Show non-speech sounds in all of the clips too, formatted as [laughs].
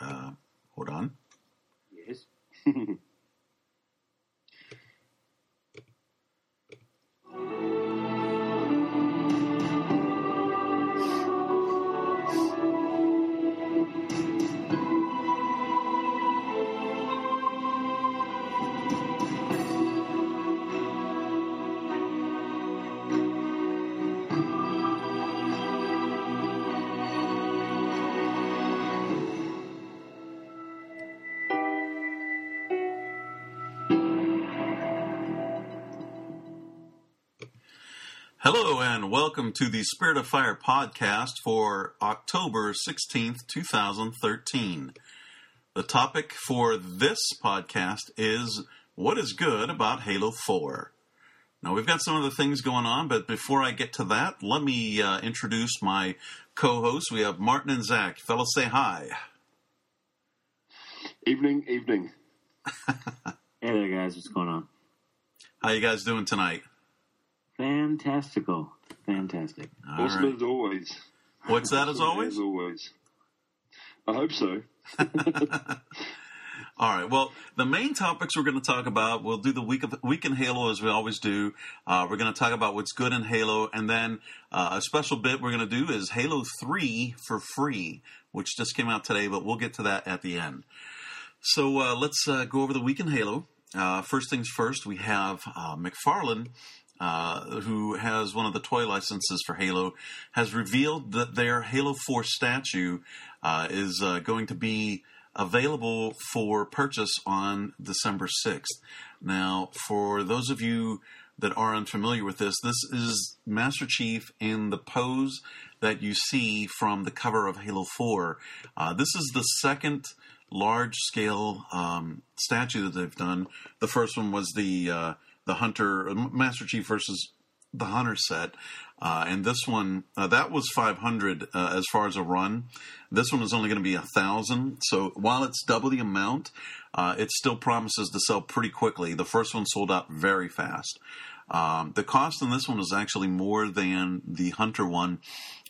Uh, hold on. Yes. [laughs] welcome to the Spirit of Fire podcast for October 16th, 2013. The topic for this podcast is what is good about Halo 4. Now, we've got some other things going on, but before I get to that, let me uh, introduce my co hosts. We have Martin and Zach. Fellas, say hi. Evening, evening. [laughs] Hey there, guys. What's going on? How you guys doing tonight? Fantastical. Fantastic. All awesome right. as always. What's that as always? As always. I hope so. [laughs] All right. Well, the main topics we're going to talk about, we'll do the week of week in Halo as we always do. Uh, we're going to talk about what's good in Halo, and then uh, a special bit we're going to do is Halo Three for free, which just came out today, but we'll get to that at the end. So uh, let's uh, go over the week in Halo. Uh, first things first, we have uh, McFarlane, uh, who has one of the toy licenses for Halo, has revealed that their Halo 4 statue uh, is uh, going to be available for purchase on December 6th. Now, for those of you that are unfamiliar with this, this is Master Chief in the pose that you see from the cover of Halo 4. Uh, this is the second large scale um, statue that they've done. The first one was the uh, the Hunter Master Chief versus the Hunter set, uh, and this one uh, that was 500 uh, as far as a run. This one is only going to be a thousand. So while it's double the amount, uh, it still promises to sell pretty quickly. The first one sold out very fast. Um, the cost on this one is actually more than the Hunter one.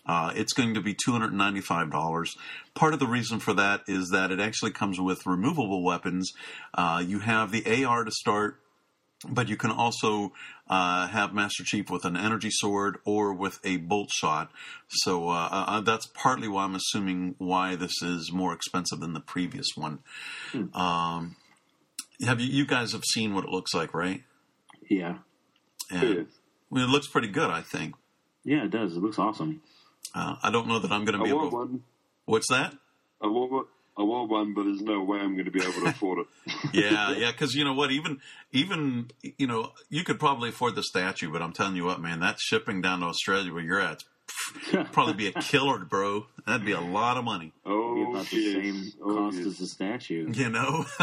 Uh, it's going to be $295. Part of the reason for that is that it actually comes with removable weapons. Uh, you have the AR to start, but you can also uh, have Master Chief with an energy sword or with a bolt shot. So uh, uh, that's partly why I'm assuming why this is more expensive than the previous one. Um, have you, you guys have seen what it looks like, right? Yeah. And, Yeah. I mean, it looks pretty good, I think. Yeah, it does. It looks awesome. Uh, I don't know that I'm going to be able. one. What's that? I want one. I want one, but there's no way I'm going to be able to afford it. [laughs] yeah, yeah, because you know what? Even, even you know, you could probably afford the statue, but I'm telling you what, man, that shipping down to Australia where you're at, probably be a [laughs] killer, bro. That'd be a lot of money, Be Oh, about the yes. same Oh, cost yes. as the statue. you know, [laughs]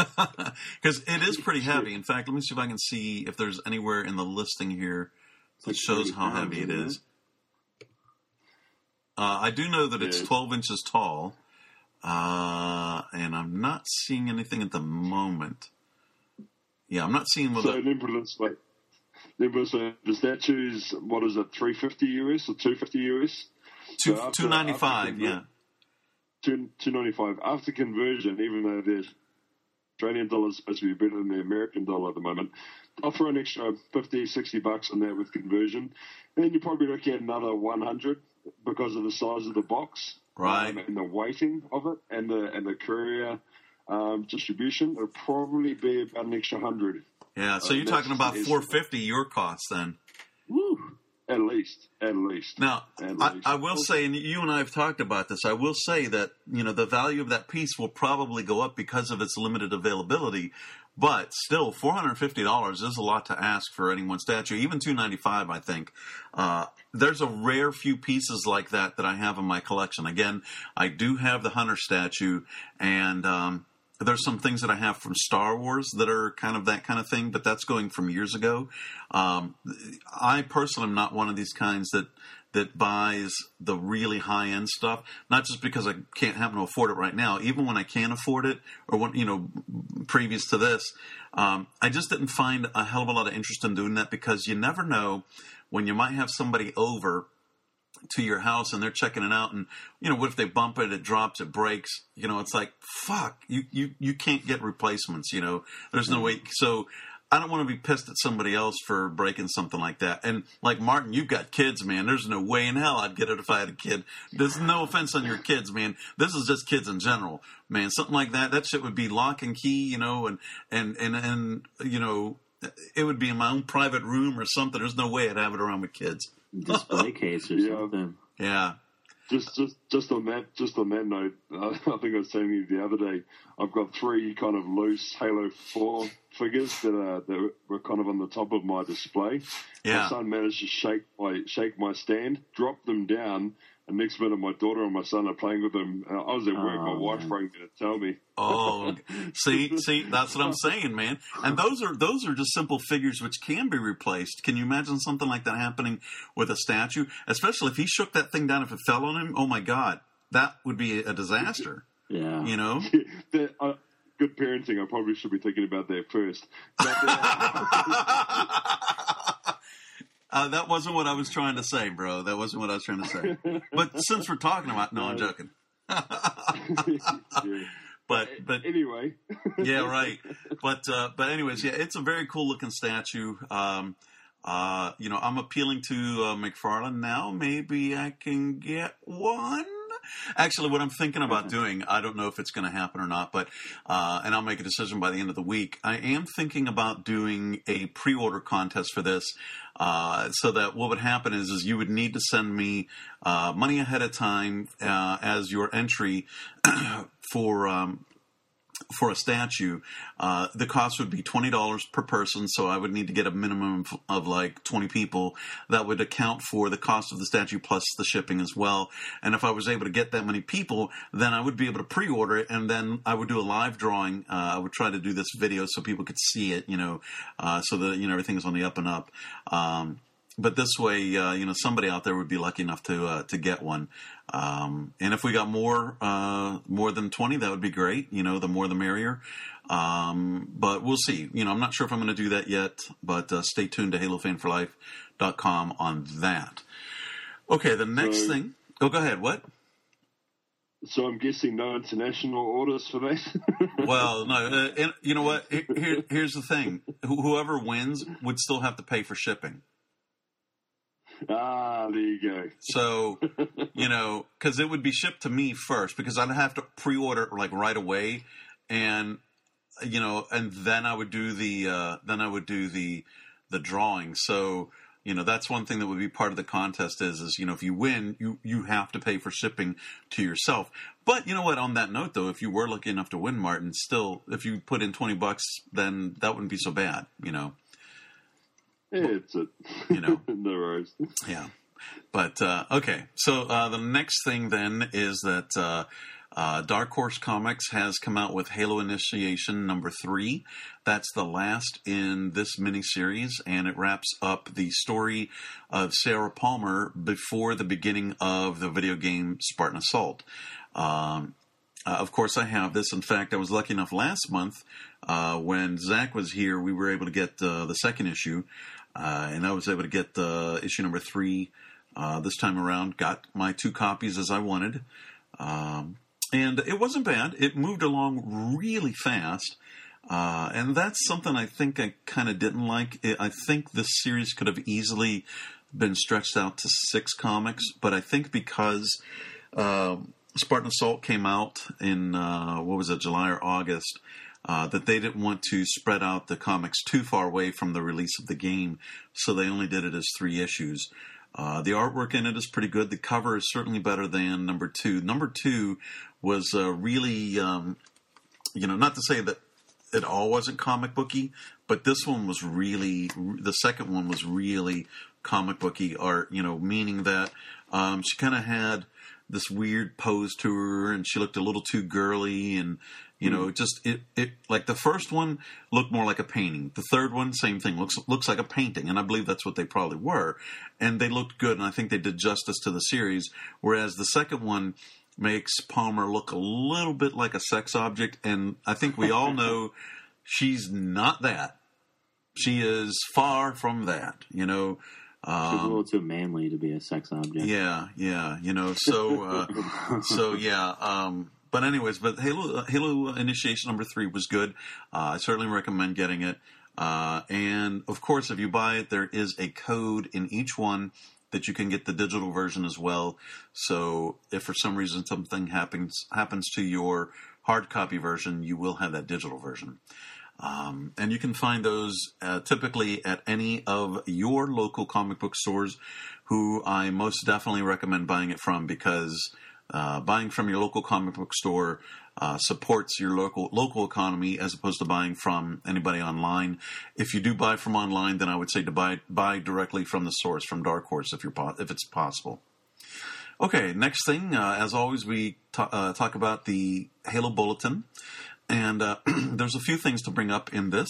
because it is pretty heavy. In fact, let me see if I can see if there's anywhere in the listing here that like shows how heavy it isn't. Uh, I do know that it's 12 inches tall, uh, and I'm not seeing anything at the moment. Yeah, I'm not seeing So whether. then, let's like, then we'll say the. What is it? Three fifty US or two fifty US? Two So after- two ninety after five. Yeah. Two two ninety five after conversion. Even though the Australian dollar is supposed to be better than the American dollar at the moment, offer an extra 50, 60 bucks on that with conversion, and then you probably looking at another one hundred because of the size of the box, Right. um, and the weighting of it, and the and the courier um, distribution. It'll probably be about an extra hundred Yeah. So Uh, you're talking about four fifty your cost then. Woo! at least. At least. Now, At I. I will say, and you and I have talked about this. I will say that you know the value of that piece will probably go up because of its limited availability. But still, four hundred fifty dollars is a lot to ask for any one statue. Even two ninety five, I think. Uh, there's a rare few pieces like that that I have in my collection. Again, I do have the Hunter statue, and um, there's some things that I have from Star Wars that are kind of that kind of thing, but that's going from years ago. Um, I personally am not one of these kinds that that buys the really high end stuff. Not just because I can't happen to afford it right now. Even when I can afford it, or when you know, previous to this, um, I just didn't find a hell of a lot of interest in doing that because you never know when you might have somebody over to your house and they're checking it out and you know what if they bump it it drops it breaks you know it's like fuck you you you can't get replacements you know there's no way so I don't want to be pissed at somebody else for breaking something like that. And like Martin, you've got kids, man. There's no way in hell I'd get it if I had a kid. There's no offense on your kids, man. This is just kids in general, man. Something like that, that shit would be lock and key, you know, and and and and you know, it would be in my own private room or something. There's no way I'd have it around with kids. [laughs] Display case or Yeah. something. Yeah. Just, just, just on that, just on that note, uh, [laughs] I think I was telling you the other day. I've got three kind of loose Halo Four figures that are that were kind of on the top of my display. Yeah. My son managed to shake my shake my stand, drop them down, and next minute my daughter and my son are playing with them. Uh, I was at work. my Oh, wife man. rang me to tell me. Oh, see, see, that's what I'm [laughs] saying, man. And those are those are just simple figures which can be replaced. Can you imagine something like that happening with a statue? Especially if he shook that thing down, if it fell on him. Oh my God, that would be a disaster. Yeah. You know? [laughs] that, uh, good parenting. I probably should be thinking about that first. [laughs] But, uh, Uh, that wasn't what I was trying to say, bro. That wasn't what I was trying to say. But since we're talking about, no, I'm joking. [laughs] yeah. But but anyway, yeah, right. But uh, but anyways, yeah, it's a very cool looking statue. Um, uh, you know, I'm appealing to uh, McFarlane now. Maybe I can get one. Actually, what I'm thinking about doing, I don't know if it's going to happen or not, but uh, and I'll make a decision by the end of the week. I am thinking about doing a pre-order contest for this, uh, so that what would happen is, is you would need to send me uh, money ahead of time uh, as your entry [clears throat] for um, for a statue, uh, the cost would be twenty dollars per person. So I would need to get a minimum of, of like twenty people. That would account for the cost of the statue plus the shipping as well. And if I was able to get that many people, then I would be able to pre-order it, and then I would do a live drawing. Uh, I would try to do this video so people could see it, you know, uh, so that you know everything is on the up and up. Um, but this way, uh, you know, somebody out there would be lucky enough to uh, to get one. Um, and if we got more uh, more than twenty, that would be great. You know, the more the merrier. Um, but we'll see. You know, I'm not sure if I'm going to do that yet. But uh, stay tuned to HaloFanForLife.com on that. Okay, the next So- thing. Oh, go ahead. What? so I'm guessing no international orders for that. [laughs] Well, no. Uh, and you know what? Here- here's the thing. Whoever wins would still have to pay for shipping. Ah, there you go. So, you know, because it would be shipped to me first because I'd have to pre-order it like right away, and you know, and then I would do the uh, then I would do the the drawing. So, you know, that's one thing that would be part of the contest is is you know if you win, you you have to pay for shipping to yourself. But you know what? On that note, though, if you were lucky enough to win, Martin, still, if you put in twenty bucks, then that wouldn't be so bad. You know. It's it. You know. [laughs] no worries. Yeah. But uh, okay, so uh, the next thing then is that uh, uh, Dark Horse Comics has come out with Halo Initiation number three. That's the last in this miniseries, and it wraps up the story of Sarah Palmer before the beginning of the video game Spartan Assault. Um, uh, of course, I have this. In fact, I was lucky enough last month uh, when Zach was here, we were able to get uh, the second issue, uh, and I was able to get uh, issue number three uh, this time around. Got my two copies as I wanted, um, and it wasn't bad. It moved along really fast. Uh, and that's something I think I kind of didn't like. It, I think this series could have easily been stretched out to six comics, but I think because um Spartan Assault came out in uh, what was it, July or August, uh, that they didn't want to spread out the comics too far away from the release of the game, so they only did it as three issues. Uh, the artwork in it is pretty good. The cover is certainly better than number two. Number two was uh, really, um, you know, not to say that it all wasn't comic booky, but this one was really the second one was really comic booky art. You know, meaning that um, she kind of had this weird pose to her, and she looked a little too girly, and you know, just it it like the first one looked more like a painting. The third one, same thing, looks looks like a painting, and I believe that's what they probably were, and they looked good, and I think they did justice to the series. Whereas the second one makes Palmer look a little bit like a sex object, and I think we all [laughs] know she's not that. She is far from that. You know, She's a little too manly to be a sex object. Yeah, yeah, you know, so uh, so yeah. Um, but anyways, but Halo Halo Initiation number three was good. Uh, I certainly recommend getting it. Uh, and of course, if you buy it, there is a code in each one that you can get the digital version as well. So if for some reason something happens happens to your hard copy version, you will have that digital version. Um, and you can find those uh, typically at any of your local comic book stores, who I most definitely recommend buying it from because uh, buying from your local comic book store uh, supports your local local economy as opposed to buying from anybody online. If you do buy from online, then I would say to buy buy directly from the source from Dark Horse if you're if it's possible. Okay, next thing, uh, as always, we uh, talk about the Halo Bulletin. And uh, [clears throat] there's a few things to bring up in this.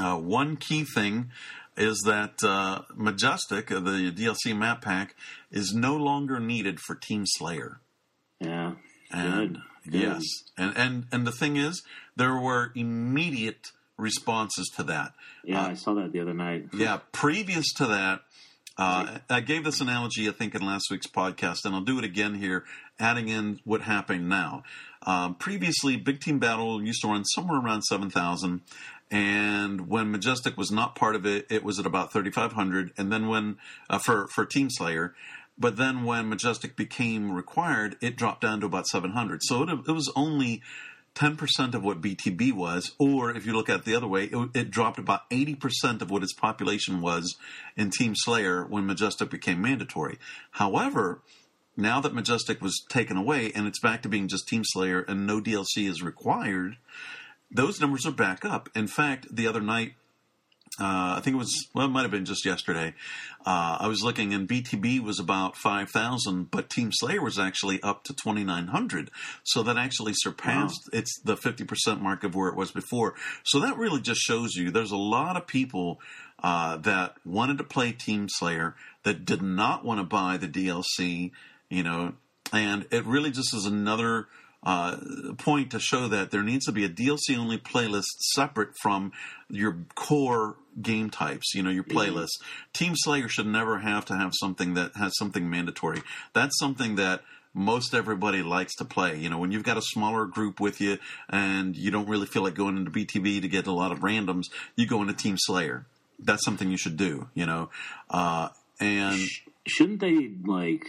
Uh, one key thing is that uh, Majestic, uh, the DLC map pack, is no longer needed for Team Slayer. Yeah. And Good. Good. yes, and and and the thing is, there were immediate responses to that. Yeah, Uh, I saw that the other night. [laughs] yeah, previous to that, uh, I gave this analogy, I think, in last week's podcast, and I'll do it again here, adding in what happened now. Um, previously, Big Team Battle used to run somewhere around 7,000, and when Majestic was not part of it, it was at about 3,500, and then when, uh, for, for Team Slayer, but then when Majestic became required, it dropped down to about 700. So it, it was only 10% of what BTB was, or if you look at it the other way, it, it dropped about 80% of what its population was in Team Slayer when Majestic became mandatory. However, now that Majestic was taken away and it's back to being just Team Slayer and no DLC is required, those numbers are back up. In fact, the other night, uh, I think it was, well, it might have been just yesterday. Uh, I was looking and BTB was about 5,000, but Team Slayer was actually up to 2,900. So that actually surpassed it's the 50% mark of where it was before. So that really just shows you there's a lot of people uh, that wanted to play Team Slayer that did not want to buy the DLC, you know, and it really just is another uh, point to show that there needs to be a DLC only playlist separate from your core game types, you know, your playlist. Team Slayer should never have to have something that has something mandatory. That's something that most everybody likes to play. You know, when you've got a smaller group with you and you don't really feel like going into BTB to get a lot of randoms, you go into Team Slayer. That's something you should do, you know. Uh, and Shouldn't they like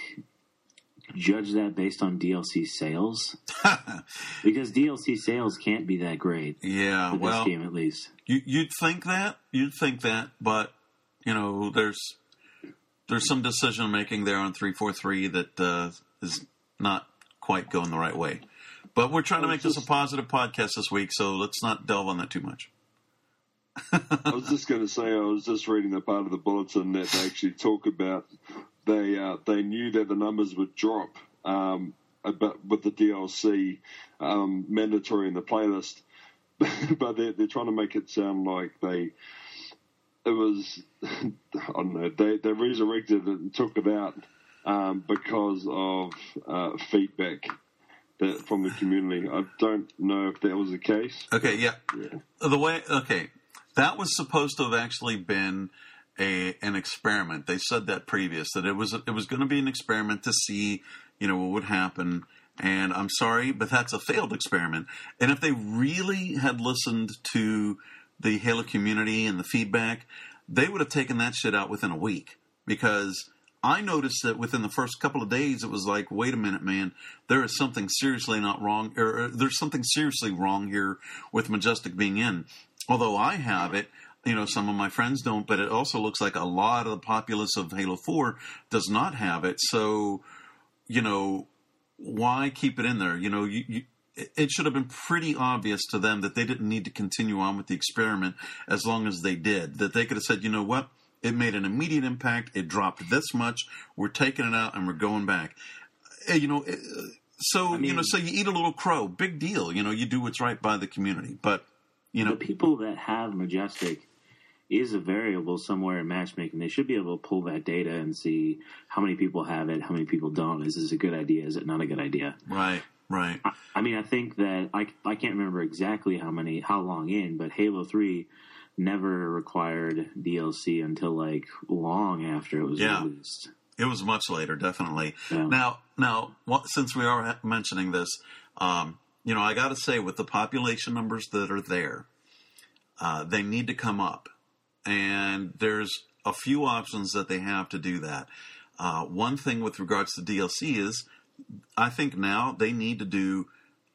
judge that based on DLC sales? [laughs] because DLC sales can't be that great yeah, for well, this game, at least. You, you'd think that, you'd think that, but you know, there's there's some decision making there on three four three that uh, is not quite going the right way. But we're trying to make this a positive podcast this week, so let's not delve on that too much. I was just going to say, I was just reading the part of the bulletin that they actually talk about. They uh, they knew that the numbers would drop, um, but with the DLC um, mandatory in the playlist, [laughs] but they're, they're trying to make it sound like they it was [laughs] I don't know they they resurrected it and took it out um, because of uh, feedback that from the community. I don't know if that was the case. Okay, yeah. Yeah. The way okay, that was supposed to have actually been a an experiment. They said that previous that it was it was going to be an experiment to see you know what would happen. And I'm sorry, but that's a failed experiment. And if they really had listened to the Halo community and the feedback, they would have taken that shit out within a week because. I noticed that within the first couple of days, it was like, wait a minute, man, there is something seriously not wrong, or, or there's something seriously wrong here with Majestic being in. Although I have it, you know, some of my friends don't, but it also looks like a lot of the populace of Halo 4 does not have it. So, you know, why keep it in there? You know, you, you, it should have been pretty obvious to them that they didn't need to continue on with the experiment as long as they did. That they could have said, you know what? It made an immediate impact. It dropped this much. We're taking it out and we're going back. Eh, You know, eh, so I you know, so you eat a little crow. Big deal. You know, you do what's right by the community. But you know, the people that have Majestic is a variable somewhere in matchmaking. They should be able to pull that data and see how many people have it, how many people don't. Is this a good idea? Is it not a good idea? right, right. I mean, I think that I, I can't remember exactly how many how long in, but Halo Three never required DLC until like long after it was Yeah. released. It was much later, definitely. Yeah. Now, now, since we are mentioning this, um, you know, I got to say, with the population numbers that are there, uh, they need to come up, and there's a few options that they have to do that. Uh, one thing with regards to DLC is, I think now they need to do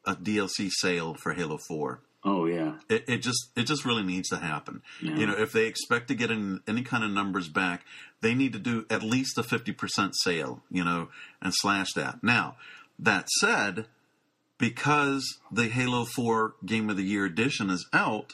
a DLC sale for Halo Four. Oh yeah, It, it just it just really needs to happen. Yeah. You know, if they expect to get in, any kind of numbers back, they need to do at least a fifty percent sale. You know, and slash that. Now, that said, because the Halo Four Game of the Year edition is out,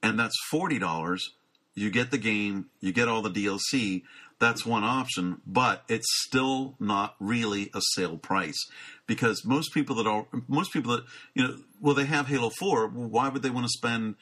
and that's forty dollars, you get the game, you get all the DLC. That's one option, but it's still not really a sale price because most people that are most people that you know, well, they have Halo Four. Well, why would they want to spend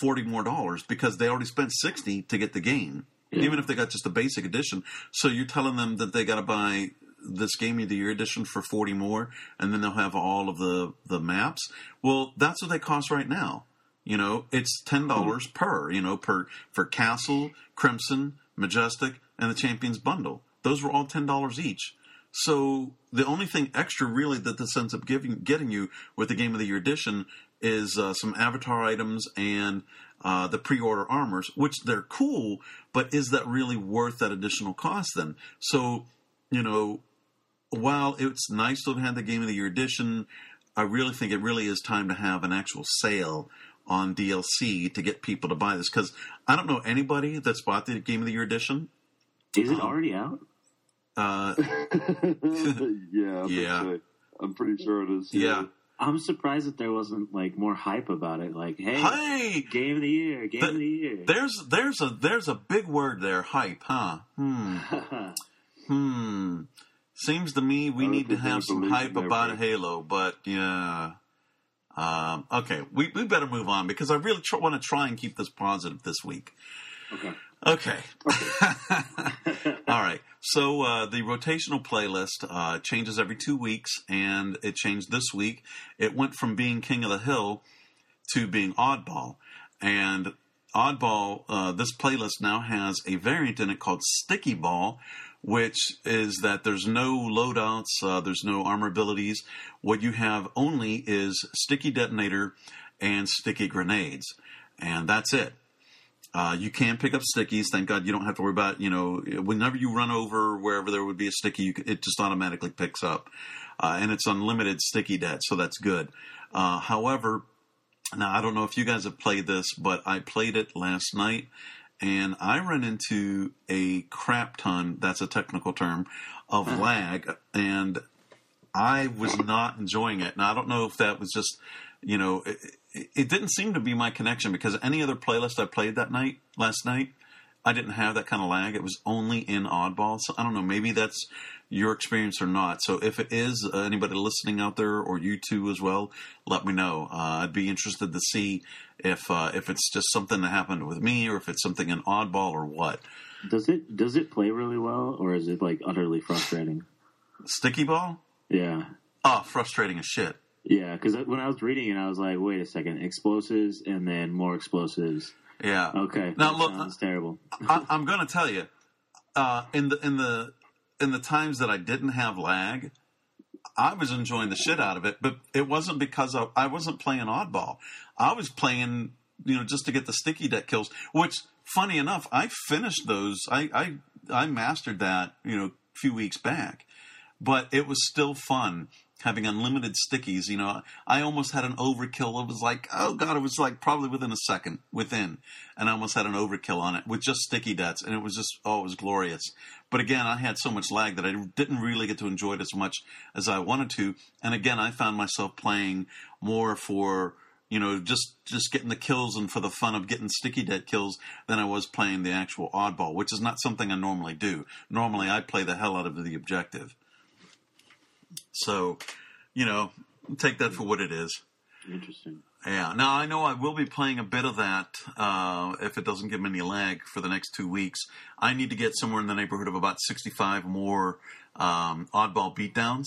forty more dollars? Because they already spent sixty to get the game, Yeah. even if they got just a basic edition. So you're telling them that they got to buy this Game of the Year edition for forty more, and then they'll have all of the the maps. Well, that's what they cost right now. You know, it's ten dollars per. You know, per for Castle, Crimson, Majestic, and the Champions bundle. Those were all ten dollars each. So the only thing extra really that this ends up giving getting you with the Game of the Year edition is uh, some avatar items and uh, the pre-order armors, which they're cool, but is that really worth that additional cost then? So, you know, while it's nice to have had the Game of the Year edition, I really think it really is time to have an actual sale on DLC to get people to buy this because I don't know anybody that's bought the Game of the Year edition. is it Uh-huh. already out? Uh, [laughs] yeah, I think Yeah. so. I'm pretty sure it is. yeah. I'm surprised that there wasn't like more hype about it. Like, hey, Hey, game of the year, game The- of the year. there's there's a there's a big word there, hype, huh? Hmm. [laughs] Hmm. Seems to me we need to have some hype about hype. Halo, but yeah. Um, okay, we, we better move on because I really tr- want to try and keep this positive this week. okay. Okay. [laughs] All right. So uh, the rotational playlist uh, changes every two weeks, and it changed this week. It went from being King of the Hill to being Oddball, and Oddball. Uh, this playlist now has a variant in it called Sticky Ball, which is that there's no loadouts, uh, there's no armor abilities. What you have only is Sticky Detonator and Sticky Grenades, and that's it. Uh, you can pick up stickies. Thank God you don't have to worry about, you know, whenever you run over wherever there would be a sticky, you, it just automatically picks up. Uh, and it's unlimited sticky det, so that's good. Uh, however, now I don't know if you guys have played this, but I played it last night and I run into a crap ton, that's a technical term, of hmm. lag. And I was not enjoying it. And I don't know if that was just, you know, it- it didn't seem to be my connection because any other playlist I played that night, last night, I didn't have that kind of lag. It was only in Oddball. So I don't know. Maybe that's your experience or not. So if it is, uh, anybody listening out there or you too as well, let me know. Uh, I'd be interested to see if uh, if it's just something that happened with me or if it's something an Oddball or what. Does it does it play really well, or is it like utterly frustrating? Sticky ball? Yeah, Oh, frustrating as shit. yeah. Because when I was reading it, I was like, wait a second, explosives and then more explosives. Yeah. Okay, Now, that look, sounds terrible. I, I'm going to tell you, uh, in the in the in the times that I didn't have lag, I was enjoying the shit out of it. But it wasn't because I, I wasn't playing oddball. I was playing, you know, just to get the sticky det kills. Which, funny enough, I finished those. I I, I mastered that, you know, a few weeks back. But it was still fun having unlimited stickies. You know, I almost had an overkill. It was like, oh god, it was like probably within a second within, and I almost had an overkill on it with just sticky deaths, and it was just oh, it was glorious. But again, I had so much lag that I didn't really get to enjoy it as much as I wanted to. And again, I found myself playing more for you know just just getting the kills and for the fun of getting sticky det kills than I was playing the actual oddball, which is not something I normally do. Normally, I play the hell out of the objective. So, you know, take that for what it is. Interesting. Yeah. Now I know I will be playing a bit of that uh, if it doesn't give me any lag for the next two weeks. I need to get somewhere in the neighborhood of about sixty-five more um, oddball beatdowns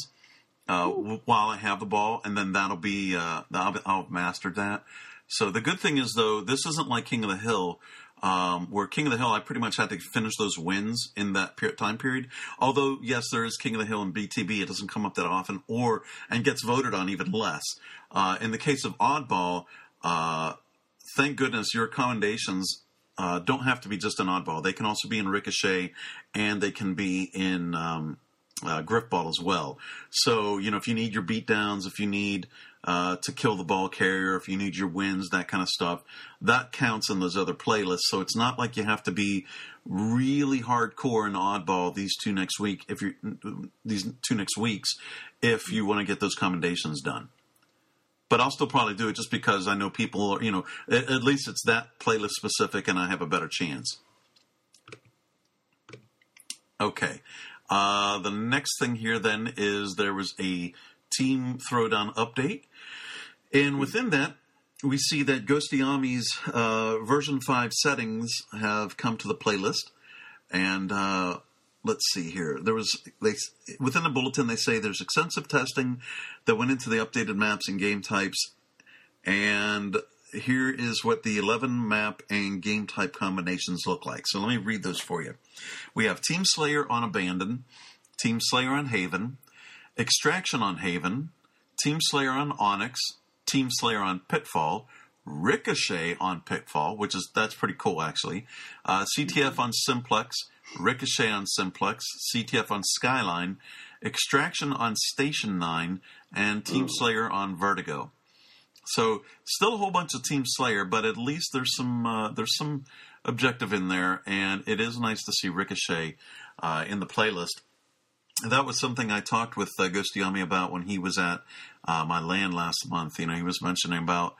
uh, w- while I have the ball, and then that'll be uh, I'll, I'll have mastered that. So the good thing is though, this isn't like King of the Hill, um, where King of the Hill, I pretty much had to finish those wins in that per- time period. Although, yes, there is King of the Hill and BTB. It doesn't come up that often, or and gets voted on even less. Uh, in the case of Oddball, uh, thank goodness your commendations uh, don't have to be just an oddball. They can also be in Ricochet, and they can be in um, uh, Grifball as well. So you know, if you need your beatdowns, if you need uh, to kill the ball carrier, if you need your wins, that kind of stuff, that counts in those other playlists. So it's not like you have to be really hardcore and oddball these two next week if you these two next weeks if you want to get those commendations done but I'll still probably do it just because I know people are, you know, at, at, least it's that playlist specific and I have a better chance. Okay. Uh, the next thing here then is there was a team throwdown update. And within that, we see that Ghostyami's uh, version 5 settings have come to the playlist. And uh, let's see here. There was they within the bulletin they say there's extensive testing that went into the updated maps and game types, and here is what the 11 map and game type combinations look like. So let me read those for you. We have Team Slayer on Abandon, Team Slayer on Haven, Extraction on Haven, Team Slayer on Onyx, Team Slayer on Pitfall, Ricochet on Pitfall, which is that's pretty cool actually. Uh, CTF on Simplex, Ricochet on Simplex, CTF on Skyline, Extraction on Station 9, and Team. Slayer on Vertigo. So still a whole bunch of Team Slayer, but at least there's some uh, there's some objective in there, and it is nice to see Ricochet uh, in the playlist. That was something I talked with uh, Ghostyami about when he was at uh, my land last month. You know, he was mentioning about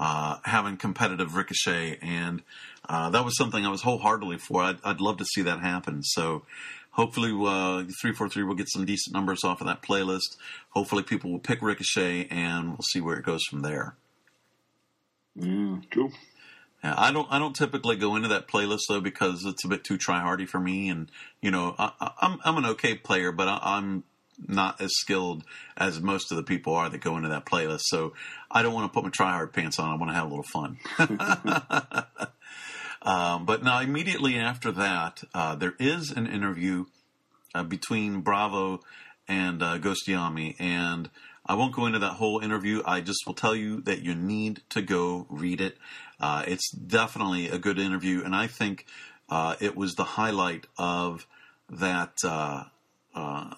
uh, having competitive Ricochet, and uh, that was something I was wholeheartedly for. I'd, I'd love to see that happen. So hopefully, uh, three four three will get some decent numbers off of that playlist. Hopefully, people will pick Ricochet, and we'll see where it goes from there. Yeah, cool. I don't. I don't typically go into that playlist though because it's a bit too try hardy for me, and you know I, am I'm, I'm an okay player, but I, am not as skilled as most of the people are that go into that playlist. So I don't want to put my try hard pants on. I want to have a little fun. [laughs] um, but now, immediately after that, uh, there is an interview uh, between Bravo and uh, Ghostyami, and I won't go into that whole interview. I just will tell you that you need to go read it. Uh, it's definitely a good interview, and I think uh, it was the highlight of that uh, uh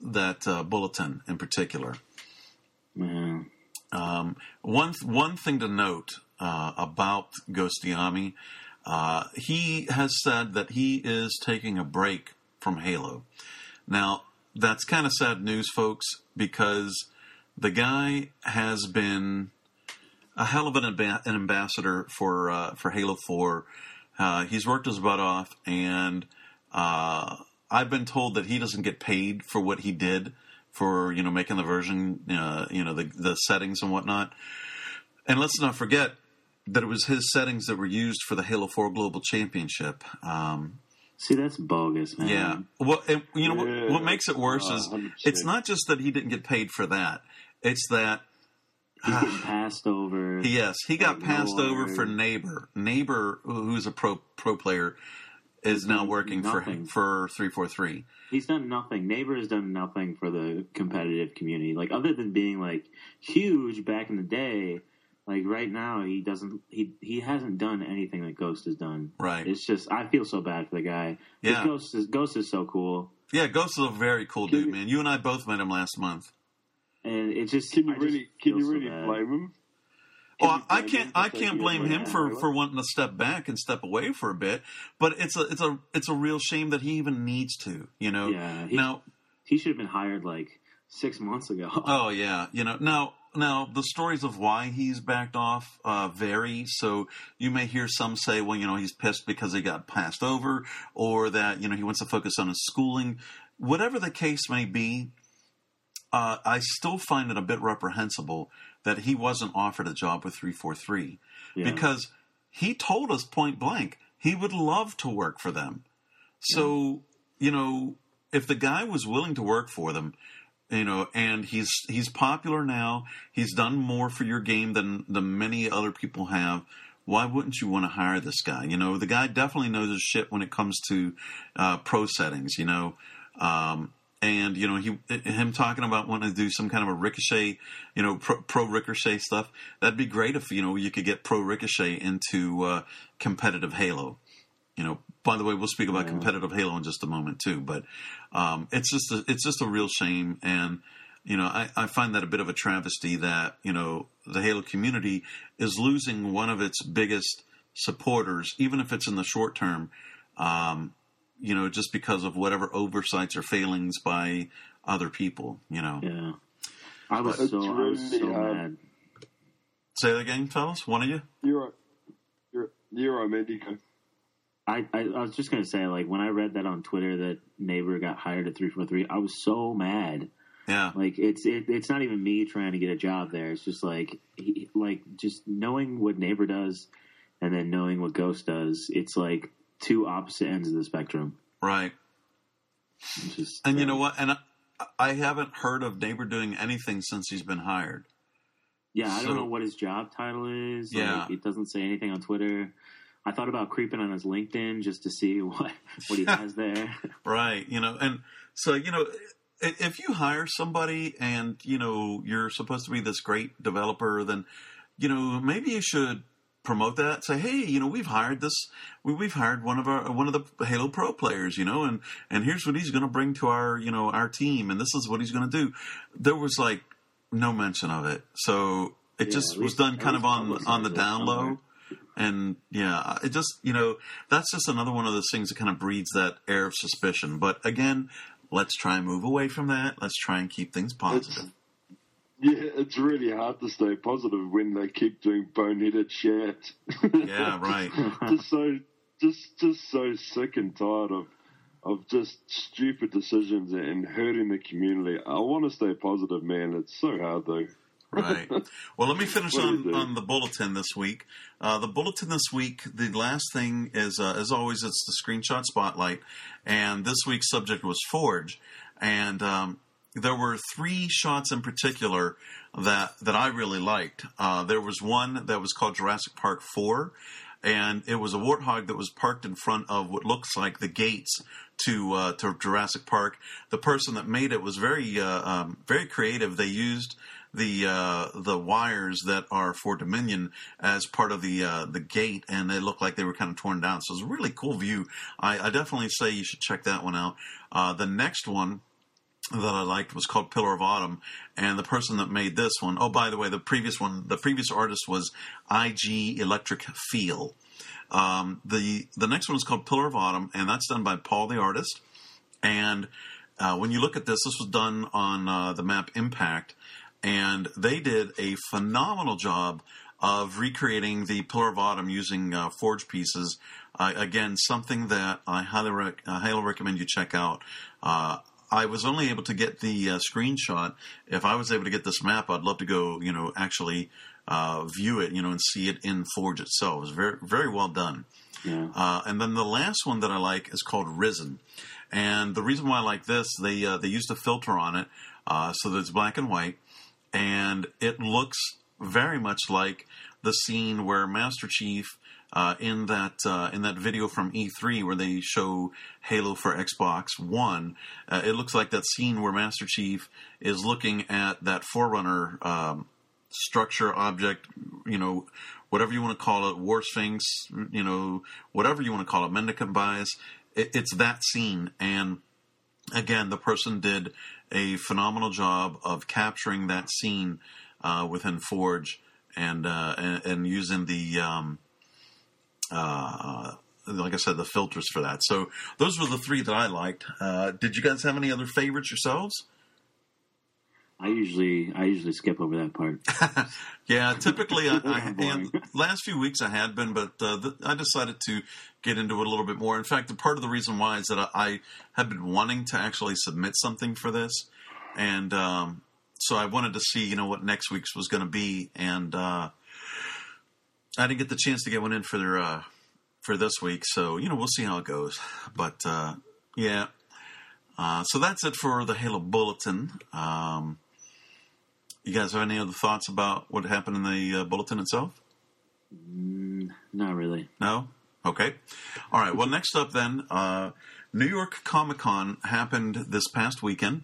that uh, bulletin in particular. Mm. Um, one one thing to note uh, about Ghostyami, uh, he has said that he is taking a break from Halo. Now that's kind of sad news, folks, because the guy has been a hell of an, amb- an ambassador for uh, for Halo Four. Uh, he's worked his butt off, and uh, I've been told that he doesn't get paid for what he did for you know making the version, uh, you know the the settings and whatnot. And let's not forget that it was his settings that were used for the Halo Four Global Championship. Um, See, that's bogus, man. Yeah. Well, and, you know yeah. what, what, makes it worse is 100%. it's not just that he didn't get paid for that; it's that he ah. got passed over. Yes, he got passed over for Neighbor. Neighbor, who's a pro pro player, is now working nothing. for for three four three. He's done nothing. Neighbor has done nothing for the competitive community. Like other than being like huge back in the day, like right now he doesn't he he hasn't done anything that Ghost has done. Right. It's just I feel so bad for the guy. Yeah. Ghost is Ghost is so cool. Yeah, Ghost is a very cool dude, man. You and I both met him last month. And it just can you I really can you really so blame him? Oh, I can't. I can't blame him for, for wanting to step back and step away for a bit. But it's a it's a it's a real shame that he even needs to. You know. Yeah. He, now he should have been hired like six months ago. [laughs] Oh yeah. You know. Now now the stories of why he's backed off uh, vary. So you may hear some say, well, you know, he's pissed because he got passed over, or that you know he wants to focus on his schooling. Whatever the case may be, uh, I still find it a bit reprehensible that he wasn't offered a job with 343 yeah. because he told us point blank he would love to work for them. So, yeah. you know, if the guy was willing to work for them, you know, and he's he's popular now. He's done more for your game than than many other people have. Why wouldn't you want to hire this guy? You know, the guy definitely knows his shit when it comes to uh, pro settings. You know, um, and you know he him talking about wanting to do some kind of a ricochet, you know, pro, pro ricochet stuff. That'd be great if you know you could get pro ricochet into uh, competitive Halo. You know, by the way, we'll speak about Yeah. competitive Halo in just a moment too. But um, it's just a, it's just a real shame, and you know I, I find that a bit of a travesty that you know the Halo community is losing one of its biggest supporters, even if it's in the short term. Um, you know, just because of whatever oversights or failings by other people. You know, Yeah. I was It's so I was so hard. mad. say that again, fellas. One of you. You're right. You're, you're right, man, I, I, I was just gonna say, like when I read that on Twitter that Neighbor got hired at three four three, I was so mad. Yeah, Like it's it, it's not even me trying to get a job there. It's just like he, like just knowing what Neighbor does, and then knowing what Ghost does. It's like two opposite ends of the spectrum. right. Just, And you uh, know what? And I, I haven't heard of Neighbor doing anything since he's been hired. Yeah, I So- don't know what his job title is. Yeah. Like, it doesn't say anything on Twitter. I thought about creeping on his LinkedIn just to see [laughs] what what he [laughs] has there. Right. You know, and so, you know, if you hire somebody and, you know, you're supposed to be this great developer, then, you know, maybe you should promote that. Say, hey, you know, we've hired this, we, we've hired one of our, one of the Halo Pro players, you know, and, and here's what he's going to bring to our, you know, our team, and this is what he's going to do. There was like no mention of it. So it Yeah, just was least- done kind of on, on the down low. somewhere. And yeah, it just, you know, that's just another one of those things that kind of breeds that air of suspicion. But again, let's try and move away from that. Let's try and keep things positive. Yeah, it's really hard to stay positive when they keep doing boneheaded shit. Yeah, right. [laughs] just so, just, just so sick and tired of, of just stupid decisions and hurting the community. I want to stay positive, man. It's so hard though. Right. [laughs] Well, let me finish What do you on, on the bulletin this week. Uh, the bulletin this week, the last thing is, uh, as always, it's the screenshot spotlight. And this week's subject was Forge. And um, there were three shots in particular that, that I really liked. Uh, there was one that was called Jurassic Park 4. And it was a warthog that was parked in front of what looks like the gates to uh, to Jurassic Park. The person that made it was very uh, um, very creative. They used the uh, the wires that are for Dominion as part of the uh, the gate, and they looked like they were kind of torn down. So it was a really cool view. I, I definitely say you should check that one out. Uh, the next one that I liked was called Pillar of Autumn, and the person that made this one, oh by the way, the previous one, the previous artist was IG Electric Feel. Um, the the next one is called Pillar of Autumn, and that's done by Paul the artist. And uh, when you look at this, this was done on uh, the map Impact, and they did a phenomenal job of recreating the Pillar of Autumn using uh, forge pieces. Uh, again, something that I highly, rec- I highly recommend you check out. I was only able to get the uh, screenshot. If I was able to get this map, I'd love to go, you know, actually uh, view it, you know, and see it in Forge itself. It's very, very well done. Yeah. Uh, and then the last one that I like is called Risen. And the reason why I like this, they uh, they used a filter on it, uh, so that it's black and white, and it looks very much like the scene where Master Chief uh, in that uh, in that video from E3 where they show Halo for Xbox One. Uh, it looks like that scene where Master Chief is looking at that Forerunner um, structure, object, you know, whatever you want to call it, War Sphinx, you know, whatever you want to call it, Mendicant Bias. It, it's that scene, and again, the person did a phenomenal job of capturing that scene uh, within Forge and, uh, and and using the um, uh, like I said, the filters for that. So those were the three that I liked. Uh, did you guys have any other favorites yourselves? I usually I usually skip over that part. [laughs] Yeah, typically, I, [laughs] I and last few weeks I had been, but uh, th- I decided to get into it a little bit more. In fact, the part of the reason why is that I, I have been wanting to actually submit something for this, and um, so I wanted to see, you know, what next week's was going to be, and uh, I didn't get the chance to get one in for their, uh, for this week. So you know, we'll see how it goes. But uh, yeah, Uh, so that's it for the Halo Bulletin. Um, you guys have any other thoughts about what happened in the uh, bulletin itself? Mm, not really. No? Okay. All right. Well, next up then, uh, New York Comic Con happened this past weekend.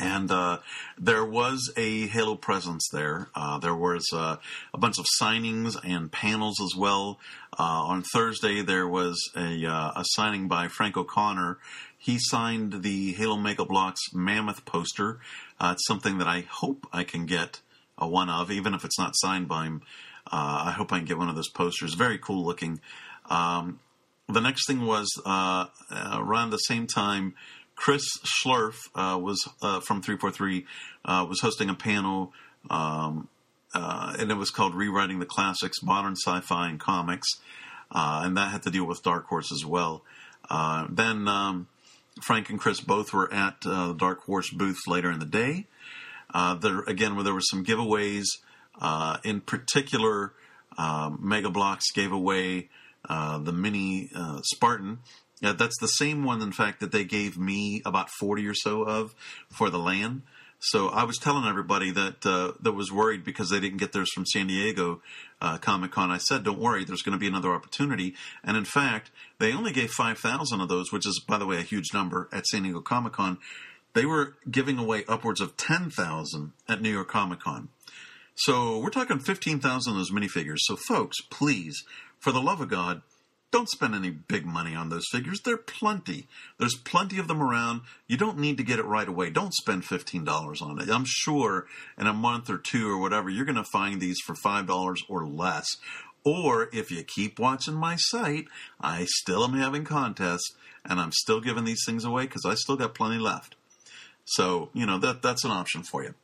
And uh, there was a Halo presence there. Uh, there was uh, a bunch of signings and panels as well. Uh, on Thursday, there was a, uh, a signing by Frank O'Connor. He signed the Halo Mega Bloks Mammoth poster. Uh, it's something that I hope I can get a one of, even if it's not signed by him. I hope I can get one of those posters. Very cool looking. Um, the next thing was around the same time. Chris Schlerf uh, was uh, from 343 uh, was hosting a panel, um, uh, and it was called "Rewriting the Classics: Modern Sci-Fi and Comics," uh, and that had to deal with Dark Horse as well. Uh, then um, Frank and Chris both were at the Dark Horse booth later in the day. there again, where there were some giveaways. in particular, Mega Bloks gave away the mini Spartan yeah, that's the same one, in fact, that they gave me about 40 or so of for the LAN. So I was telling everybody that uh, that was worried because they didn't get theirs from San Diego uh, Comic Con. I said, "Don't worry, there's going to be another opportunity." And in fact, they only gave five thousand of those, which is, by the way, a huge number at San Diego Comic Con. They were giving away upwards of ten thousand at New York Comic Con. So we're talking fifteen thousand of those minifigures. So folks, please, for the love of God, don't spend any big money on those figures. They're plenty. There's plenty of them around. You don't need to get it right away. Don't spend $15 on it. I'm sure in a month or two or whatever, you're going to find these for $5 or less. Or if you keep watching my site, I still am having contests and I'm still giving these things away because I still got plenty left. So, you know, that that's an option for you.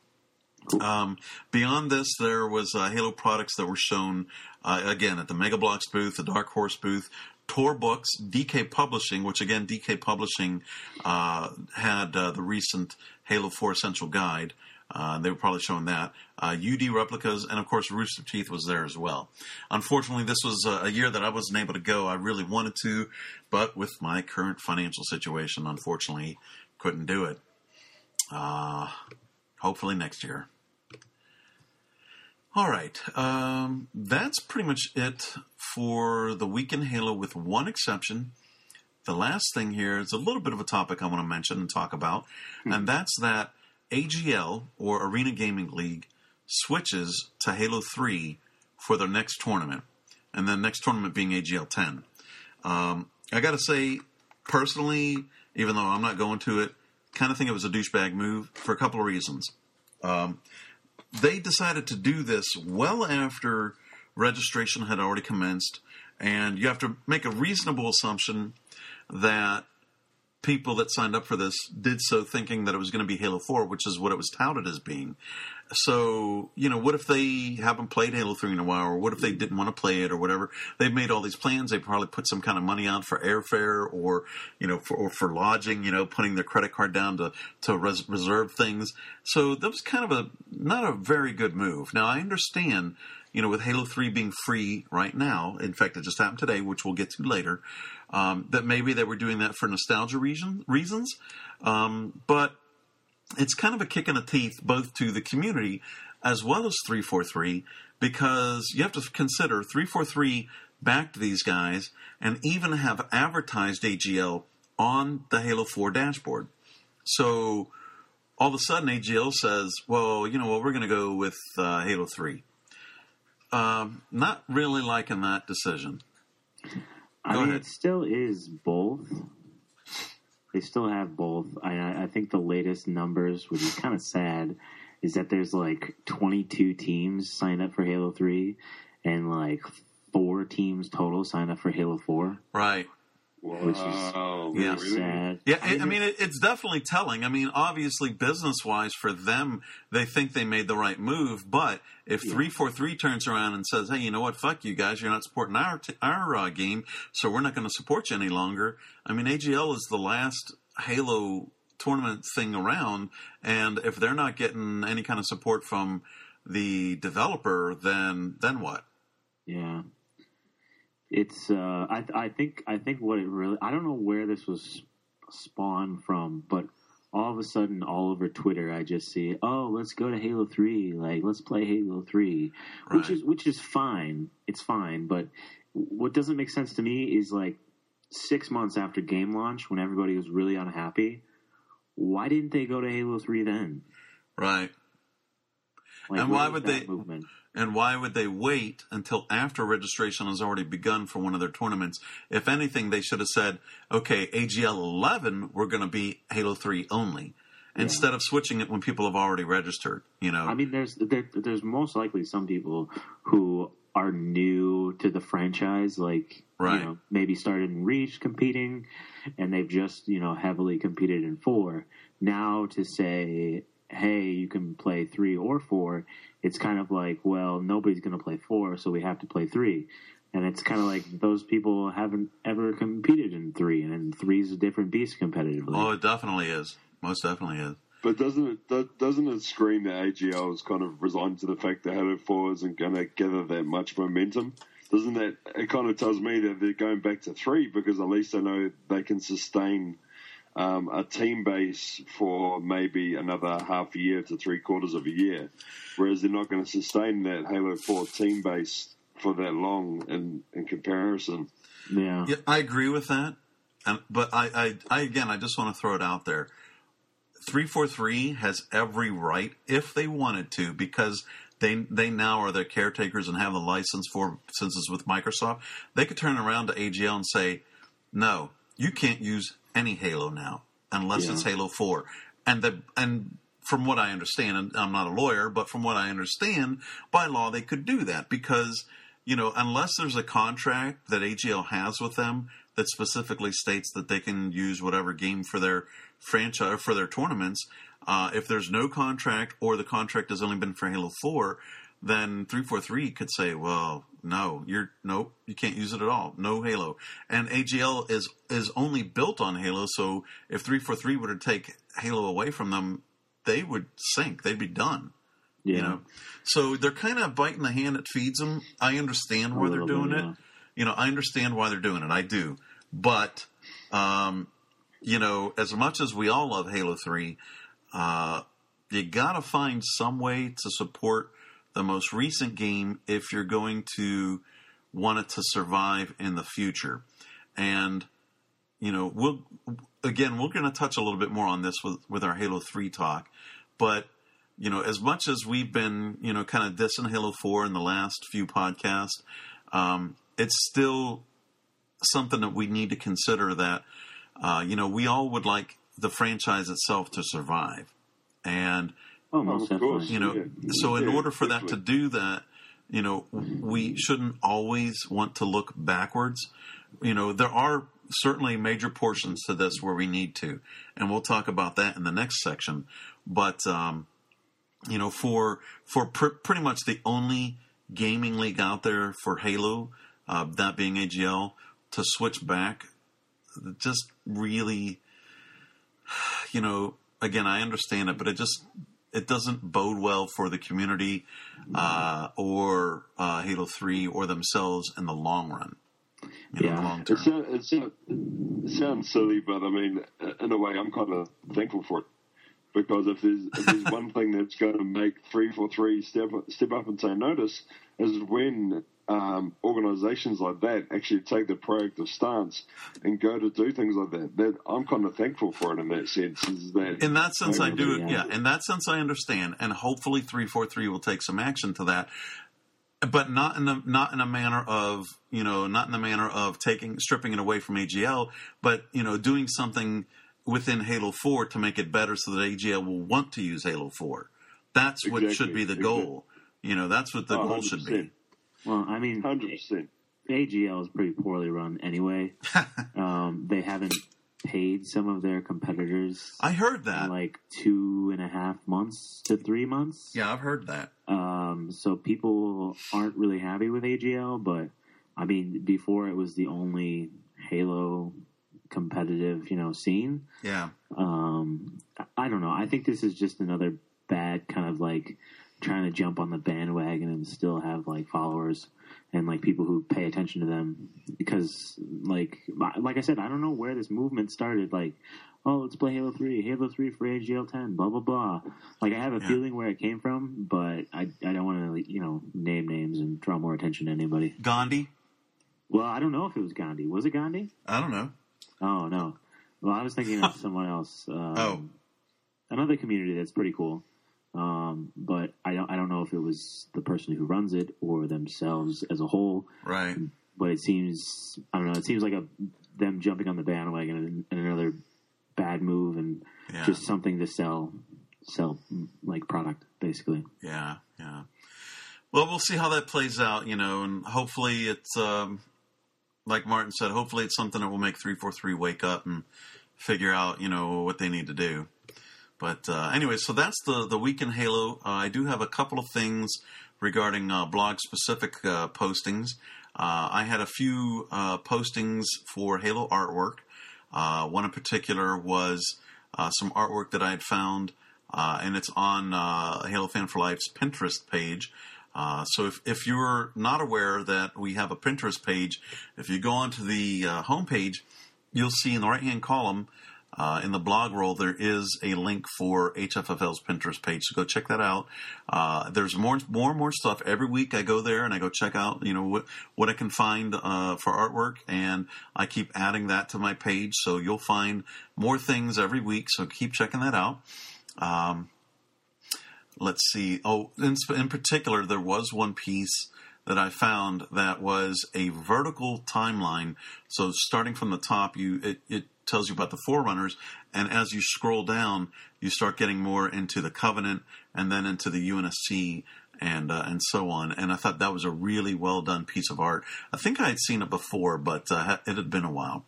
Um, beyond this, there was uh, Halo products that were shown uh, again at the Mega Bloks booth, the Dark Horse booth, Tor Books, DK Publishing, which again DK Publishing uh, had uh, the recent Halo 4 Essential Guide. Uh, they were probably showing that. UD uh, replicas, and of course, Rooster Teeth was there as well. Unfortunately, this was a year that I wasn't able to go. I really wanted to, but with my current financial situation, unfortunately, couldn't do it. Hopefully next year. All right. Um, that's pretty much it for the week in Halo, with one exception. The last thing here is a little bit of a topic I want to mention and talk about, hmm. and that's that AGL, or Arena Gaming League, switches to Halo 3 for their next tournament, and the next tournament being AGL 10. Um, I got to say, personally, even though I'm not going to it, kind of think it was a douchebag move for a couple of reasons. Um, they decided to do this well after registration had already commenced, and you have to make a reasonable assumption that people that signed up for this did so thinking that it was going to be Halo 4, which is what it was touted as being. So, you know, what if they haven't played Halo 3 in a while, or what if they didn't want to play it, or whatever? They've made all these plans. They probably put some kind of money out for airfare, or you know, for, or for lodging. You know, putting their credit card down to to res- reserve things. So that was kind of a not a very good move. Now I understand, you know, with Halo 3 being free right now. In fact, it just happened today, which we'll get to later. Um, that maybe they were doing that for nostalgia reason, reasons, um, but it's kind of a kick in the teeth both to the community as well as 343 because you have to consider 343 backed these guys and even have advertised AGL on the Halo 4 dashboard. So all of a sudden AGL says, well, you know what, we're going to go with uh, Halo 3. Um, not really liking that decision. I mean, ahead. it still is both they still have both. I, I think the latest numbers, which is kind of sad, is that there's like 22 teams signed up for Halo 3 and like four teams total signed up for Halo 4. Right. Which is yeah. sad. Yeah, I, I mean, it, it's definitely telling. I mean, obviously, business wise, for them, they think they made the right move. But if yeah. 343 turns around and says, hey, you know what, fuck you guys, you're not supporting our, t- our uh, game, so we're not going to support you any longer. I mean, AGL is the last Halo tournament thing around, and if they're not getting any kind of support from the developer, then then what? Yeah, it's. Uh, I I think I think what it really. I don't know where this was spawn from, but all of a sudden, all over Twitter, I just see, oh, let's go to Halo Three. Like, let's play Halo Three, which is which is fine. It's fine, but what doesn't make sense to me is like six months after game launch, when everybody was really unhappy, why didn't they go to Halo Three then? Right. Like, And why would they- movement? And why would they wait until after registration has already begun for one of their tournaments? If anything, they should have said, okay, AGL 11, we're going to be Halo 3 only. Instead of switching it when people have already registered, you know. I mean, there's there, there's most likely some people who are new to the franchise, like Right. you know, maybe started in Reach competing, and they've just you know heavily competed in four. Now to say, hey, you can play three or four, it's kind of like, well, nobody's going to play four, so we have to play three. And it's kind of like those people haven't ever competed in three, and three's a different beast competitively. oh, it definitely is. Most definitely is. But doesn't it doesn't it scream that AGL is kind of resigned to the fact that Halo Four isn't going to gather that much momentum? Doesn't that it kind of tells me that they're going back to three because at least they know they can sustain um, a team base for maybe another half a year to three quarters of a year, whereas they're not going to sustain that Halo Four team base for that long in in comparison. yeah. Yeah, I agree with that. And, but I, I, I, again, I just want to throw it out there. 343 has every right, if they wanted to, because they they now are the caretakers and have the license for, since it's with Microsoft, they could turn around to AGL and say, no, you can't use any Halo now unless Yeah. it's Halo 4. And the, and from what I understand, and I'm not a lawyer, but from what I understand, by law they could do that because, you know, unless there's a contract that AGL has with them that specifically states that they can use whatever game for their franchise for their tournaments, uh, if there's no contract or the contract has only been for Halo 4, then 343 could say, well, no, you're nope, you can't use it at all. No Halo. And AGL is is only built on Halo, so if 343 were to take Halo away from them, they would sink. They'd be done. yeah. You know, so they're kind of biting the hand that feeds them. I understand why they're doing bit, it. You know, I understand why they're doing it. I do, but um, you know, as much as we all love Halo Three, uh, you got to find some way to support the most recent game if you're going to want it to survive in the future. And you know, we'll again we're going to touch a little bit more on this with with our Halo Three talk, but you know, as much as we've been you know kind of dissing Halo Four in the last few podcasts, um, it's still something that we need to consider that uh, you know we all would like the franchise itself to survive, and Oh, Oh, most of course. you know Yeah. so in Yeah, order for that to do that you know we shouldn't always want to look backwards you know there are certainly major portions to this where we need to and we'll talk about that in the next section but um you know for for pr- pretty much the only gaming league out there for halo uh, that being agl to switch back just really [sighs] you know again i understand it but it just it doesn't bode well for the community uh, or uh, halo 3 or themselves in the long run in Yeah. the long It, term sound, it, sound, it sounds silly, but I mean, in a way, I'm kind of thankful for it because if there's, if there's [laughs] one thing that's going to make three four three step step up and say notice is when um, organisations like that actually take the proactive stance and go to do things like that. That I'm kind of thankful for it in that sense. Is that in that sense i do Yeah. in that sense i understand and hopefully 343 will take some action to that but not in the not in a manner of you know not in the manner of taking stripping it away from AGL, but you know doing something within Halo Four to make it better so that AGL will want to use Halo Four. That's what should be the exactly. goal. You know, that's what the Oh, goal should be. Well, I mean, hundred percent? AGL is pretty poorly run anyway. [laughs] um, they haven't paid some of their competitors I heard that. like two and a half months to three months. Yeah, I've heard that. Um, so people aren't really happy with AGL, but I mean, before it was the only Halo competitive, you know, scene. Yeah, Um, I don't know. I think this is just another bad kind of like trying to jump on the bandwagon and still have like followers and like people who pay attention to them because like like I said, I don't know where this movement started. Like, oh, let's play Halo Three, Halo Three for AGL ten, blah blah blah. Like I have a Yeah. feeling where it came from, but I I don't want to you know name names and draw more attention to anybody. Gandhi? Well, I don't know if it was Gandhi. Was it Gandhi? I don't know. Oh no. Well, I was thinking of [laughs] someone else. Um, Oh. another community that's pretty cool. Um, but I don't I don't know if it was the person who runs it or themselves as a whole. Right. But it seems I don't know. It seems like a them jumping on the bandwagon and, and another bad move and Yeah. just something to sell sell like product basically. Yeah, yeah. Well, we'll see how that plays out, you know, and hopefully it's um, like Martin said. Hopefully it's something that will make three four three wake up and figure out, you know, what they need to do. But uh, anyway, so that's the the week in Halo. Uh, I do have a couple of things regarding uh, blog specific uh, postings. Uh, I had a few uh, postings for Halo artwork. One in particular was some artwork that I had found, and it's on Halo Fan for Life's Pinterest page. So if, if you're not aware that we have a Pinterest page, if you go onto the uh, homepage, you'll see in the right hand column uh, in the blog roll there is a link for HFFL's Pinterest page. So go check that out. Uh, there's more more and more stuff every week. I go there and I go check out you know what what I can find uh, for artwork, and I keep adding that to my page. So you'll find more things every week. So keep checking that out. Um, let's see. Oh, in, in particular, there was one piece that I found that was a vertical timeline. So starting from the top, you it, it tells you about the forerunners, and as you scroll down, you start getting more into the Covenant, and then into the UNSC. And uh, and so on, and I thought that was a really well done piece of art. I think I had seen it before, but uh, it had been a while.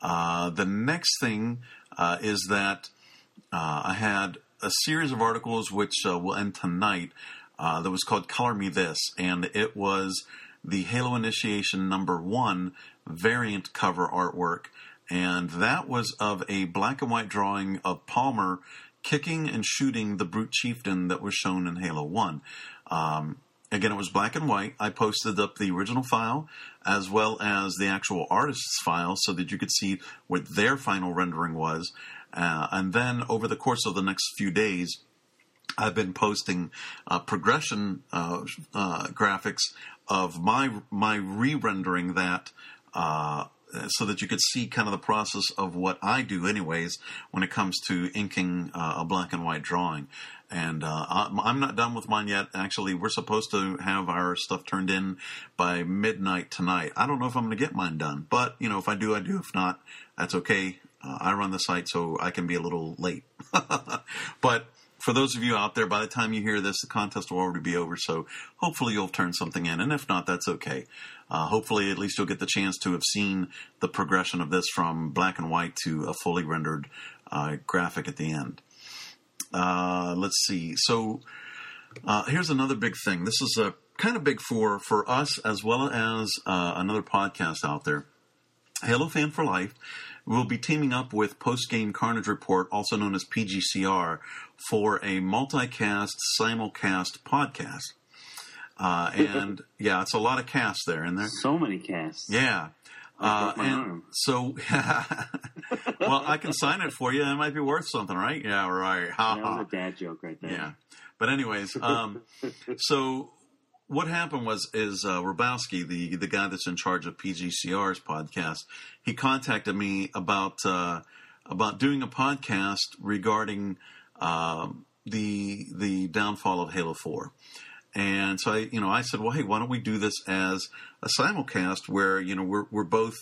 Uh, the next thing uh, is that uh, I had a series of articles which uh, will end tonight that was called Color Me This, and it was the Halo Initiation number one variant cover artwork. And that was of a black and white drawing of Palmer kicking and shooting the Brute Chieftain that was shown in Halo 1. Um, again, it was black and white. I posted up the original file as well as the actual artist's file so that you could see what their final rendering was. Uh, and then over the course of the next few days, I've been posting uh, progression uh, uh, graphics of my my re-rendering that uh, so that you could see kind of the process of what I do, anyways, when it comes to inking uh, a black and white drawing. And uh, I'm I'm not done with mine yet. Actually, we're supposed to have our stuff turned in by midnight tonight. I don't know if I'm going to get mine done, but you know, if I do, I do. If not, that's okay. Uh, I run the site, so I can be a little late. [laughs] but for those of you out there, by the time you hear this, the contest will already be over. So hopefully you'll turn something in, and if not, that's okay. Uh, hopefully, at least you'll get the chance to have seen the progression of this from black and white to a fully rendered uh, graphic at the end. Uh, let's see. So uh, here's another big thing. This is a kind of big for for us as well as uh, another podcast out there. Halo Fan for Life will be teaming up with Post Game Carnage Report, also known as PGCR, for a multicast, simulcast podcast. Uh, and yeah, it's a lot of casts there in there. So many casts. Yeah. Uh, and arm. so, [laughs] well, I can sign it for you. It might be worth something, right? Yeah, right. Ha, That ha. was a dad joke right there. Yeah. But anyways, um, [laughs] so what happened was is uh, Rabowski, the the guy that's in charge of PGCR's podcast, he contacted me about uh, about doing a podcast regarding um, the the downfall of Halo Four. And so I, you know, I said, well, hey, why don't we do this as a simulcast where you know we're we're both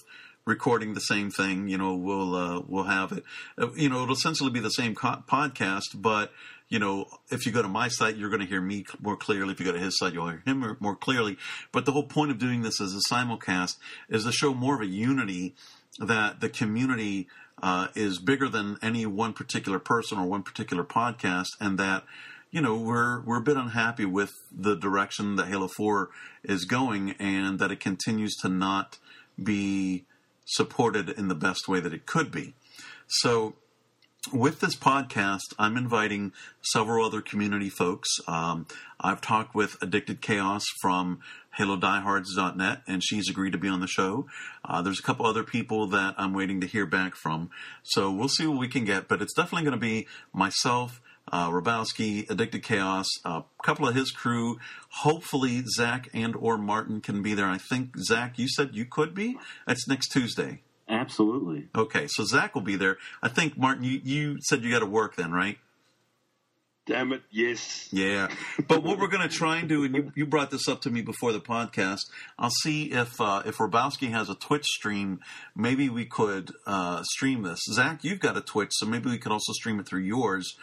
recording the same thing. You know, we'll uh, we'll have it. Uh, you know, it'll essentially be the same co- podcast, but you know, if you go to my site, you're going to hear me more clearly. If you go to his site, you'll hear him more- clearly. But the whole point of doing this as a simulcast is to show more of a unity that the community uh, is bigger than any one particular person or one particular podcast, and that you know we're we're a bit unhappy with the direction that Halo Four is going, and that it continues to not be supported in the best way that it could be. So with this podcast, I'm inviting several other community folks. Um, I've talked with Addicted Chaos from HaloDiehards.net, and she's agreed to be on the show. Uh, there's a couple other people that I'm waiting to hear back from. So we'll see what we can get, but it's definitely going to be myself, uh, Rabowski, Addicted Chaos, a couple of his crew. Hopefully, Zach and or Martin can be there. I think Zach, you said you could be. That's next Tuesday. Absolutely. Okay, so Zach will be there. I think Martin, you, you said you got to work then, right? Damn it, yes. Yeah, but what we're going to try and do, and you, you brought this up to me before the podcast. I'll see if uh, if Rabowski has a Twitch stream. Maybe we could uh, stream this. Zach, you've got a Twitch, so maybe we could also stream it through yours,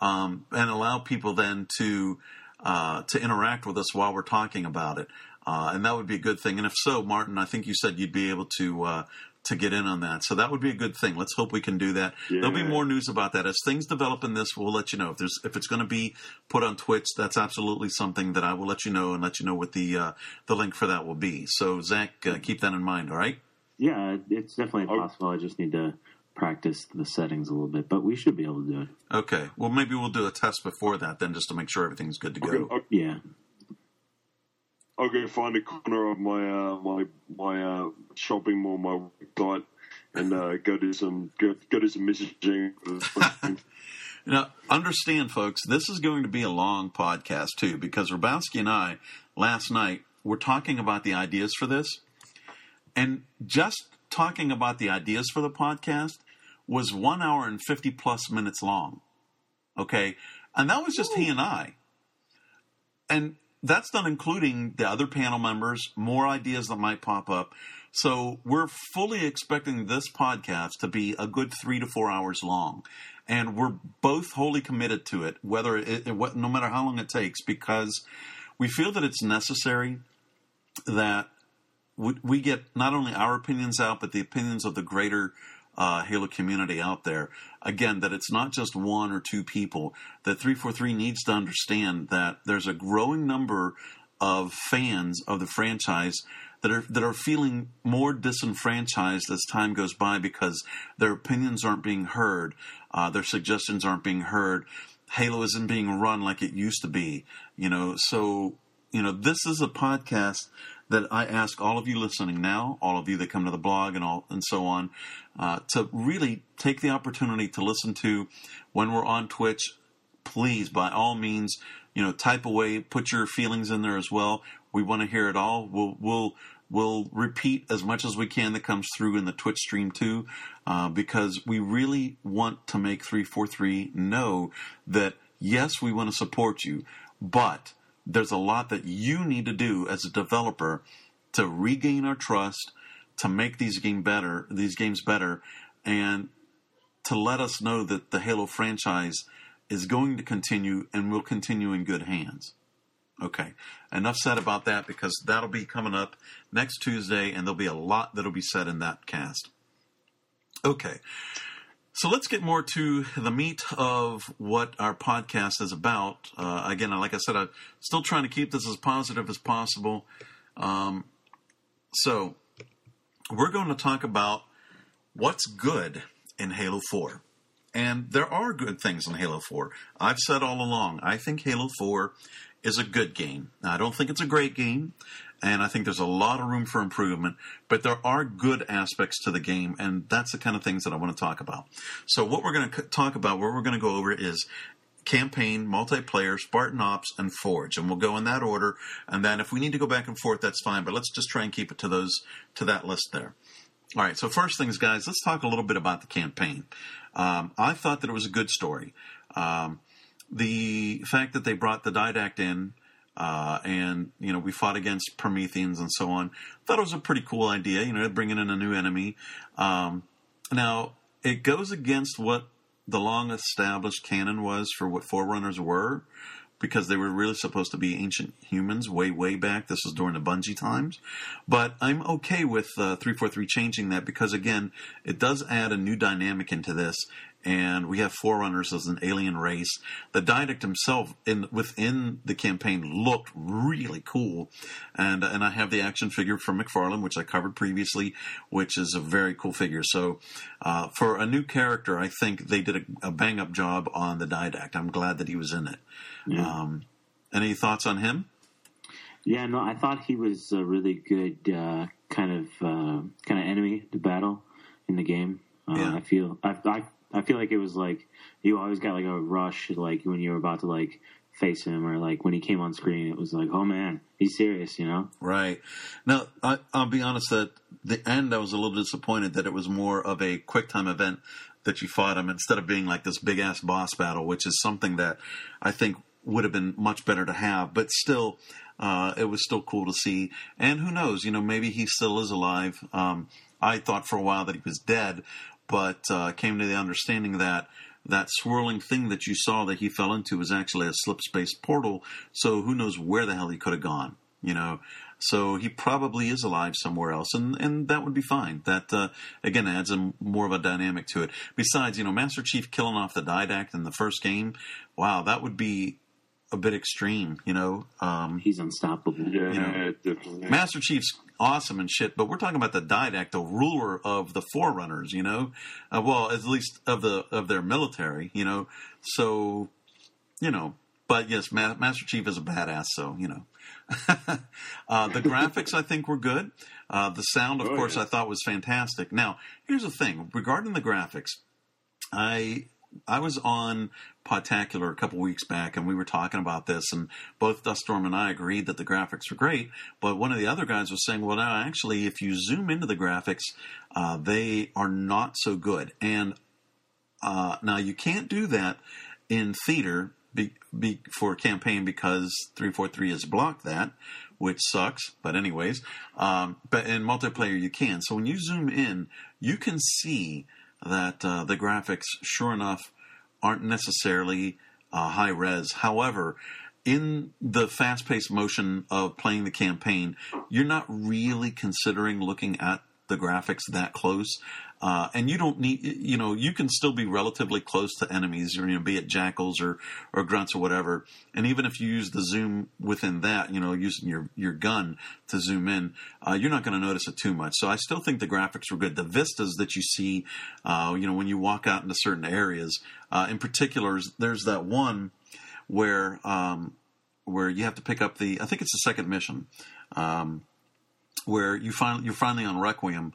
um, and allow people then to uh, to interact with us while we're talking about it. Uh, and that would be a good thing. And if so, Martin, I think you said you'd be able to uh, to get in on that. So that would be a good thing. Let's hope we can do that. Yeah. There'll be more news about that as things develop in this. We'll let you know if there's if it's going to be put on Twitch. That's absolutely something that I will let you know and let you know what the uh, the link for that will be. So Zach, uh, keep that in mind. All right. Yeah, it's definitely possible. I just need to practice the settings a little bit, but we should be able to do it. Okay. Well, maybe we'll do a test before that then, just to make sure everything's good to I'll go. go, I'll, Yeah. I'll go find a corner of my uh, my my uh, shopping mall, my website, and uh, go do some go, go do some messaging. [laughs] Now, understand, folks, this is going to be a long podcast too, because Rabowski and I last night were talking about the ideas for this, and just talking about the ideas for the podcast was one hour and fifty plus minutes long. Okay, and that was just he and I, and that's not including the other panel members, more ideas that might pop up. So we're fully expecting this podcast to be a good three to four hours long, and we're both wholly committed to it, whether it, it what, no matter how long it takes, because we feel that it's necessary that we, we get not only our opinions out, but the opinions of the greater uh, Halo community out there. Again, that it's not just one or two people. That 343 needs to understand that there's a growing number of fans of the franchise that are that are feeling more disenfranchised as time goes by because their opinions aren't being heard, uh, their suggestions aren't being heard. Halo isn't being run like it used to be, you know. So, you know, this is a podcast that I ask all of you listening now, all of you that come to the blog and all and so on, uh, to really take the opportunity to listen to when we're on Twitch. Please, by all means, you know, type away, put your feelings in there as well. We want to hear it all. We'll we'll we'll repeat as much as we can that comes through in the Twitch stream too, uh, because we really want to make three four three know that yes, we want to support you, but there's a lot that you need to do as a developer to regain our trust, to make these game better, these games better, and to let us know that the Halo franchise is going to continue and will continue in good hands. Okay, enough said about that because that'll be coming up next Tuesday, and there'll be a lot that'll be said in that cast. Okay, so let's get more to the meat of what our podcast is about. Uh, again, like I said, I'm still trying to keep this as positive as possible. Um, so, we're going to talk about what's good in Halo 4. And there are good things in Halo 4. I've said all along, I think Halo 4 is a good game. Now, I don't think it's a great game, and I think there's a lot of room for improvement, but there are good aspects to the game, and that's the kind of things that I want to talk about. So, what we're going to talk about, what we're going to go over is campaign, multiplayer, Spartan Ops, and Forge, and we'll go in that order. And then if we need to go back and forth, that's fine. But let's just try and keep it to those to that list there. All right. So first things, guys, let's talk a little bit about the campaign. Um, I thought that it was a good story. Um, the fact that they brought the Didact in. Uh, and you know we fought against Prometheans and so on. Thought it was a pretty cool idea, you know, bringing in a new enemy. Um, now it goes against what the long established canon was for what Forerunners were, because they were really supposed to be ancient humans way, way back. This was during the Bungie times. But I'm okay with uh, 343 changing that because, again, it does add a new dynamic into this. And we have Forerunners as an alien race. The Didact himself, in within the campaign, looked really cool, and and I have the action figure from McFarlane, which I covered previously, which is a very cool figure. So, uh, for a new character, I think they did a, a bang up job on the Didact. I'm glad that he was in it. Yeah. Um, any thoughts on him? Yeah, no, I thought he was a really good uh, kind of uh, kind of enemy to battle in the game. Uh, Yeah. I feel I, I I feel like it was like you always got like a rush like when you were about to like face him or like when he came on screen it was like oh man he's serious you know Right. Now, I, I'll be honest that the end, I was a little disappointed that it was more of a quick time event that you fought him instead of being like this big ass boss battle, which is something that I think would have been much better to have. But still, uh, it was still cool to see. And who knows, you know, maybe he still is alive. Um, I thought for a while that he was dead, but uh, came to the understanding that that swirling thing that you saw that he fell into was actually a slip space portal. So who knows where the hell he could have gone, you know? So he probably is alive somewhere else, and, and that would be fine. That uh, again adds a more of a dynamic to it. Besides, you know, Master Chief killing off the Didact in the first game, wow, that would be a bit extreme. You know, um, he's unstoppable Yeah, You know, definitely. Master Chief's awesome and shit, but we're talking about the Didact, the ruler of the Forerunners. You know, uh, well, at least of the of their military. You know, so you know, but yes, Ma- Master Chief is a badass. So you know, [laughs] uh, the graphics I think were good. Uh, the sound, of Oh, course, yeah. I thought was fantastic. Now, here's the thing regarding the graphics. I I was on Podtacular a couple weeks back, and we were talking about this, and both Duststorm and I agreed that the graphics were great. But one of the other guys was saying, "Well, now actually, if you zoom into the graphics, uh, they are not so good." And uh, now you can't do that in theater be, be, for campaign because 343 has blocked that, which sucks. But anyways, um, but in multiplayer you can. So when you zoom in, you can see that uh, the graphics, sure enough, aren't necessarily uh, high res. However, in the fast paced motion of playing the campaign, you're not really considering looking at the graphics that close. Uh, and you don't need, you know, you can still be relatively close to enemies, you know, be it jackals or, or grunts or whatever. And even if you use the zoom within that, you know, using your, your gun to zoom in, uh, you're not going to notice it too much. So I still think the graphics were good. The vistas that you see, uh, you know, when you walk out into certain areas, uh, in particular, there's that one where, um, where you have to pick up the, I think it's the second mission. Um, where you finally you're finally on Requiem,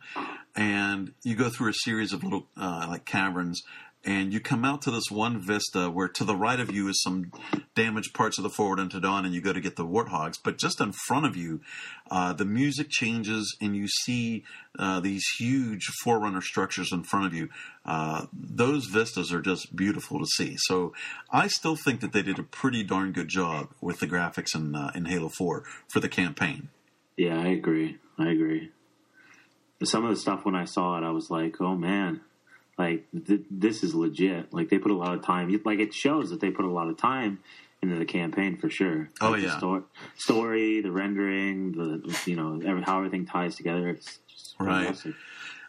and you go through a series of little uh, like caverns, and you come out to this one vista where to the right of you is some damaged parts of the Forward Unto Dawn, and you go to get the warthogs. But just in front of you, uh, the music changes, and you see uh, these huge Forerunner structures in front of you. Uh, those vistas are just beautiful to see. So I still think that they did a pretty darn good job with the graphics in uh, in Halo Four for the campaign. Yeah I agree. I agree. Some of the stuff when I saw it I was like oh man. Like th- this is legit. Like they put a lot of time. Like it shows that they put a lot of time into the campaign for sure. Oh, Like, yeah. the sto- story the rendering the you know every, how everything ties together. It's just Right. fantastic.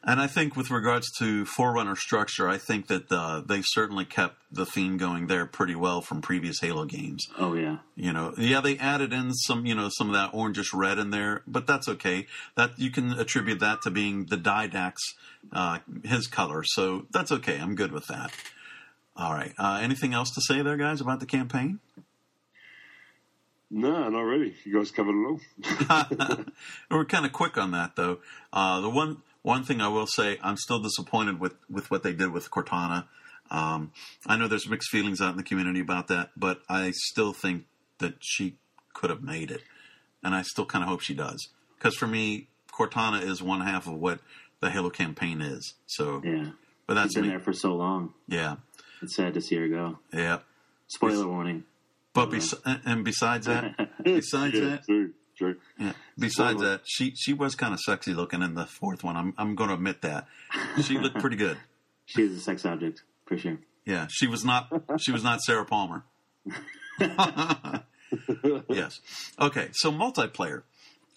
And I think with regards to Forerunner structure, I think that uh, they certainly kept the theme going there pretty well from previous Halo games. oh yeah You know, yeah, they added in some, you know, some of that orangish red in there, but that's okay. That you can attribute that to being the Didact's uh, his color, so that's okay. I'm good with that. All right. Uh, anything else to say there, guys, about the campaign? No, not really. You guys covered it all. [laughs] We're kind of quick on that, though. Uh, the one one thing I will say, I'm still disappointed with with what they did with Cortana. Um, I know there's mixed feelings out in the community about that, but I still think that she could have made it, and I still kind of hope she does. Because for me, Cortana is one half of what the Halo campaign is. So, yeah but that's she's been me. there for so long Yeah, it's sad to see her go yeah. spoiler warning But bes- and besides that, [laughs] besides yeah, that, true. Yeah. Besides Spoiler. that, she she was kind of sexy looking in the fourth one. I'm I'm going to admit that she looked pretty good. [laughs] she is a sex object for sure Yeah, she was not she was not Sarah Palmer. [laughs] yes. Okay, so multiplayer.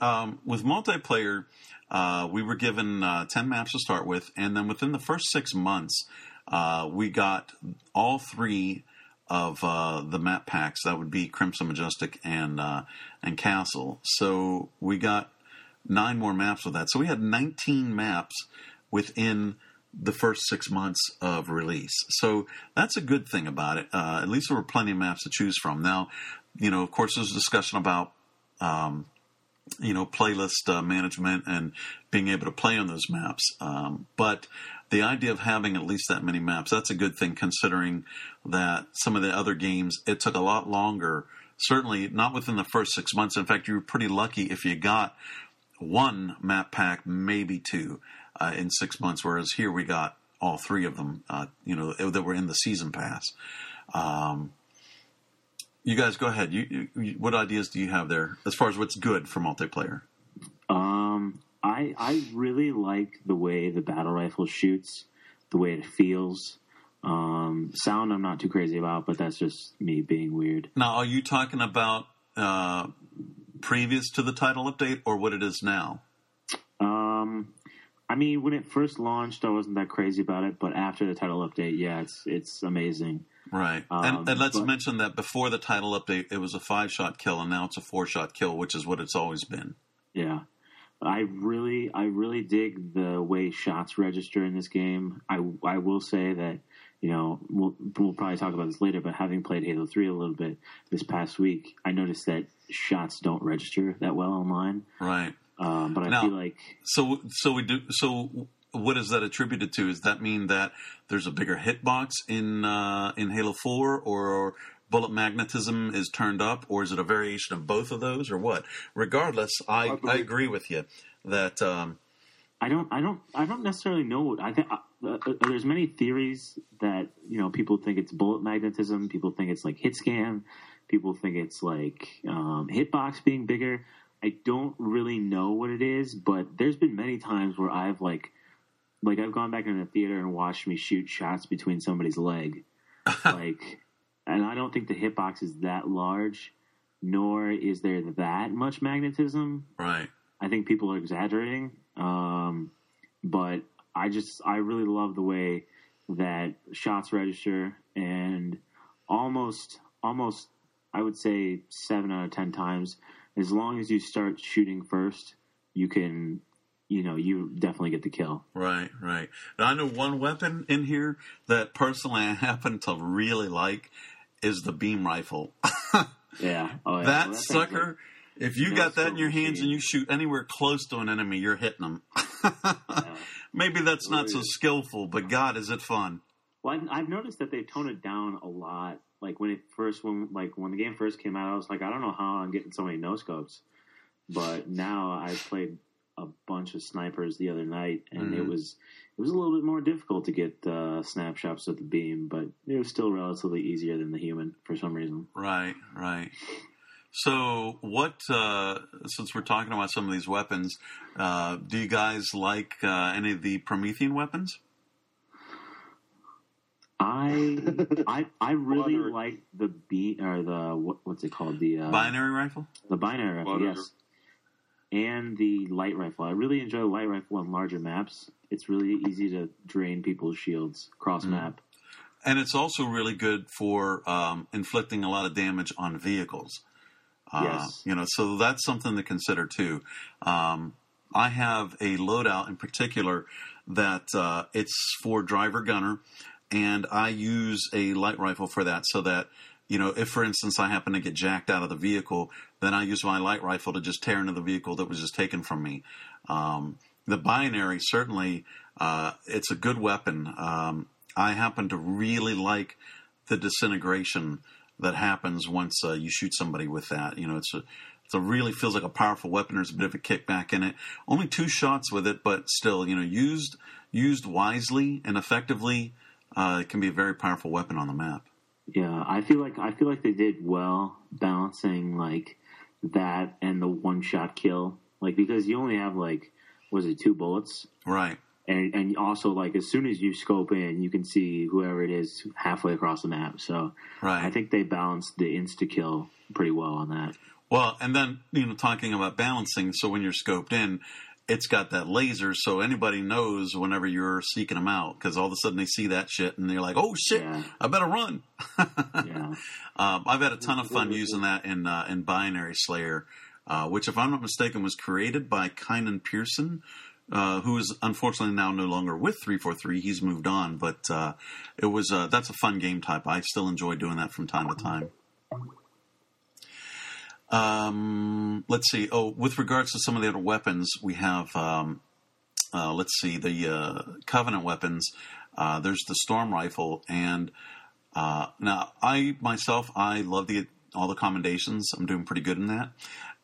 Um, with multiplayer, uh, we were given uh, ten maps to start with, and then within the first six months, uh, we got all three of uh, the map packs. That would be Crimson Majestic and uh, and Castle. So we got nine more maps with that. So we had 19 maps within the first six months of release. So that's a good thing about it. Uh, at least there were plenty of maps to choose from. Now, you know, of course, there's discussion about. Um, you know, playlist uh, management and being able to play on those maps. Um, but the idea of having at least that many maps, that's a good thing considering that some of the other games, it took a lot longer. Certainly not within the first six months. In fact, you were pretty lucky if you got one map pack, maybe two, uh, in six months, whereas here we got all three of them, uh, you know, that were in the season pass. Um, you guys go ahead. You, you, what ideas do you have there as far as what's good for multiplayer? Um, I I really like the way the battle rifle shoots, the way it feels. Um, sound I'm not too crazy about, but that's just me being weird. Now, are you talking about uh, previous to the title update or what it is now? Um, I mean, when it first launched, I wasn't that crazy about it, but after the title update, yeah, it's it's amazing. Right, Um, and, and let's but- mention that before the title update, it was a five shot kill, and now it's a four shot kill, which is what it's always been. Yeah. I really, I really dig the way shots register in this game. I, I will say that, you know, we'll, we'll probably talk about this later, but having played Halo 3 a little bit this past week, I noticed that shots don't register that well online. Right. Um, but I Now- feel like, So, so we do. So, what is that attributed to? Does that mean that there's a bigger hitbox in uh, in Halo Four, or bullet magnetism is turned up, or is it a variation of both of those, or what? Regardless, I, I, believe- agree with you that um, I don't, I don't, I don't necessarily know. What I think uh, uh, there's many theories that you know people think it's bullet magnetism. People think it's like hit scan. People think it's like um, hitbox being bigger. I don't really know what it is, but there's been many times where I've like, like I've gone back in the theater and watched me shoot shots between somebody's leg, [laughs] like, and I don't think the hitbox is that large, nor is there that much magnetism. right. I think people are exaggerating. Um, but I just I really love the way that shots register and almost almost I would say seven out of ten times, as long as you start shooting first, you can you know, you definitely get the kill. Right, right. Now, I know one weapon in here that personally I happen to really like is the beam rifle. [laughs] Yeah. Oh, yeah. that Well, sucker, if you got that in your hands and you shoot anywhere close to an enemy, you're hitting them. yeah. [laughs] Maybe that's not so skillful, but God, is it fun? Well, I've, I've noticed that they tone it down a lot. Like when it first, when like when the game first came out, I was like, I don't know how I'm getting so many no scopes. But now I've played a bunch of snipers the other night, and it Mhm. was it was a little bit more difficult to get uh, snapshots of the beam, but it was still relatively easier than the human for some reason. Right, right. So, what? Uh, since we're talking about some of these weapons, uh, do you guys like uh, any of the Promethean weapons? I [laughs] I I really Binary. like the beat or the what, what's it called the uh, Binary rifle. The binary rifle, Binary. yes. And the light rifle. I really enjoy the light rifle on larger maps. It's really easy to drain people's shields cross map. And it's also really good for um, inflicting a lot of damage on vehicles. Uh, Yes. You know, so that's something to consider too. Um, I have a loadout in particular that uh, it's for driver gunner, and I use a light rifle for that so that, you know, if for instance I happen to get jacked out of the vehicle, then I use my light rifle to just tear into the vehicle that was just taken from me. Um, the binary certainly uh, it's a good weapon. Um, I happen to really like the disintegration that happens once uh, you shoot somebody with that. You know, it's a really feels like a powerful weapon. There's a bit of a kickback in it. Only two shots with it, but still, you know, used used wisely and effectively, uh, it can be a very powerful weapon on the map. Yeah, I feel like I feel like they did well balancing like that and the one shot kill. Like because you only have like was it two bullets? Right. And and also like as soon as you scope in, you can see whoever it is halfway across the map. So Right. I think they balanced the insta kill pretty well on that. Well, and then you know, talking about balancing. So when you're scoped in, it's got that laser, so anybody knows whenever you're seeking them out because all of a sudden they see that shit and they're like, "Oh shit, Yeah. I better run." [laughs] Yeah. Um, I've had a ton of fun using that in uh, in Binary Slayer, uh, which, if I'm not mistaken, was created by Kynan Pearson, uh, who is unfortunately now no longer with 343. He's moved on, but uh, it was uh, that's a fun game type. I still enjoy doing that from time to time. Um, let's see. Oh, with regards to some of the other weapons, we have. Um, uh, let's see the uh, Covenant weapons. Uh, there's the Storm Rifle, and uh, now I myself I love the all the commendations. I'm doing pretty good in that.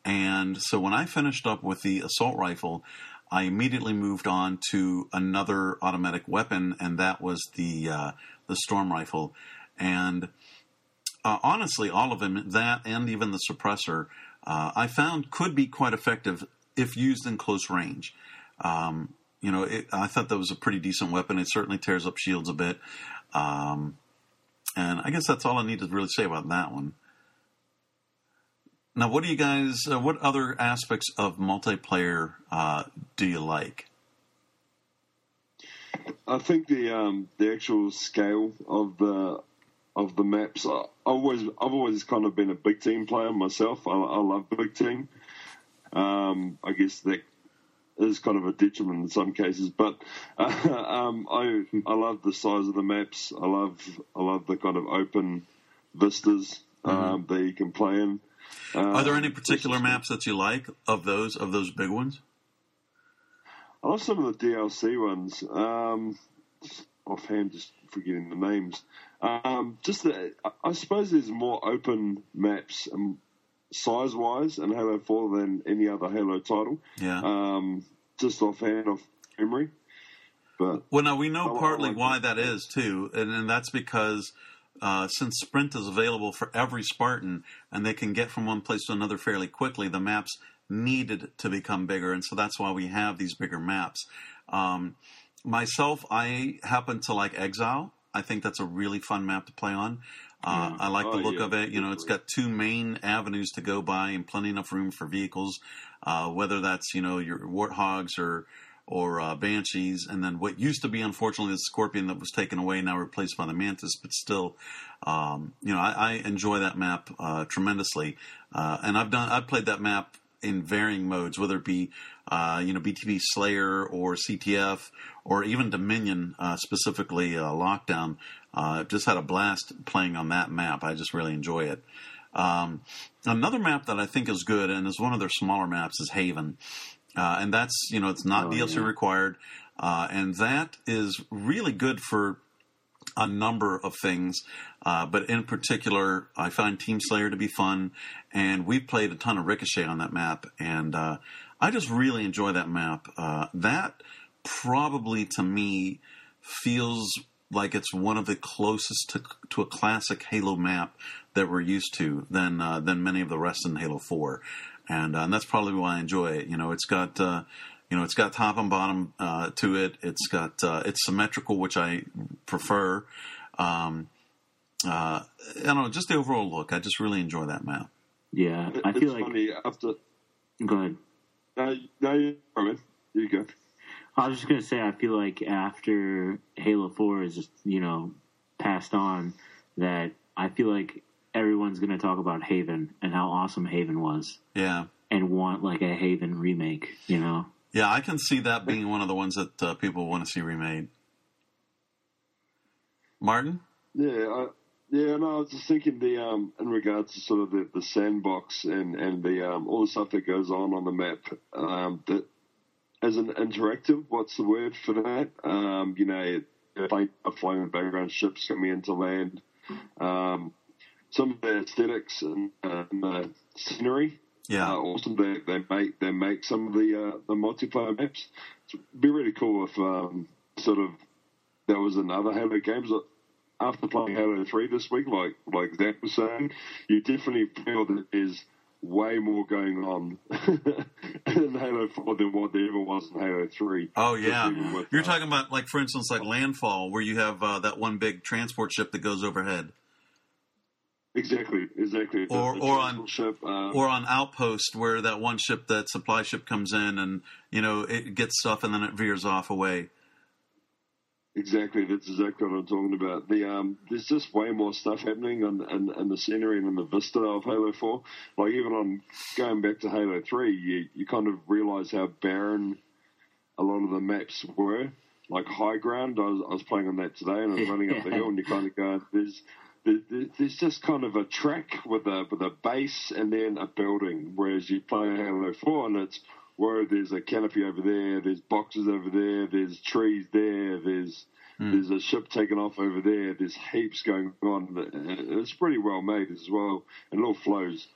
And so when I finished up with the assault rifle, I immediately moved on to another automatic weapon, and that was the uh, the storm rifle. And uh, honestly, all of them, that and even the suppressor, uh, I found could be quite effective if used in close range. Um, you know, it, I thought that was a pretty decent weapon. It certainly tears up shields a bit. Um, and I guess that's all I need to really say about that one. Now, what do you guys? Uh, what other aspects of multiplayer uh, do you like? I think the um, the actual scale of the of the maps. I, always I've always kind of been a big team player myself. I, I love big team. Um, I guess that is kind of a detriment in some cases, but uh, [laughs] um, I I love the size of the maps. I love I love the kind of open vistas um, that you can play in. Mm-hmm. Are there any Um, particular maps that you like of those of those big ones? I love some of the DLC ones. Um, offhand, just forgetting the names. Um, just the, I- I suppose there's more open maps um, size wise in Halo 4 than any other Halo title. Yeah. Um, just offhand of memory. But Well, now we know I- I partly like why that. that is too, and, and that's because uh, since Sprint is available for every Spartan, and they can get from one place to another fairly quickly, the maps needed to become bigger, and so that's why we have these bigger maps. Um, myself, I happen to like Exile. I think that's a really fun map to play on. Uh, Yeah. I like the Oh, look yeah, of it. You know, it's got two main avenues to go by and plenty enough room for vehicles. Uh, whether that's you know your warthogs or or uh, banshees, and then what used to be unfortunately the scorpion that was taken away now replaced by the mantis, but still, um, you know, I, I enjoy that map uh, tremendously, uh, and I've done I've played that map in varying modes, whether it be uh, you know BTB Slayer or CTF or even Dominion, uh, specifically uh, Lockdown. Uh, just had a blast playing on that map. I just really enjoy it. Um, another map that I think is good and is one of their smaller maps is Haven, uh, and that's you know it's not Oh, DLC yeah. required, uh, and that is really good for a number of things, uh, but in particular, I find Team Slayer to be fun, and we've played a ton of Ricochet on that map, and uh, I just really enjoy that map. Uh, that probably to me feels like it's one of the closest to to a classic Halo map that we're used to than uh, than many of the rest in Halo Four, and, uh, and that's probably why I enjoy it. You know, it's got. Uh, you know, it's got top and bottom uh, to it. It's got uh, it's symmetrical, which I prefer. Um, uh, I don't know, just the overall look. I just really enjoy that map. Yeah, I it's feel like. funny after. Go ahead. No, no, you, I mean, you go. I was just gonna say, I feel like after Halo Four is just you know passed on, that I feel like everyone's gonna talk about Haven and how awesome Haven was, Yeah, and want like a Haven remake. You know, yeah, I can see that being one of the ones that uh, people want to see remade. Martin, Yeah, I, yeah. No, I was just thinking the um in regards to sort of the, the sandbox and and the um all the stuff that goes on on the map. Um, that as an interactive, what's the word for that? Um, you know, flying, flying in the background, ships coming into land. Um, some of the aesthetics and, uh, and the scenery yeah, uh, awesome. They they make they make some of the uh, the multiplayer maps. It'd be really cool if um, sort of there was another Halo games. After playing Halo Three this week, like like Zach was saying, you definitely feel that there's way more going on [laughs] in Halo Four than what there ever was in Halo Three. oh yeah. With, You're uh, talking about like, for instance, like Landfall, where you have uh, that one big transport ship that goes overhead. Exactly, exactly. Or- the or on- ship, um, or on outpost where that one ship that supply ship comes in and you know it gets stuff and then it veers off away Exactly, that's exactly what I'm talking about. The um, there's just way more stuff happening in, in, in the scenery and in the vista of Halo Four. Like even on going back to Halo Three, you you kind of realise how barren a lot of the maps were. Like high ground, I was, I was playing on that today, and I was running up the hill, and you kind of go, there's there, there- there's just kind of a track with a with a base and then a building. Whereas you play Halo Four, and it's where there's a canopy over there, there's boxes over there, there's trees there, there's hmm. there's a ship taking off over there, there's heaps going on. Uh, it's pretty well made as well, and it all flows.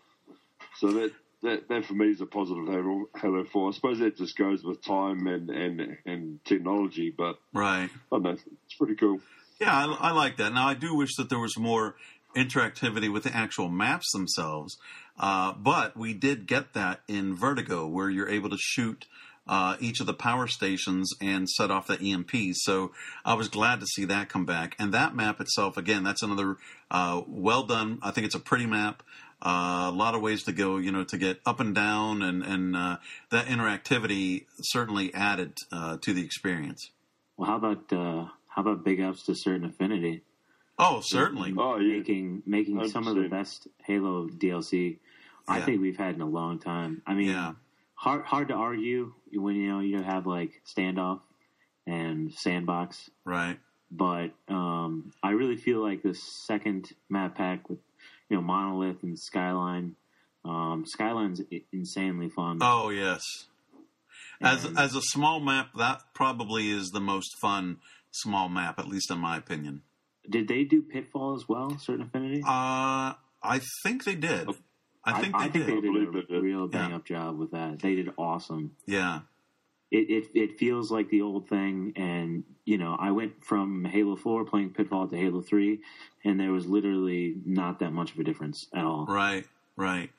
So that. That, that for me is a positive Halo, Halo 4. I suppose that just goes with time and, and, and technology, but right I don't know. It's pretty cool. Yeah, I, I like that. Now, I do wish that there was more interactivity with the actual maps themselves, uh, but we did get that in Vertigo, where you're able to shoot uh, each of the power stations and set off the EMP. So I was glad to see that come back. And that map itself, again, that's another uh, well done. I think it's a pretty map. Uh, a lot of ways to go, you know, to get up and down, and and uh, that interactivity certainly added uh, to the experience. Well, how about uh, how about big ups to Certain Affinity? Oh, certainly. Oh, yeah. making making some of the best Halo DLC I Yeah. think we've had in a long time. I mean, Yeah. hard hard to argue when you know you have like standoff and sandbox, Right. but um, I really feel like the second map pack with you know Monolith and Skyline. Um, Skyline's insanely fun. Oh yes. As And- as a small map, that probably is the most fun small map, at least in my opinion. Did they do Pitfall as well? Certain Affinity. Uh I think they did. I think they I think did. they did a they did. real bang Yeah. up job with that. They did awesome. Yeah. it, it it feels like the old thing and you know i went from halo 4 playing pitfall to halo 3 and there was literally not that much of a difference at all Right. Right.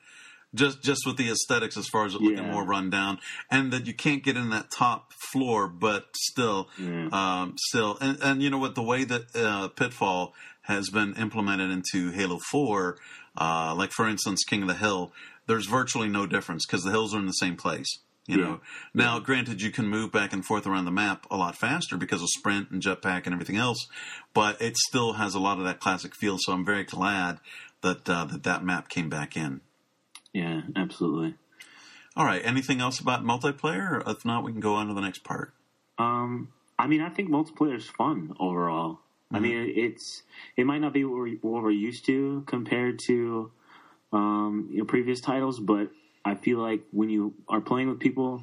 Just just with the aesthetics as far as it looking Yeah. more run down. And that you can't get in that top floor, but still Yeah. um still and, and you know what the way that uh Pitfall has been implemented into Halo 4, uh like for instance King of the Hill, there's virtually no difference because the hills are in the same place. You Yeah. know, now granted, you can move back and forth around the map a lot faster because of sprint and jetpack and everything else, but it still has a lot of that classic feel. So I'm very glad that uh, that that map came back in. Yeah absolutely All right, anything else about multiplayer? If not, we can go on to the next part. um i mean i think multiplayer is fun overall i mean it's it might not be what we're, what we're used to compared to um you know previous titles but i feel like when you are playing with people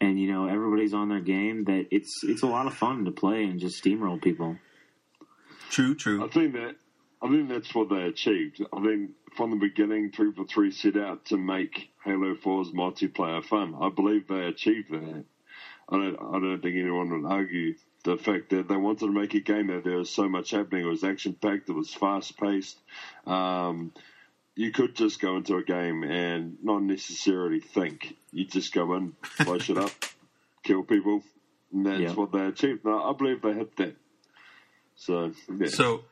and you know everybody's on their game that it's it's a lot of fun to play and just steamroll people True, true. I true. think that I think that's what they achieved. I think from the beginning, three four three set out to make Halo 4's multiplayer fun. I believe they achieved that. I don't. I don't think anyone would argue the fact that they wanted to make a game that there was so much happening. It was action packed. It was fast paced. Um, you could just go into a game and not necessarily think. You just go in, blow shit up, kill people, and that's Yeah. what they achieved. Now, I believe they hit that. So, yeah. So,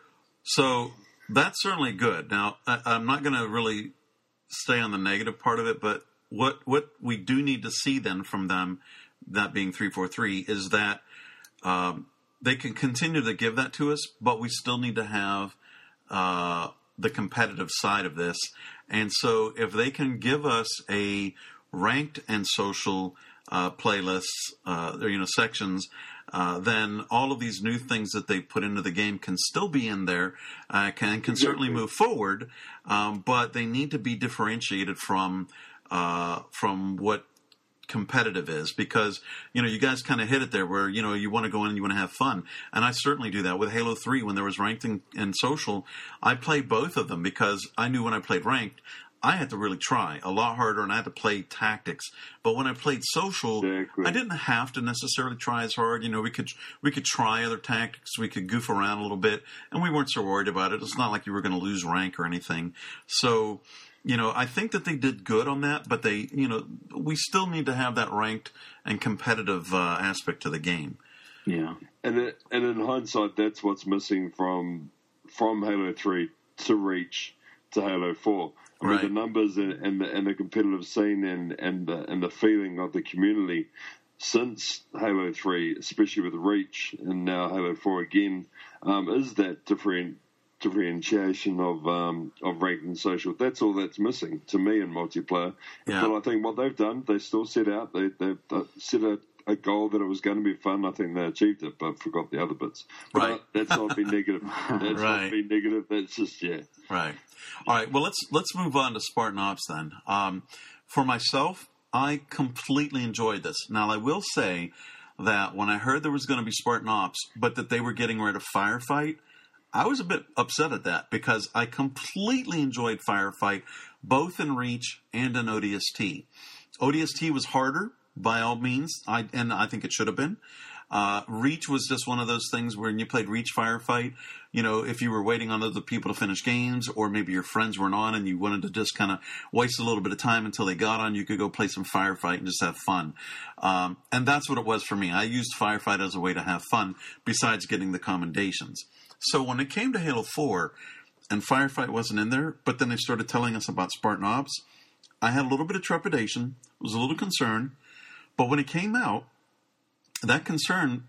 so that's certainly good. Now, I, I'm not going to really stay on the negative part of it, but what what we do need to see then from them, that being three four three, is that um, they can continue to give that to us, but we still need to have uh, the competitive side of this. And so, if they can give us a ranked and social uh, playlists, uh, you know, sections, uh, then all of these new things that they put into the game can still be in there, uh, can can certainly move forward, um, but they need to be differentiated from uh, from what competitive is because you know you guys kind of hit it there where you know you want to go in and you want to have fun. And i certainly do that. With halo 3 when there was ranked and, and social i played both of them because i knew when i played ranked i had to really try a lot harder and i had to play tactics but when i played social Exactly. i didn't have to necessarily try as hard you know we could we could try other tactics we could goof around a little bit and we weren't so worried about it it's not like you were going to lose rank or anything so you know, I think that they did good on that, but they, you know, we still need to have that ranked and competitive uh, aspect to the game. yeah And it, and in hindsight, that's what's missing from from Halo Three to Reach to Halo Four. I mean, Right. the numbers and, and the and the competitive scene and and the, and the feeling of the community since Halo Three, especially with Reach and now Halo Four again, um, is that different differentiation of um, of ranked and social. That's all that's missing to me in multiplayer. Yeah. But I think what they've done, they still set out they they set a, a goal that it was going to be fun. I think they achieved it, but forgot the other bits. But Right. that's not been negative. [laughs] That's Right. not being negative. That's just yeah. Right. All right. Well, let's let's move on to Spartan Ops then. Um, for myself, I completely enjoyed this. Now, I will say that when I heard there was going to be Spartan Ops, but that they were getting rid of Firefight, I was a bit upset at that because I completely enjoyed Firefight, both in Reach and in ODST. ODST was harder by all means, I and I think it should have been. Uh, Reach was just one of those things where when you played Reach Firefight, you know, if you were waiting on other people to finish games, or maybe your friends weren't on and you wanted to just kind of waste a little bit of time until they got on, you could go play some Firefight and just have fun. Um, and that's what it was for me. I used Firefight as a way to have fun, besides getting the commendations. So when it came to Halo 4, and Firefight wasn't in there, but then they started telling us about Spartan Ops, I had a little bit of trepidation, was a little concerned, but when it came out, that concern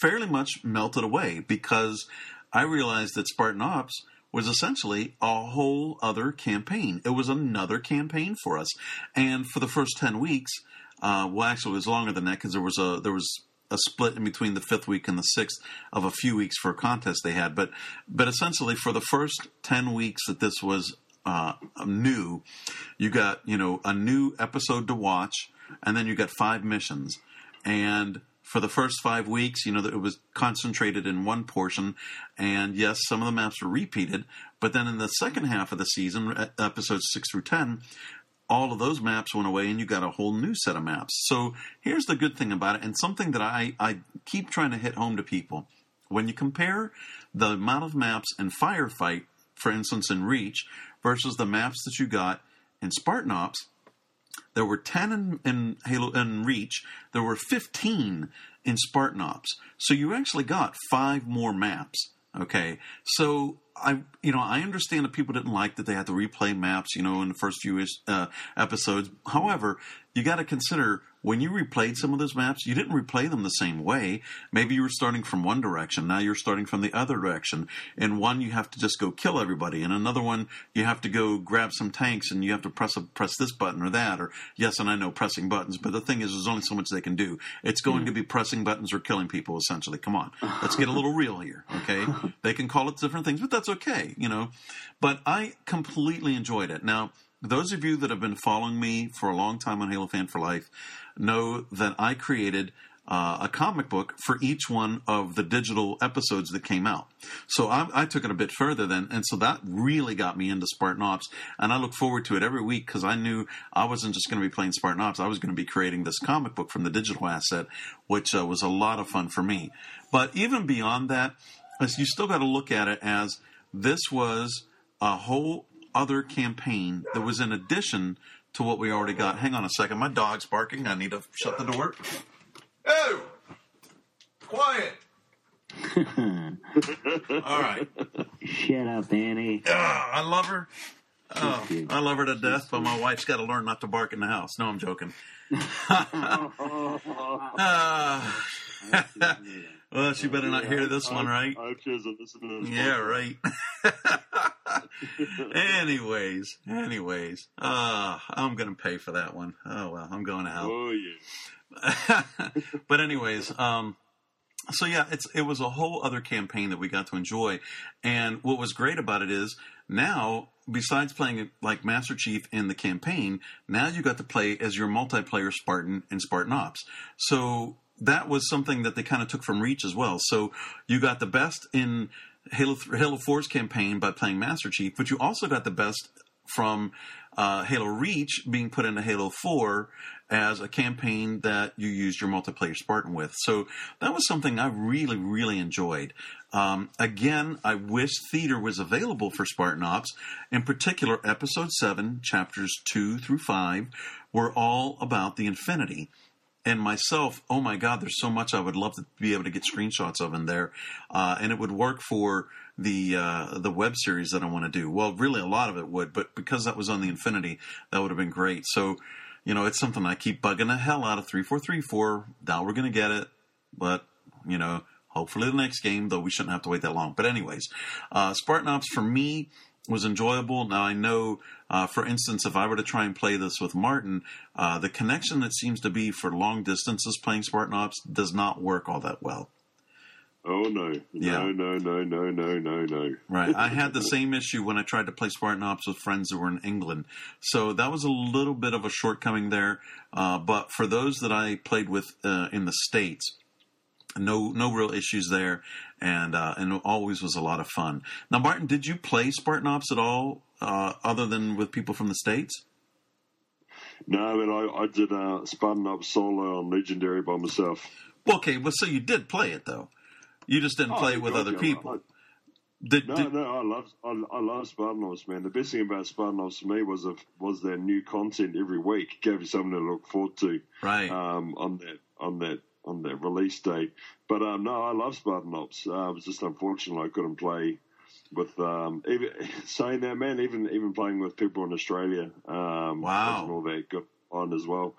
fairly much melted away because I realized that Spartan Ops was essentially a whole other campaign. It was another campaign for us, and for the first ten weeks, uh, well, actually, it was longer than that because there was a there was a split in between the fifth week and the sixth of a few weeks for a contest they had. But but essentially, for the first ten weeks that this was uh, new, you got you know a new episode to watch, and then you got five missions, and for the first five weeks, you know, it was concentrated in one portion, and yes, some of the maps were repeated. But then in the second half of the season, episodes six through ten, all of those maps went away, and you got a whole new set of maps. So here's the good thing about it, and something that I I keep trying to hit home to people: when you compare the amount of maps in Firefight, for instance, in Reach, versus the maps that you got in Spartan Ops, there were 10 in, in Halo in Reach. There were 15 in Spartan Ops. So you actually got five more maps. Okay, so I, you know, I understand that people didn't like that they had to replay maps, you know, in the first few uh, episodes. However, you got to consider when you replayed some of those maps, you didn't replay them the same way. Maybe you were starting from one direction. Now you're starting from the other direction. In one, you have to just go kill everybody. In another one, you have to go grab some tanks and you have to press a, press this button or that. Or yes, and I know pressing buttons, but the thing is, there's only so much they can do. It's going to hmm. be pressing buttons or killing people. Essentially, come on, let's get a little [laughs] real here. Okay, they can call it different things, but that's okay. You know, but I completely enjoyed it. Now, those of you that have been following me for a long time on Halo Fan for Life know that I created uh, a comic book for each one of the digital episodes that came out. So I, I took it a bit further then, and so that really got me into Spartan Ops, and I look forward to it every week because I knew I wasn't just going to be playing Spartan Ops; I was going to be creating this comic book from the digital asset, which uh, was a lot of fun for me. But even beyond that, you still got to look at it as this was a whole other campaign that was in addition to what we already got. Hang on a second, my dog's barking. I need to shut the door. Oh, quiet. [laughs] All right. Shut up, Annie. Ah, I love her. Oh, I love her to death, but my wife's got to learn not to bark in the house. No, I'm joking. [laughs] [laughs] Ah. Well, she better not hear this one, right? I hope she doesn't listen to this. Yeah, right. [laughs] anyways, anyways, uh, I'm gonna pay for that one. Oh well, I'm going to out. Oh yeah. [laughs] but anyways, um, so yeah, it's it was a whole other campaign that we got to enjoy, and what was great about it is now besides playing like Master Chief in the campaign, now you got to play as your multiplayer Spartan in Spartan Ops. So that was something that they kind of took from Reach as well. So you got the best in Halo Halo 4's campaign by playing Master Chief, but you also got the best from uh, Halo Reach being put into Halo 4 as a campaign that you used your multiplayer Spartan with. So that was something I really, really enjoyed. Um, again, I wish theater was available for Spartan Ops. In particular, Episode 7, Chapters 2 through 5 were all about the Infinity. And myself, oh my God, there's so much I would love to be able to get screenshots of in there, uh, and it would work for the uh, the web series that I want to do. Well, really, a lot of it would, but because that was on the Infinity, that would have been great. So, you know, it's something I keep bugging the hell out of three four three four. Now we're gonna get it, but you know, hopefully the next game, though we shouldn't have to wait that long. But anyways, uh, Spartan Ops for me was enjoyable. Now I know, uh, for instance, if I were to try and play this with Martin, uh, the connection that seems to be for long distances playing Spartan Ops does not work all that well. Oh no, Yeah. no, no, no, no, no, no, no. Right. I had the [laughs] same issue when I tried to play Spartan Ops with friends that were in England. So that was a little bit of a shortcoming there. Uh, but for those that I played with uh, in the States, no no real issues there. And, uh, and always was a lot of fun. Now, Martin, did you play Spartan Ops at all uh, other than with people from the States? No, but I, I did uh, Spartan Ops solo on Legendary by myself. Okay. Well, so you did play it, though. You just didn't Oh, play it with other yeah, people. I- Did, No, did- no, I love I, I love Spartan Ops, man. The best thing about Spartan Ops for me was if, was their new content every week. It gave you something to look forward to right. um, on that on that on that release day. But um, no, I love Spartan Ops. Uh, it was just unfortunate I couldn't play with um, even [laughs] saying that, man. Even even playing with people in Australia, um, Wow. all that good on as well.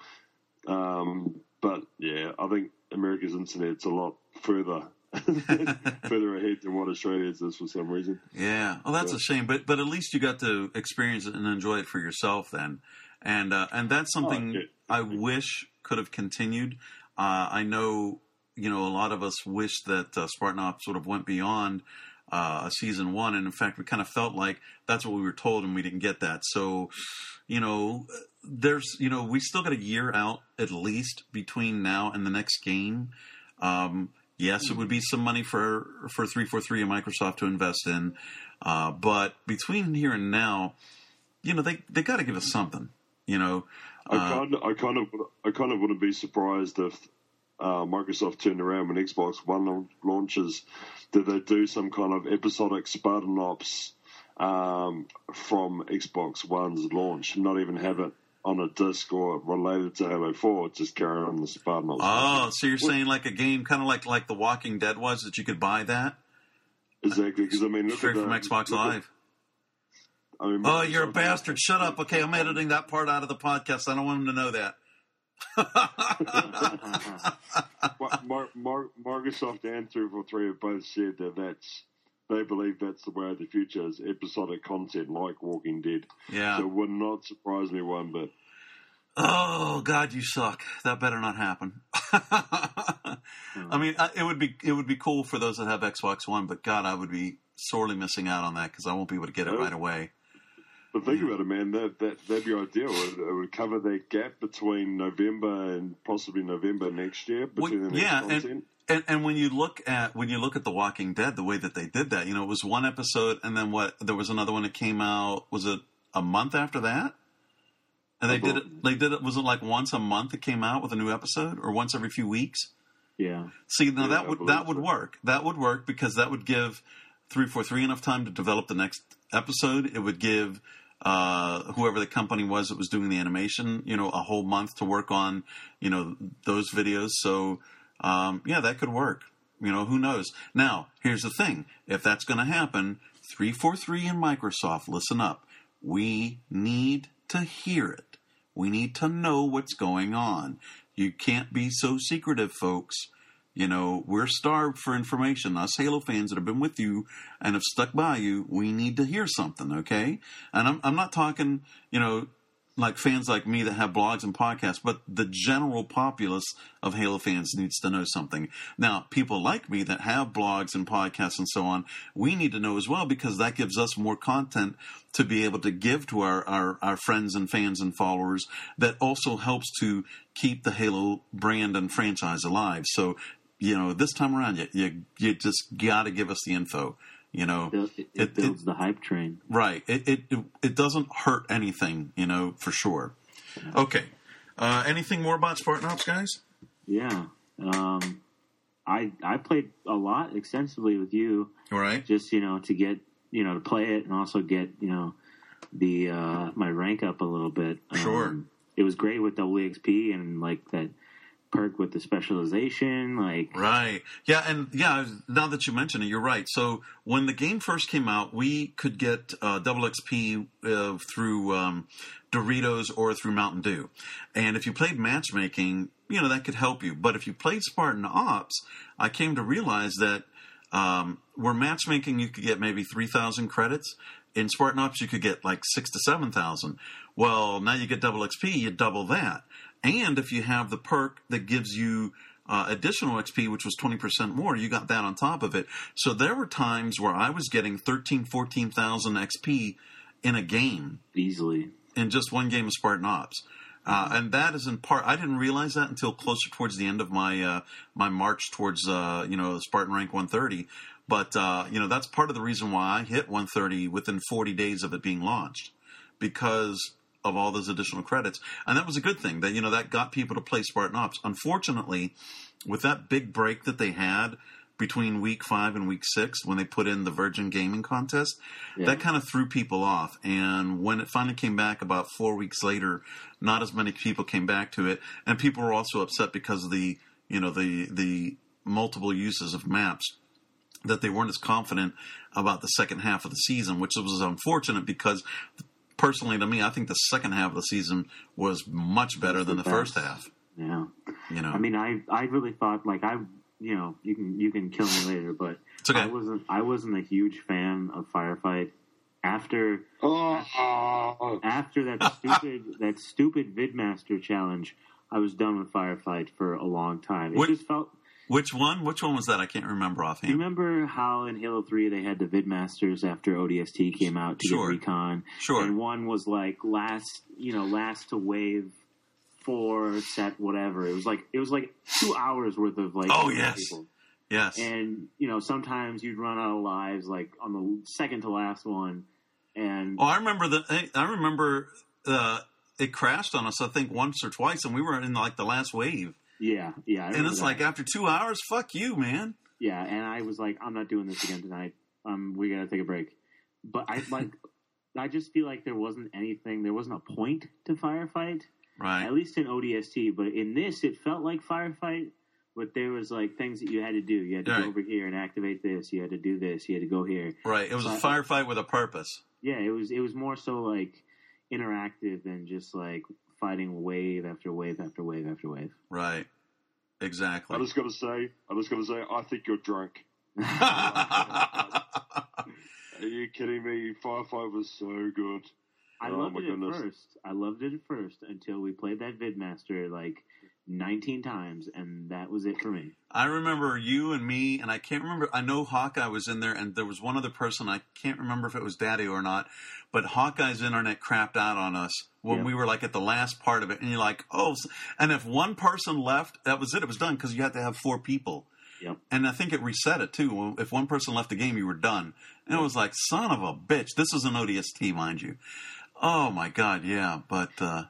Um, but yeah, I think America's internet's a lot further [laughs] further ahead than what Australia's is for some reason. Yeah, well, that's a shame, but but at least you got to experience it and enjoy it for yourself then, and uh, and that's something Oh, yeah. I wish could have continued. Uh, I know, you know, a lot of us wish that uh, Spartan Ops sort of went beyond uh, season one, and in fact, we kind of felt like that's what we were told, and we didn't get that. So, you know, there's, you know, we still got a year out at least between now and the next game. Um, yes, it would be some money for for three four three and Microsoft to invest in, uh, but between here and now, you know, they they got to give us something. You know, I uh, kind of, I kind of, I kind of wouldn't be surprised if uh, Microsoft turned around when Xbox One launches, did they do some kind of episodic Spartan Ops um, from Xbox One's launch, not even have it on a disc or related to Halo Four, just carry on the Spartan Ops. oh, so you're saying like a game, kind of like like The Walking Dead was, that you could buy that exactly, because I mean, look straight at from the- Xbox look at- Live. I mean, Oh, you're a bastard! Shut up. [laughs] Okay, I'm editing that part out of the podcast. I don't want him to know that. Mar- [laughs] Mar- Mar- Microsoft and 343 have both said that that's they believe that's the way of the future is episodic content like Walking Dead. yeah. So it would not surprise me one bit. Oh God, you suck. That better not happen. [laughs] I mean, uh, it would be it would be cool for those that have Xbox One, but God, I would be sorely missing out on that because I won't be able to get it Oh. right away. But think about it, man. That that that'd be ideal. It, it would cover that gap between November and possibly November next year Well, between the next yeah, content. and, and and when you look at when you look at The Walking Dead, the way that they did that, you know, it was one episode, and then what? There was another one that came out. Was it a month after that? And they I did it. They did it. Was it like once a month? It came out with a new episode, or once every few weeks? Yeah. See, now Yeah, that would that would work. That would work because that would give three four three enough time to develop the next episode. It would give uh, whoever the company was that was doing the animation, you know, a whole month to work on, you know, those videos. So, um, yeah, that could work. You know, who knows? Now, here's the thing: if that's going to happen, three four three and Microsoft, listen up. We need to hear it. We need to know what's going on. You can't be so secretive, folks. You know, we're starved for information. Us Halo fans that have been with you and have stuck by you, we need to hear something, okay? And I'm, I'm not talking, you know, like fans like me that have blogs and podcasts, but the general populace of Halo fans needs to know something. Now, people like me that have blogs and podcasts and so on, we need to know as well because that gives us more content to be able to give to our, our, our friends and fans and followers that also helps to keep the Halo brand and franchise alive. So, you know, this time around, you, you, you just got to give us the info. You know, It, it, It- builds the hype train. Right. It, it it it doesn't hurt anything, you know, for sure. Okay. Uh, anything more about Spartan Ops, guys? Yeah. Um, I I played a lot extensively with you, All right. just you know to get you know to play it and also get you know the uh, my rank up a little bit. Sure. Um, it was great with double XP and like that perk with the specialization. Like, Right. Yeah, and yeah, now that you mention it, you're right. So when the game first came out, we could get uh, double XP uh, through um, Doritos or through Mountain Dew. And if you played matchmaking, you know, that could help you. But if you played Spartan Ops, I came to realize that um, where matchmaking you could get maybe 3,000 credits. In Spartan Ops, you could get like six to 7,000. Well, now you get double XP, you double that. And if you have the perk that gives you uh, additional XP, which was 20% more, you got that on top of it. So there were times where I was getting 13, 14,000 XP in a game, easily. in just one game of Spartan Ops. Uh, and that is in part. I didn't realize that until closer towards the end of my uh, my march towards uh, you know Spartan rank 130. But uh, you know that's part of the reason why I hit 130 within 40 days of it being launched, because of all those additional credits, and that was a good thing. That you know that got people to play Spartan Ops. Unfortunately, with that big break that they had between week five and week six when they put in the Virgin Gaming contest, Yeah. that kind of threw people off. And when it finally came back about four weeks later, not as many people came back to it, and people were also upset because of the you know the the multiple uses of maps that they weren't as confident about the second half of the season, which was unfortunate because personally to me, I think the second half of the season was much better than the the first half. Yeah. You know, I mean, I I really thought like I you know you can you can kill me later, but it's okay. I wasn't I wasn't a huge fan of Firefight after Oh, after that [laughs] stupid that stupid VidMaster challenge. I was done with Firefight for a long time. It What- just felt. Which one? Which one was that? I can't remember offhand. remember how in Halo Three they had the VidMasters after ODST came out to Sure. get recon, Sure. and one was like last you know last to wave four set whatever. It was like it was like two hours worth of like Oh, yes. people. Yes. and you know sometimes you'd run out of lives like on the second to last one and Oh, I remember the I remember uh, it crashed on us. I think once or twice, and we were in like the last wave. Yeah yeah And it's that. like after two hours, fuck you, man. yeah and i was like i'm not doing this again tonight um we gotta take a break but i [laughs] like i just feel like there wasn't anything there wasn't a point to firefight Right. at least in odst but in this it felt like firefight but there was like things that you had to do you had to Right. go over here and activate this you had to do this you had to go here Right. It was a firefight with a purpose. yeah, it was it was more so like interactive than just like fighting wave after wave after wave after wave. Right. Exactly. I'm just gonna say, I'm just gonna say, I think you're drunk. [laughs] Are you kidding me? Firefight was so good. I Oh, loved my it goodness. at first. I loved it at first until we played that VidMaster like 19 times, and that was it for me. I remember you and me, and I can't remember. I know Hawkeye was in there, and there was one other person. I can't remember if it was Daddy or not, but Hawkeye's internet crapped out on us when Yeah. we were like at the last part of it, and you're like, oh, and if one person left, that was it. It was done because you had to have four people. Yep. And I think it reset it too. If one person left the game, you were done. And it was like, son of a bitch. This is an ODST, mind you. Oh my god, yeah. But uh,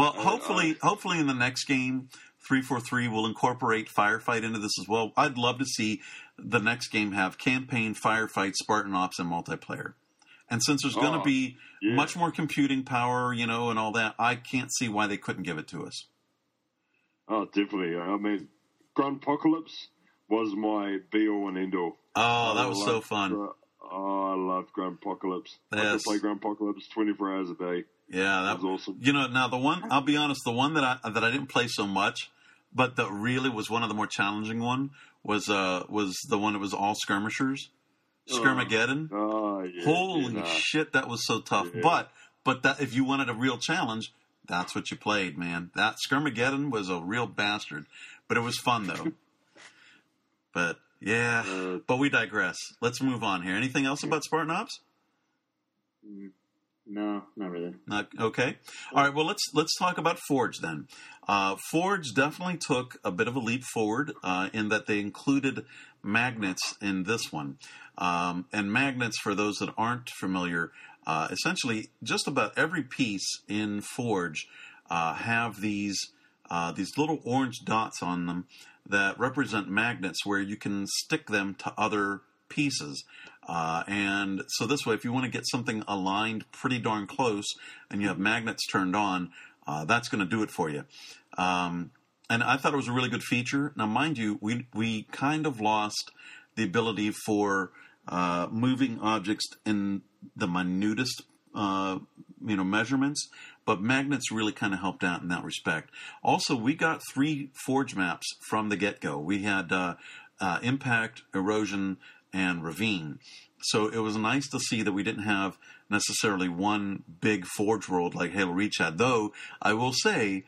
well, hopefully, hopefully in the next game, three four three will incorporate firefight into this as well. I'd love to see the next game have campaign, firefight, Spartan Ops, and multiplayer. And since there's going to Oh, be yeah. much more computing power, you know, and all that, I can't see why they couldn't give it to us. Oh, definitely. I mean, Gruntpocalypse was my be all and end all. Oh, that was so fun. Oh, I loved Gruntpocalypse. I could play Grand Apocalypse 24 hours a day. Yeah, That that was awesome. You know, now the one I'll be honest, the one that I that I didn't play so much, but that really was one of the more challenging one was uh was the one that was all skirmishers, Skirmageddon. Oh, yeah. Holy yeah, nah. shit, that was so tough. Yeah. But but that if you wanted a real challenge, that's what you played, man. That Skirmageddon was a real bastard, but it was fun though. [laughs] but yeah, Uh, but we digress. Let's move on here. Anything else about Spartan Ops? No, not really. Not okay. All right. Well, let's let's talk about Forge then. Uh, Forge definitely took a bit of a leap forward uh, in that they included magnets in this one. Um, and magnets, for those that aren't familiar, uh, essentially just about every piece in Forge uh, have these uh, these little orange dots on them that represent magnets, where you can stick them to other pieces. Uh, and so this way, if you want to get something aligned pretty darn close and you have magnets turned on, uh, that's going to do it for you. Um, and I thought it was a really good feature. Now, mind you, we we kind of lost the ability for uh, moving objects in the minutest uh, you know measurements, but magnets really kind of helped out in that respect. Also, we got three forge maps from the get go. We had uh, uh, impact, erosion, and ravine. So it was nice to see that we didn't have necessarily one big forge world like Halo Reach had. Though I will say,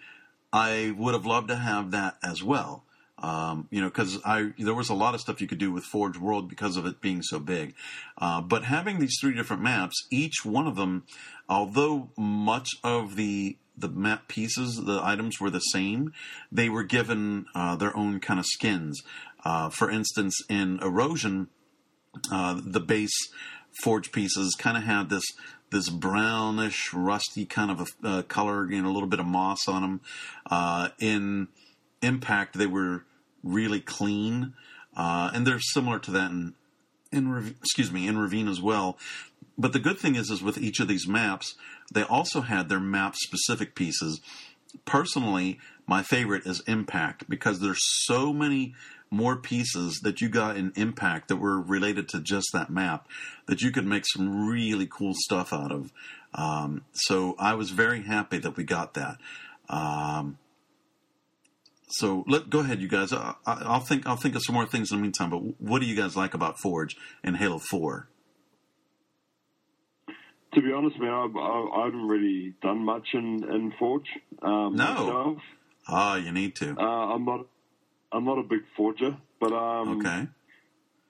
I would have loved to have that as well. Um, you know, because I there was a lot of stuff you could do with Forge World because of it being so big. Uh, but having these three different maps, each one of them, although much of the the map pieces, the items were the same, they were given uh, their own kind of skins. Uh, for instance, in Erosion, uh, the base forge pieces kind of had this this brownish, rusty kind of a uh, color, you know, a little bit of moss on them. Uh, in Impact, they were really clean, uh, and they're similar to that in in excuse me in Ravine as well. But the good thing is, is with each of these maps, they also had their map specific pieces. Personally, my favorite is Impact because there's so many more pieces that you got in Impact that were related to just that map that you could make some really cool stuff out of. Um, so I was very happy that we got that. Um, so let go ahead, you guys. I, will think I'll think of some more things in the meantime. But what do you guys like about Forge and Halo Four? To be honest, man, I, I, I haven't really done much in in Forge. Um, no. Ah, you need to. Uh, I'm not. I'm not a big forger, but um, okay.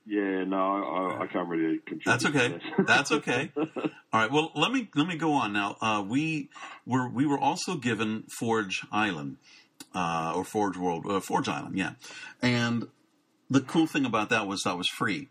Yeah, no, I, I can't really contribute. That's okay. [laughs] That's okay. All right. Well, let me let me go on now. Uh, we were we were also given Forge Island, uh, or Forge World, uh, Forge Island, yeah. And the cool thing about that was that was free.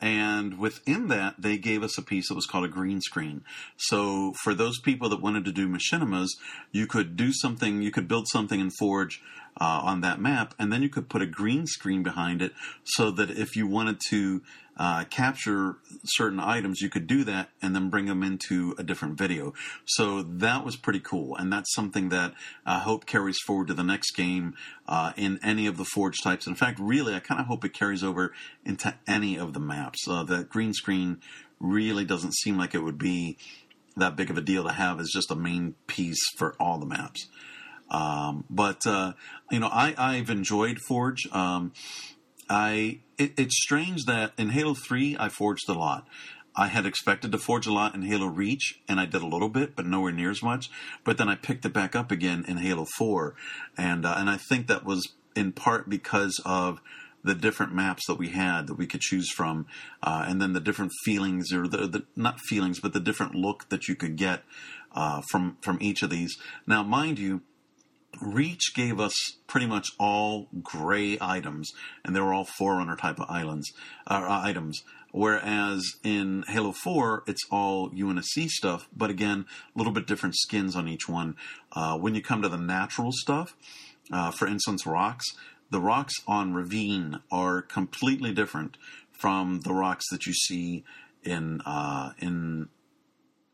And within that, they gave us a piece that was called a green screen. So for those people that wanted to do machinimas, you could do something, you could build something in Forge uh, on that map, and then you could put a green screen behind it so that if you wanted to uh, capture certain items, you could do that and then bring them into a different video. So that was pretty cool, and that's something that I hope carries forward to the next game uh, in any of the Forge types. In fact, really, I kind of hope it carries over into any of the maps. Uh, that green screen really doesn't seem like it would be that big of a deal to have as just a main piece for all the maps. Um, but uh, you know, I, I've enjoyed Forge. Um, I it, it's strange that in Halo Three I forged a lot. I had expected to forge a lot in Halo Reach, and I did a little bit, but nowhere near as much. But then I picked it back up again in Halo Four, and uh, and I think that was in part because of the different maps that we had that we could choose from, uh, and then the different feelings or the, the, not feelings, but the different look that you could get uh, from from each of these. Now, mind you, Reach gave us pretty much all gray items, and they were all Forerunner type of islands uh, items. Whereas in Halo 4, it's all UNSC stuff, but again, a little bit different skins on each one. Uh, when you come to the natural stuff, uh, for instance, rocks, the rocks on Ravine are completely different from the rocks that you see in uh, in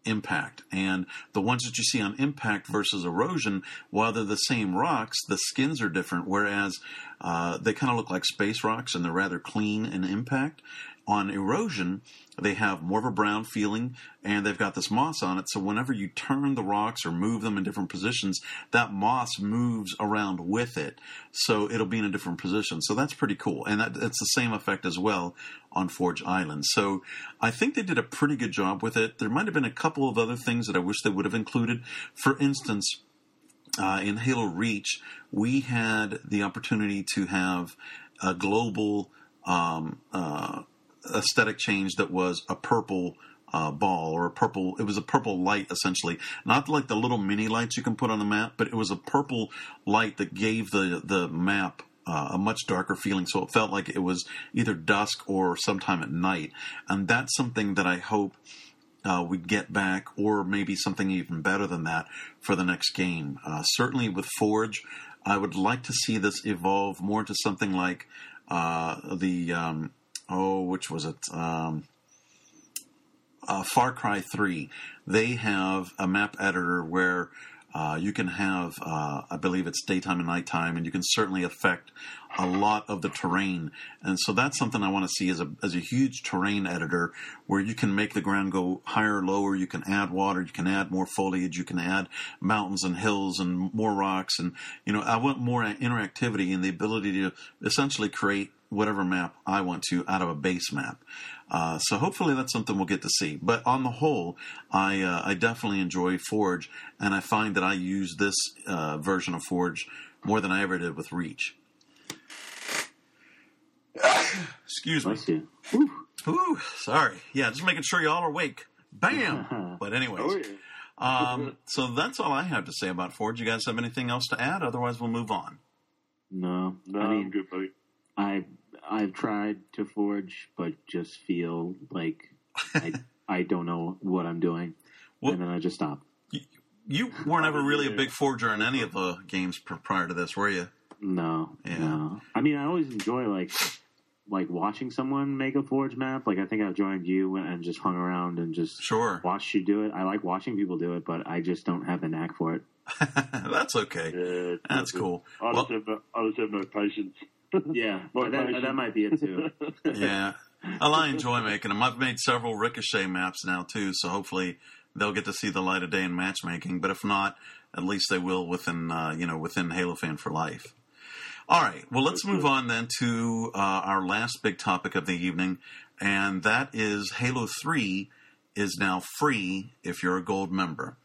impact. And the ones that you see on impact versus erosion, while they're the same rocks, the skins are different, whereas uh, they kind of look like space rocks and they're rather clean in impact. On erosion, they have more of a brown feeling and they've got this moss on it. So whenever you turn the rocks or move them in different positions, that moss moves around with it. So it'll be in a different position. So that's pretty cool. And that, it's the same effect as well on Forge Island. So I think they did a pretty good job with it. There might have been a couple of other things that I wish they would have included. For instance, uh, in Halo Reach, we had the opportunity to have a global um, uh, aesthetic change that was a purple uh, ball or a purple. It was a purple light essentially, not like the little mini lights you can put on the map, but it was a purple light that gave the the map uh, a much darker feeling. So it felt like it was either dusk or sometime at night, and that's something that I hope. Uh, we get back, or maybe something even better than that for the next game. Uh, certainly with Forge, I would like to see this evolve more to something like uh, the um, oh, which was it? Um, uh, Far Cry 3, they have a map editor where Uh, you can have, uh, I believe it's daytime and nighttime, and you can certainly affect a lot of the terrain. And so that's something I want to see as a as a huge terrain editor, where you can make the ground go higher or lower. You can add water, you can add more foliage, you can add mountains and hills and more rocks, and you know I want more interactivity and the ability to essentially create whatever map I want to out of a base map. Uh, so hopefully that's something we'll get to see. But on the whole, I uh, I definitely enjoy Forge, and I find that I use this uh, version of Forge more than I ever did with Reach. [coughs] Excuse me. Bless you. Ooh, sorry. Yeah, just making sure y'all are awake. Bam. [laughs] but anyways, Oh, yeah. um, so that's all I have to say about Forge. You guys have anything else to add? Otherwise, we'll move on. No, No, I I'm good, buddy. I I've tried to forge, but just feel like I [laughs] I don't know what I'm doing, Well- and then I just stop. You weren't ever really a big forger in any of the games prior to this, were you? No, Yeah. no. I mean, I always enjoy like like watching someone make a forge map. Like I think I've joined you and just hung around and just Sure. watched you do it. I like watching people do it, but I just don't have the knack for it. [laughs] that's okay. Yeah, That's cool. I Well, just, have no, I just have no patience. Yeah, [laughs] Well, that, that might be it too. [laughs] yeah. Well, I enjoy making them. I've made several Ricochet maps now too, so hopefully they'll get to see the light of day in matchmaking. But if not, at least they will within uh, you know within Halo Fan for Life. All right. Well, let's move on then to uh, our last big topic of the evening, and that is Halo Three is now free if you're a gold member.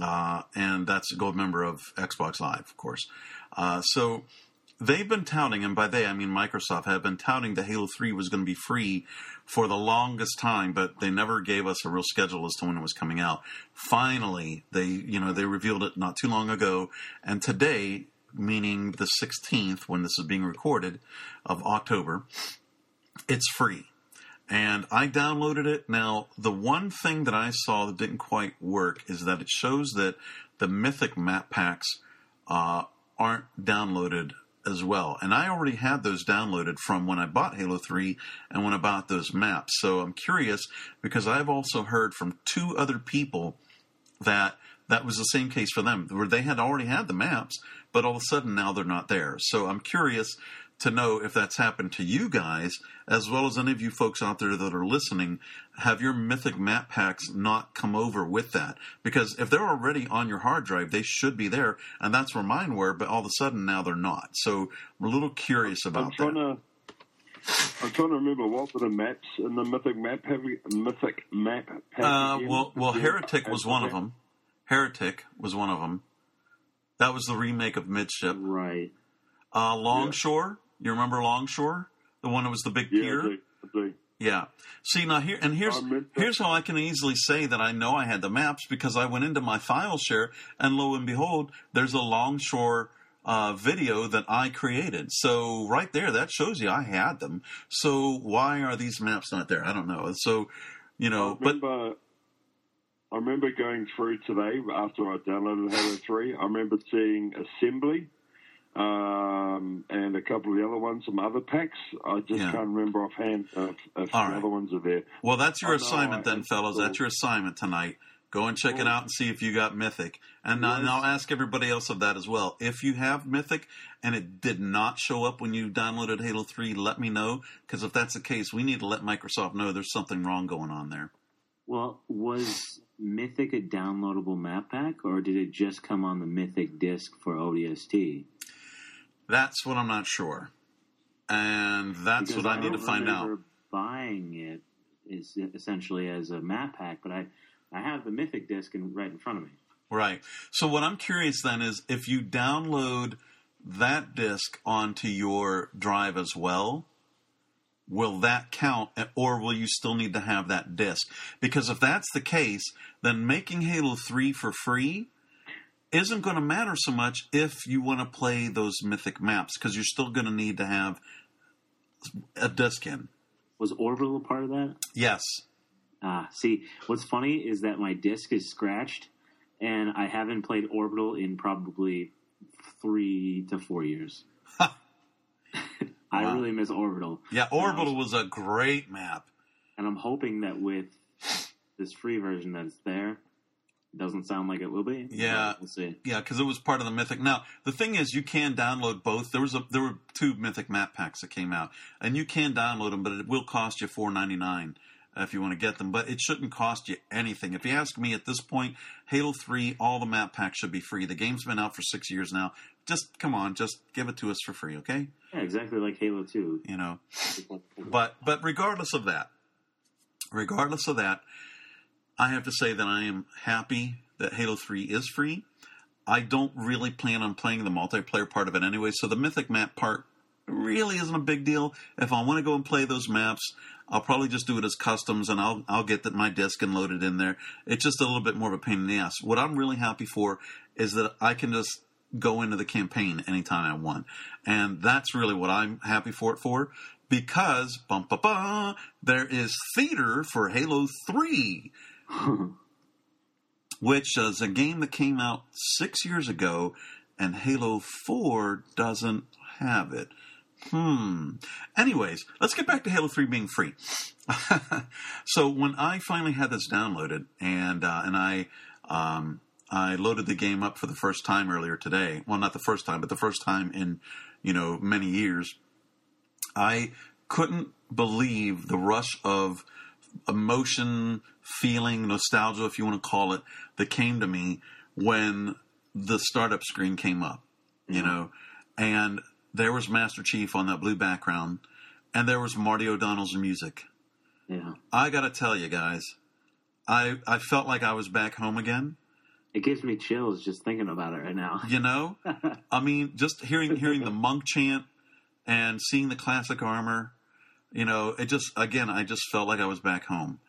Uh, and that's a gold member of Xbox Live, of course. Uh, so they've been touting, and by they I mean Microsoft, have been touting that Halo 3 was going to be free for the longest time, but they never gave us a real schedule as to when it was coming out. Finally, they you know they revealed it not too long ago, and today, meaning the 16th, when this is being recorded of October, it's free. And I downloaded it. Now, the one thing that I saw that didn't quite work is that it shows that the Mythic map packs uh, aren't downloaded as well. And I already had those downloaded from when I bought Halo 3 and when I bought those maps. So I'm curious because I've also heard from two other people that that was the same case for them, where they had already had the maps, but all of a sudden now they're not there. So I'm curious to know if that's happened to you guys, as well as any of you folks out there that are listening. Have your Mythic map packs not come over with that? Because if they're already on your hard drive, they should be there, and that's where mine were. But all of a sudden now they're not. So I'm a little curious about that. to. I'm trying to remember what were the maps in the Mythic map have Mythic map. pack Uh, well, well, Heretic was one of them. Heretic was one of them. That was the remake of Midship. right. Uh, Longshore. You remember Longshore? The one that was the big Yeah, I pier. do. I do. Yeah. See now here and here's I meant that- here's how I can easily say that I know I had the maps because I went into my file share and lo and behold, there's a Longshore uh, video that I created. So right there, that shows you I had them. So why are these maps not there? I don't know. So you know, I but remember, I remember going through today after I downloaded Halo 3. I remember seeing Assembly um, and a couple of the other ones, some other packs. I just Yeah. can't remember offhand if, if the right. other ones are there. Well, that's your no, assignment then, fellas. That's your assignment tonight. Go and check it out and see if you got Mythic. And, I- and I'll ask everybody else of that as well. If you have Mythic and it did not show up when you downloaded Halo 3, let me know. Because if that's the case, we need to let Microsoft know there's something wrong going on there. Well, was Mythic a downloadable map pack, or did it just come on the Mythic disc for ODST? That's what I'm not sure. And that's Because what I need to find out. Buying it is essentially as a map pack, but I I have the Mythic disc in, right in front of me. Right. So what I'm curious then is if you download that disk onto your drive as well, will that count or will you still need to have that disk? Because if that's the case, then making Halo 3 for free isn't going to matter so much if you want to play those mythic maps because you're still going to need to have a disk in. Was Orbital a part of that? Yes. Ah, see, what's funny is that my disc is scratched, and I haven't played Orbital in probably three to four years. [laughs] I Wow. really miss Orbital, Yeah, Orbital was a great map. and I'm hoping that with this free version that's there, doesn't sound like it will be. Yeah. We'll see. Yeah, because it was part of the Mythic. Now the thing is, you can download both. There was a there were two Mythic map packs that came out, and you can download them, but it will cost you four ninety nine uh, if you want to get them. But it shouldn't cost you anything. If you ask me, at this point, Halo Three, all the map packs should be free. The game's been out for six years now. Just come on, just give it to us for free, okay? Yeah, exactly like Halo Two. You know. But but regardless of that, regardless of that, I have to say that I am happy that Halo 3 is free. I don't really plan on playing the multiplayer part of it anyway, so the Mythic map part really isn't a big deal. If I want to go and play those maps, I'll probably just do it as customs and I'll I'll get that my disc and load it in there. It's just a little bit more of a pain in the ass. What I'm really happy for is that I can just go into the campaign anytime I want. And that's really what I'm happy for it for because bum, ba, ba, there is theater for Halo 3 [laughs] which is a game that came out six years ago, and Halo 4 doesn't have it. Hmm. Anyways, let's get back to Halo 3 being free. [laughs] so when I finally had this downloaded, and uh, and I um, I loaded the game up for the first time earlier today. Well, not the first time, but the first time in you know many years. I couldn't believe the rush of emotion, feeling, nostalgia, if you want to call it, that came to me when the startup screen came up, you mm-hmm. know, and there was Master Chief on that blue background, and there was Marty O'Donnell's music. Yeah. I got to tell you guys, I I felt like I was back home again. It gives me chills just thinking about it right now. You know, [laughs] I mean, just hearing hearing the monk chant and seeing the classic armor, you know, it just again, I just felt like I was back home.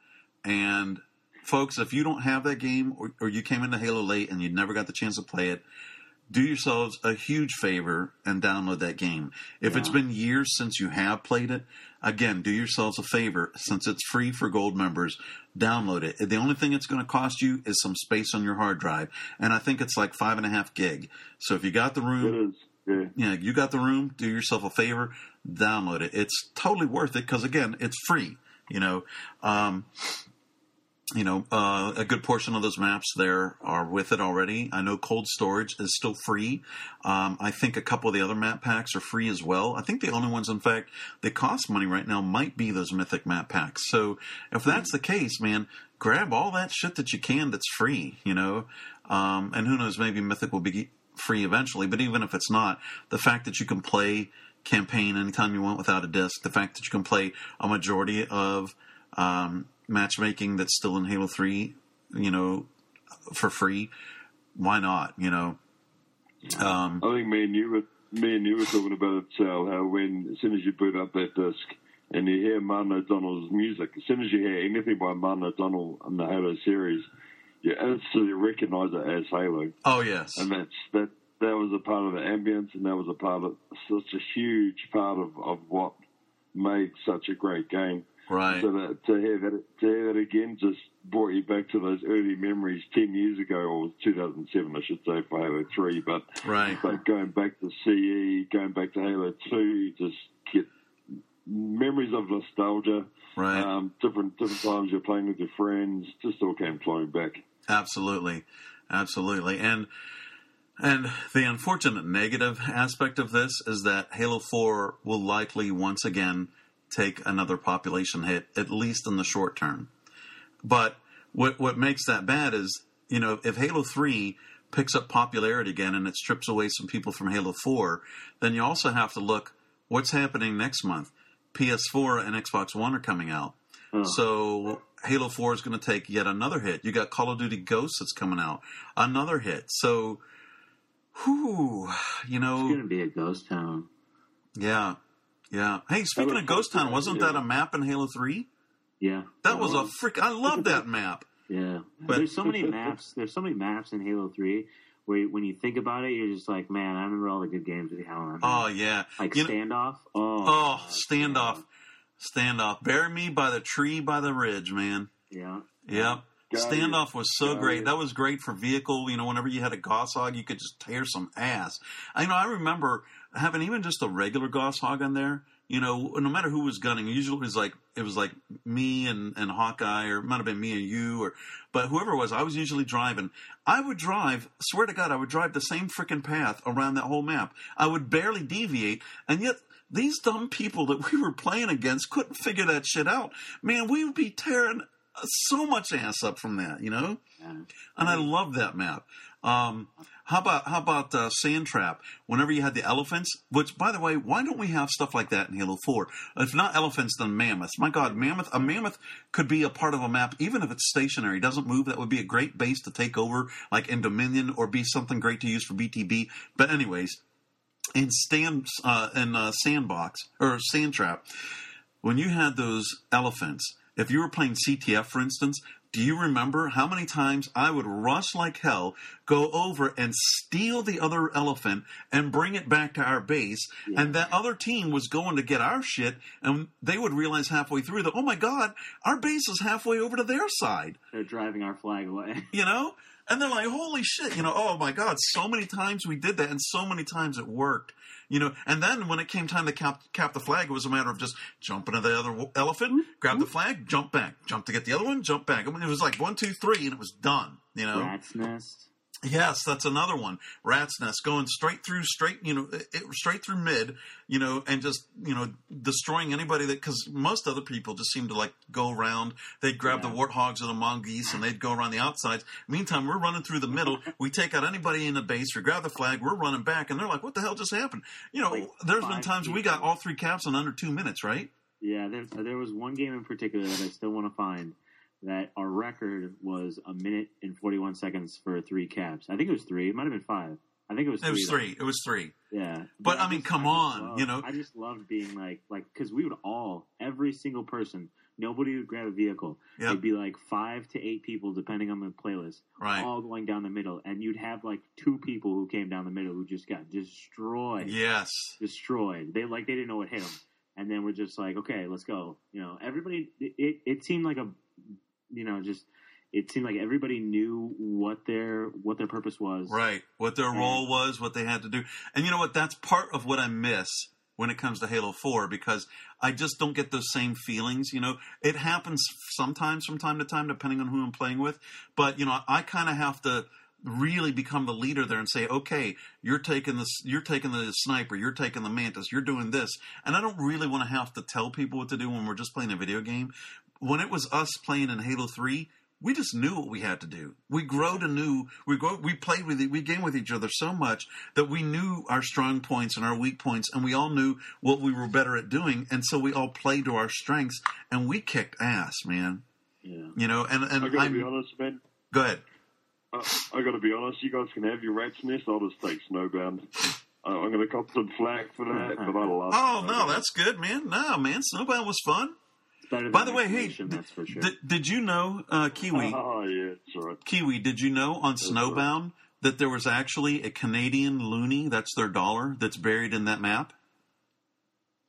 And folks, if you don't have that game or, or you came into Halo late and you never got the chance to play it, do yourselves a huge favor and download that game. If it's been years since you have played it, again, do yourselves a favor since it's free for gold members. Download it. The only thing it's going to cost you is some space on your hard drive, and I think it's like five and a half gig. So if you got the room. Yeah. yeah, you got the room. Do yourself a favor, download it. It's totally worth it because again, it's free. You know, um, you know, uh, a good portion of those maps there are with it already. I know cold storage is still free. Um, I think a couple of the other map packs are free as well. I think the only ones, in fact, that cost money right now might be those mythic map packs. So if that's the case, man, grab all that shit that you can that's free. You know, um, and who knows, maybe mythic will be free eventually. But even if it's not, the fact that you can play campaign anytime you want without a disc, the fact that you can play a majority of um, matchmaking that's still in Halo Three, you know, for free, why not? You know, um, I think me and you were me and you were talking about it, Sal. How when as soon as you boot up that disc and you hear Martin O'Donnell's music, as soon as you hear anything by Martin O'Donnell in the Halo series, you instantly recognise it as Halo, oh yes, and that's that. That was a part of the ambience, and that was a part of such a huge part of, of what made such a great game. right, So that, to hear that to hear that again just brought you back to those early memories ten years ago, or 2007, I should say, for Halo Three. But right, but going back to CE, going back to Halo Two, just get memories of nostalgia. right. Um, different different times you're playing with your friends, just all came flowing back. Absolutely, absolutely, and and the unfortunate negative aspect of this is that Halo Four will likely once again take another population hit, at least in the short term. But what what makes that bad is you know if Halo Three picks up popularity again and it strips away some people from Halo Four, then you also have to look what's happening next month. PS4 and Xbox One are coming out. Oh. So Halo 4 is going to take yet another hit. You got Call of Duty Ghosts that's coming out, another hit. So, whew, you It's know, gonna be a ghost town. yeah, yeah. Hey, speaking of Ghost Town, wasn't that a map in Halo 3? Yeah. That was a freak. I love that [laughs] map. Yeah. But- there's so many [laughs] maps. There's so many maps in Halo Three where you- when you think about it, you're just like, man, I remember all the good games we had on. Oh yeah. like You know- standoff. Oh. oh, oh standoff, standoff. Bury me by the tree by the ridge, man. Yeah. Yep. Guardian. Standoff was so Guardian. great. That was great for vehicle. You know, whenever you had a Gausshog, you could just tear some ass. I you know. I remember having even just a regular Gausshog on there you know, no matter who was gunning, usually it was like it was like me and and Hawkeye, or it might have been me and you, or but whoever it was, I was usually driving. I would drive, swear to God, I would drive the same freaking path around that whole map. I would barely deviate, and yet these dumb people that we were playing against couldn't figure that shit out. Man, we would be tearing so much ass up from that, you know. Yeah. And I love that map. Um, how about how about uh, Sand Trap? Whenever you had the elephants, which by the way, why don't we have stuff like that in Halo Four? If not elephants, then mammoths. My God, mammoth! A mammoth could be a part of a map, even if it's stationary, doesn't move. That would be a great base to take over, like in Dominion, or be something great to use for BTB. But anyways, in stand uh, in uh, Sandbox or Sand Trap, when you had those elephants, if you were playing CTF, for instance, do you remember how many times I would rush like hell, go over and steal the other elephant and bring it back to our base? Yeah. And that other team was going to get our shit, and they would realize halfway through that, oh my God, our base is halfway over to their side, They're driving our flag away. you know? And they're like, holy shit, you know, oh my God, so many times we did that, and so many times it worked. You know, and then when it came time to cap, cap the flag, it was a matter of just jumping to the other elephant, mm-hmm. grab the flag, jump back, jump to get the other one, jump back. I mean, it was like one, two, three, and it was done. You know, Rat's nest. Yes, that's another one. Rat's Nest going straight through, straight you know, it, straight through mid, you know, and just you know destroying anybody that because most other people just seem to like go around. They'd grab Yeah. the warthogs or the mongoose and they'd go around the outsides. Meantime, we're running through the middle. [laughs] we take out anybody in the base. We grab the flag. We're running back, and they're like, "What the hell just happened?" You know, Like there's been times we got all three caps in under two minutes, right? Yeah, there, uh, there was one game in particular that I still want to find that our record was a minute and 41 seconds for three caps. I think it was three. It might have been five. I think it was It three. was though. three. It was three. Yeah. But, I mean, come just on, loved- you know. I just loved being like, like, because we would all, every single person, nobody would grab a vehicle. Yep. It'd be like five to eight people, depending on the playlist, Right. all going down the middle. And you'd have like two people who came down the middle who just got destroyed. Yes. destroyed. They like they didn't know what hit them, and then we're just like, okay, let's go. You know, everybody. It, it, it seemed like a, you know, just it seemed like everybody knew what their what their purpose was. Right. What their And- role was, what they had to do. And you know what? That's part of what I miss when it comes to Halo 4 because I just don't get those same feelings. You know, it happens sometimes from time to time, depending on who I'm playing with. But, you know, I kind of have to really become the leader there and say, okay, you're taking the you're taking the sniper, you're taking the mantis, you're doing this, and I don't really want to have to tell people what to do when we're just playing a video game. When it was us playing in Halo Three, we just knew what we had to do. We grow to new. We grow. We played with it. We game with each other so much that we knew our strong points and our weak points, and we all knew what we were better at doing, and so we all played to our strengths, and we kicked ass, man. Yeah. You know, and and I gotta I'm be honest, man. go ahead. Uh, I gotta be honest. You guys can have your rat's nest. I'll just take Snowbound. I'm gonna cop some flack for that, but I love. Oh no, that's good, man. No, man, Snowbound was fun. By the way, hey, for sure. Did, did you know, uh, Kiwi? [laughs] Oh yeah, right. Kiwi, did you know on Snowbound that there was actually a Canadian loonie? That's their dollar that's buried in that map.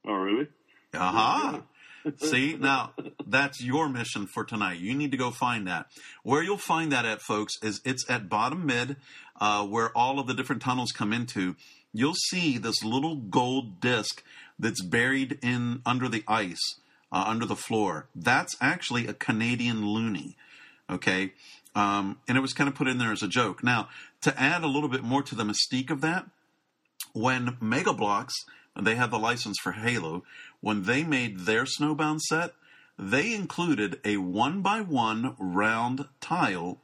Oh really? Aha. Uh-huh. [laughs] See, now that's your mission for tonight. You need to go find that. Where you'll find that at, folks, is it's at bottom mid, uh, where all of the different tunnels come into. You'll see this little gold disc that's buried in under the ice, uh, under the floor. That's actually a Canadian loonie. Okay. Um, and it was kind of put in there as a joke. Now, to add a little bit more to the mystique of that, when Mega Bloks, they have the license for Halo, when they made their Snowbound set, they included a one by one round tile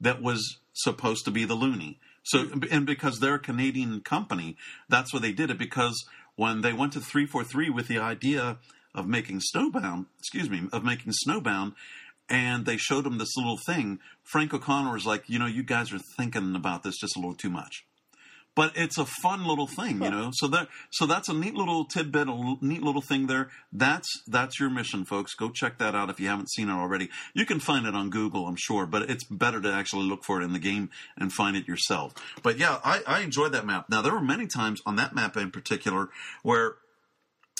that was supposed to be the Loonie. So, and because they're a Canadian company, that's why they did it. Because when they went to 343 with the idea of making Snowbound, excuse me, of making Snowbound, and they showed them this little thing, Frank O'Connor was like, you know, you guys are thinking about this just a little too much but it's a fun little thing, you know. So that so that's a neat little tidbit, a neat little thing there. That's that's your mission, folks. Go check that out if you haven't seen it already. You can find it on Google, I'm sure, but it's better to actually look for it in the game and find it yourself. But yeah, I, I enjoyed that map. Now there were many times on that map in particular where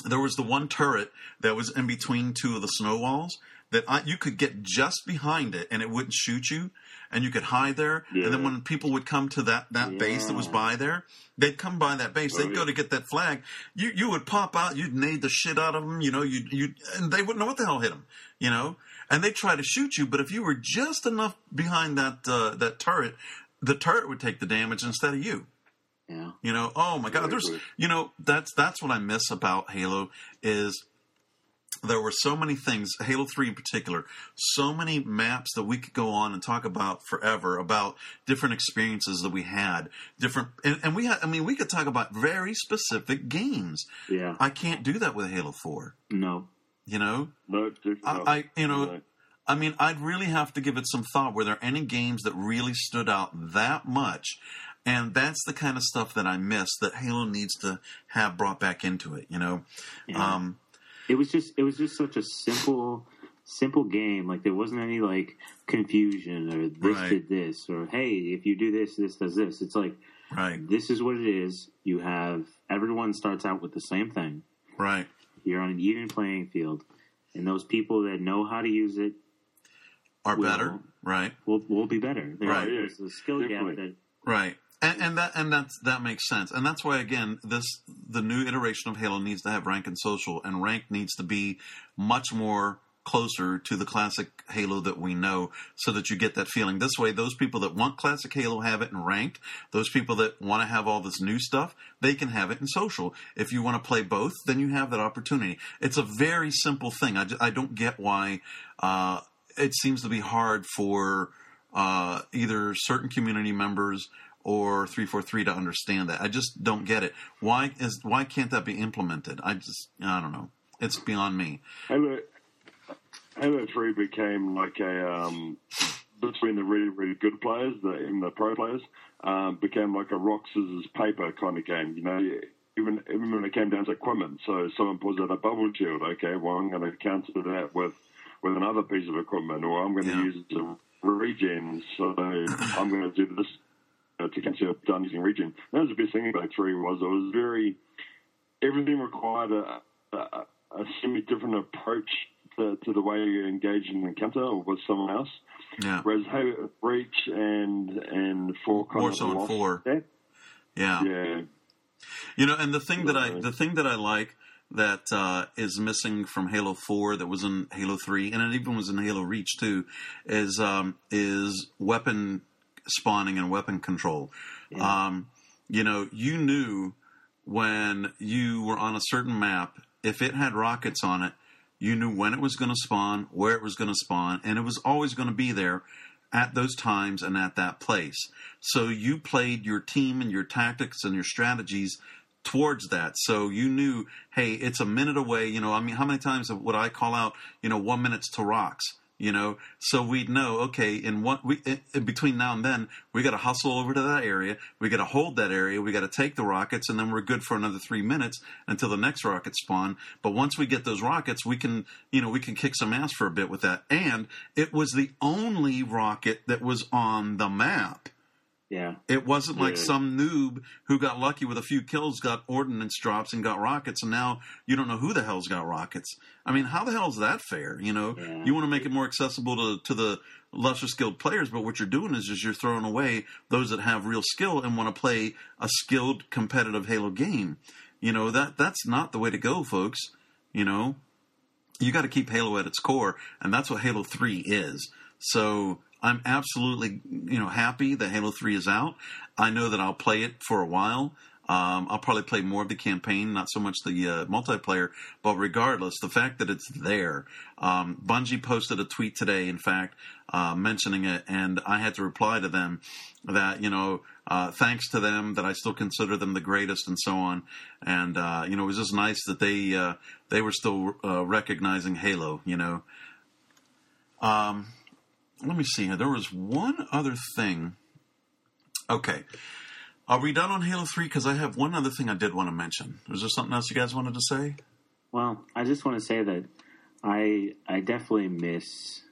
there was the one turret that was in between two of the snow walls. that I, you could get just behind it and it wouldn't shoot you, and you could hide there. And then when people would come to that that base that was by there, they'd come by that base. Oh, They'd go to get that flag. You you would pop out. You'd nade the shit out of them. You know you you and they wouldn't know what the hell hit them. You know, and they'd try to shoot you. But if you were just enough behind that uh, that turret, the turret would take the damage instead of you. Yeah. You know, oh my god, there's you know, that's that's what I miss about Halo is there were so many things, Halo 3 in particular, so many maps that we could go on and talk about forever about different experiences that we had, different and, and we had I mean, we could talk about very specific games. Yeah. I can't do that with Halo 4, no. you know? No, I. I you know, No. I mean, I'd really have to give it some thought. Were there any games that really stood out that much? And that's the kind of stuff that I miss that Halo needs to have brought back into it. You know, Yeah. um, it was just it was just such a simple simple game like there wasn't any like confusion or this Right. did this or hey if you do this this does this it's like right, this is what it is you have everyone starts out with the same thing right, you're on an even playing field and those people that know how to use it are Well- better. Right, will will be better there, Right. there's a skill gap that right. And, and that and that's that makes sense, and that's why again this the new iteration of Halo needs to have rank and social, and rank needs to be much more closer to the classic Halo that we know, so that you get that feeling. This way, those people that want classic Halo have it in ranked. Those people that want to have all this new stuff, they can have it in social. If you want to play both, then you have that opportunity. It's a very simple thing. I, I don't get why uh, it seems to be hard for uh, either certain community members or 343 to understand that. I just don't get it. Why is why can't that be implemented? I just I don't know. It's beyond me. Halo, Halo 3 became like a, um, between the really, really good players the, and the pro players, um, became like a rock, scissors, paper kind of game. You know, even, even when it came down to equipment. So someone pulls out a bubble shield. Okay, well, I'm going to counter that with, with another piece of equipment, or I'm going to Yeah. use the regen. So I'm going to do this uh, to done using regen. That was the best thing about 3 was it was very, everything required a, a, a semi different approach to, to the way you engage in an encounter or with someone else. Yeah. Whereas Halo Reach and and Four kind Warzone lost 4. that. Yeah. Yeah, You know, and the thing that I the thing that I like that uh, is missing from Halo Four that was in Halo Three, and it even was in Halo Reach too, is um, is weapon spawning and weapon control. Um, you know, you knew when you were on a certain map if it had rockets on it, you knew when it was going to spawn, where it was going to spawn, and it was always going to be there at those times and at that place. So you played your team and your tactics and your strategies towards that. So you knew, hey, it's a minute away. You know, I mean, how many times would I call out, you know, one minutes to rocks? You know, so we'd know, okay, in what we in, between now and then, we got to hustle over to that area. We got to hold that area. We got to take the rockets, and then we're good for another three minutes until the next rocket spawn. But once we get those rockets, we can, you know, we can kick some ass for a bit with that. And it was the only rocket that was on the map. Yeah It wasn't like Yeah. some noob who got lucky with a few kills, got ordnance drops, and got rockets, and now you don't know who the hell's got rockets. I mean, how the hell is that fair? You know, Yeah. you want to make it more accessible to, to the lesser skilled players, but what you're doing is just you're throwing away those that have real skill and want to play a skilled competitive Halo game. You know that that's not the way to go, folks. You know, you got to keep Halo at its core, and that's what Halo Three is. So I'm absolutely you know happy that Halo Three is out. I know that I'll play it for a while. Um, I'll probably play more of the campaign, not so much the uh, multiplayer. But regardless, the fact that it's there, um, Bungie posted a tweet today, in fact, uh, mentioning it, and I had to reply to them that you know uh, thanks to them that I still consider them the greatest and so on. And uh, you know it was just nice that they uh, they were still uh, recognizing Halo. You know. Um, let me see here. There was one other thing. Okay. Are we done on Halo 3? Because I have one other thing I did want to mention. Was there something else you guys wanted to say? Well, I just want to say that I I definitely miss.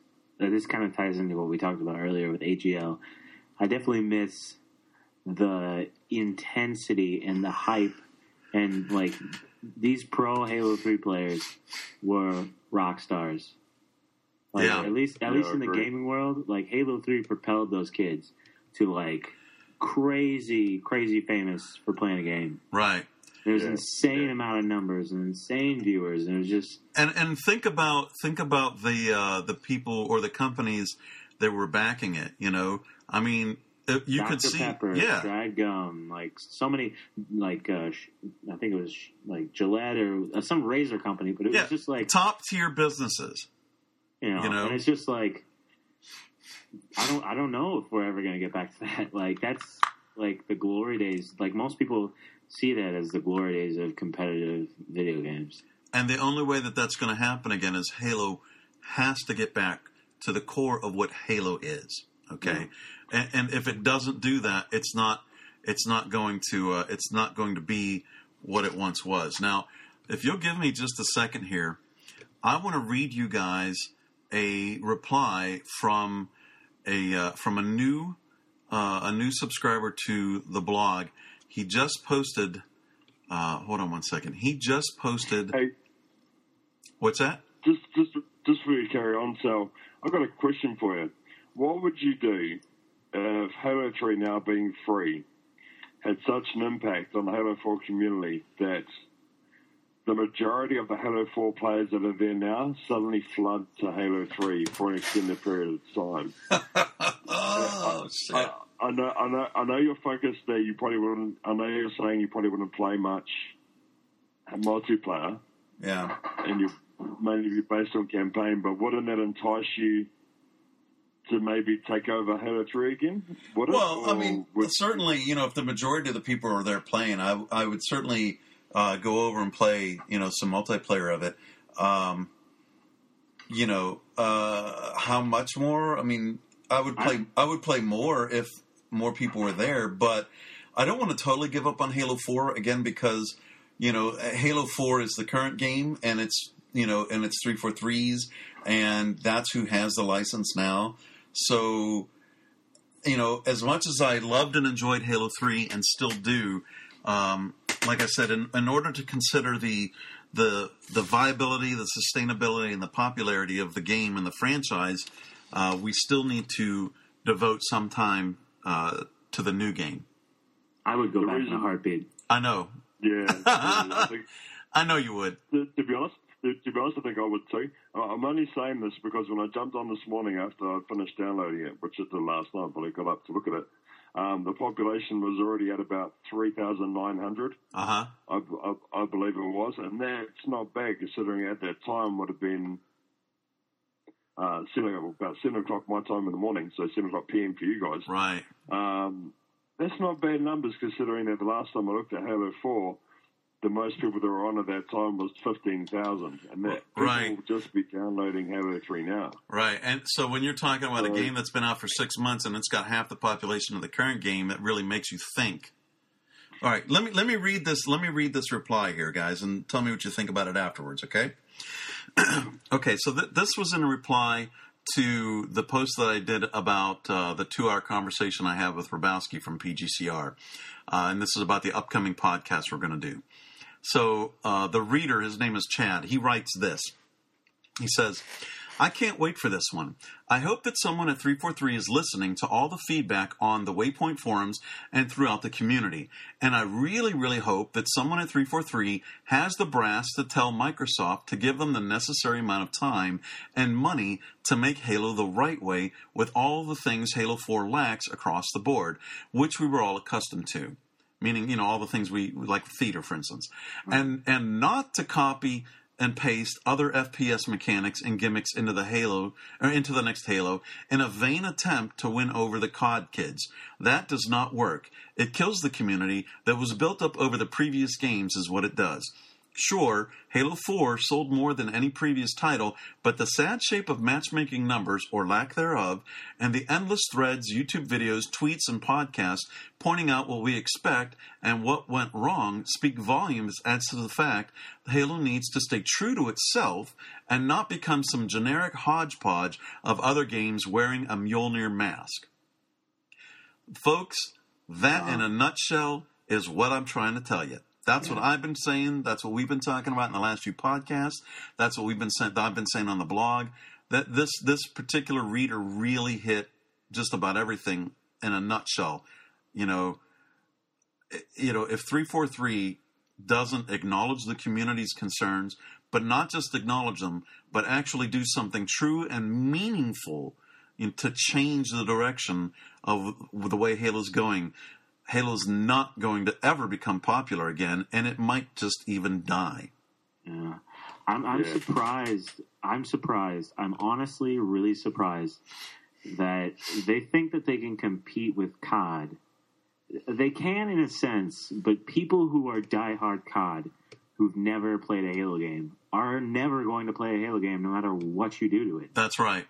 Uh, this kind of ties into what we talked about earlier with AGL. I definitely miss the intensity and the hype, and like these pro Halo Three players were rock stars. Like Yeah. at least at Yeah, least in the gaming world, like Halo Three propelled those kids to like crazy, crazy famous for playing a game. Right. There's Yeah, insane yeah. amount of numbers and insane viewers, and it was just And and think about think about the uh, the people or the companies that were backing it. You know, I mean, you Dr. could see, Pepper, yeah, Drag Gum, like so many, like uh, I think it was like Gillette or uh, some razor company, but it yeah, was just like top tier businesses. You know, you know? and it's just like I don't I don't know if we're ever gonna get back to that. [laughs] Like that's like the glory days. Like most people see that as the glory days of competitive video games. And the only way that that's going to happen again is Halo has to get back to the core of what Halo is. Okay, and, and if it doesn't do that, it's not it's not going to uh, it's not going to be what it once was. Now, if you'll give me just a second here, I want to read you guys a reply from a uh, from a new uh, a new subscriber to the blog. He just posted. Uh, hold on one second. He just posted. Hey, What's that? just just just before you carry on, So I've got a question for you. What would you do if Halo 3 now being free had such an impact on the Halo 4 community that the majority of the Halo 4 players that are there now suddenly flood to Halo 3 for an extended period of time? [laughs] Oh shit! I, I know, I know, I know you're focused there. You probably wouldn't. I know you're saying you probably wouldn't play much multiplayer, yeah. and you mainly be based on campaign. But wouldn't that entice you to maybe take over Halo Three again? Would it? Well, I mean, would- certainly, you know, if the majority of the people are there playing, I, I would certainly uh, go over and play, you know, some multiplayer of it. Um, you know, uh, how much more? I mean, I would play. I would play more if more people were there, but I don't want to totally give up on Halo Four again because you know Halo Four is the current game, and it's you know, and it's three four threes, and that's who has the license now. So you know, as much as I loved and enjoyed Halo 3 and still do, um, like I said, in, in order to consider the the the viability, the sustainability, and the popularity of the game and the franchise, uh, we still need to devote some time uh, to the new game. I would go The back in a heartbeat. I know, yeah. I [laughs] think, I know you would. to, to be honest, to, to be honest, I think I would too. I- I'm only saying this because when I jumped on this morning after I finished downloading it, which is the last night, but I got up to look at it, um, the population was already at about 3,900. Uh huh. I, I, I believe it was, and that's not bad considering at that time would have been uh, seven, about seven o'clock my time in the morning, so seven o'clock PM for you guys. Right. Um, that's not bad numbers considering that the last time I looked at Halo Four, the most people that were on at that time was fifteen thousand, and that people Right. will just be downloading Halo Three now. Right. And so when you're talking about a game that's been out for six months and it's got half the population of the current game, it really makes you think. All right, let me let me read this. Let me read this reply here, guys, and tell me what you think about it afterwards. Okay. [clears throat] okay. So th- this was in reply to the post that I did about uh, the two-hour conversation I had with Rabowski from PGCR, uh, and this is about the upcoming podcast we're going to do. So uh, the reader, his name is Chad. He writes this. He says, I can't wait for this one. I hope that someone at 343 is listening to all the feedback on the Waypoint forums and throughout the community. And I really, really hope that someone at 343 has the brass to tell Microsoft to give them the necessary amount of time and money to make Halo the right way with all the things Halo 4 lacks across the board, which we were all accustomed to meaning you know all the things we like theater for instance. And and not to copy and paste other fps mechanics and gimmicks into the halo or into the next halo in a vain attempt to win over the cod kids. That does not work. It kills the community that was built up over the previous games is what it does Sure, Halo 4 sold more than any previous title, but the sad shape of matchmaking numbers, or lack thereof, and the endless threads, YouTube videos, tweets, and podcasts pointing out what we expect and what went wrong speak volumes as to the fact that Halo needs to stay true to itself and not become some generic hodgepodge of other games wearing a Mjolnir mask. Folks, that in a nutshell is what I'm trying to tell you. That's what I've been saying. That's what we've been talking about in the last few podcasts. That's what we've been saying. I've been saying on the blog. that this this particular reader really hit just about everything in a nutshell. You know, eh, you know, if 343 doesn't acknowledge the community's concerns, but not just acknowledge them, but actually do something true and meaningful to change the direction of the way Halo's going, Halo's not going to ever become popular again, and it might just even die. Yeah. I'm, I'm Yeah. surprised. I'm surprised. I'm honestly really surprised that they think that they can compete with COD. They can in a sense, but people who are diehard COD, who've never played a Halo game, are never going to play a Halo game no matter what you do to it. That's right.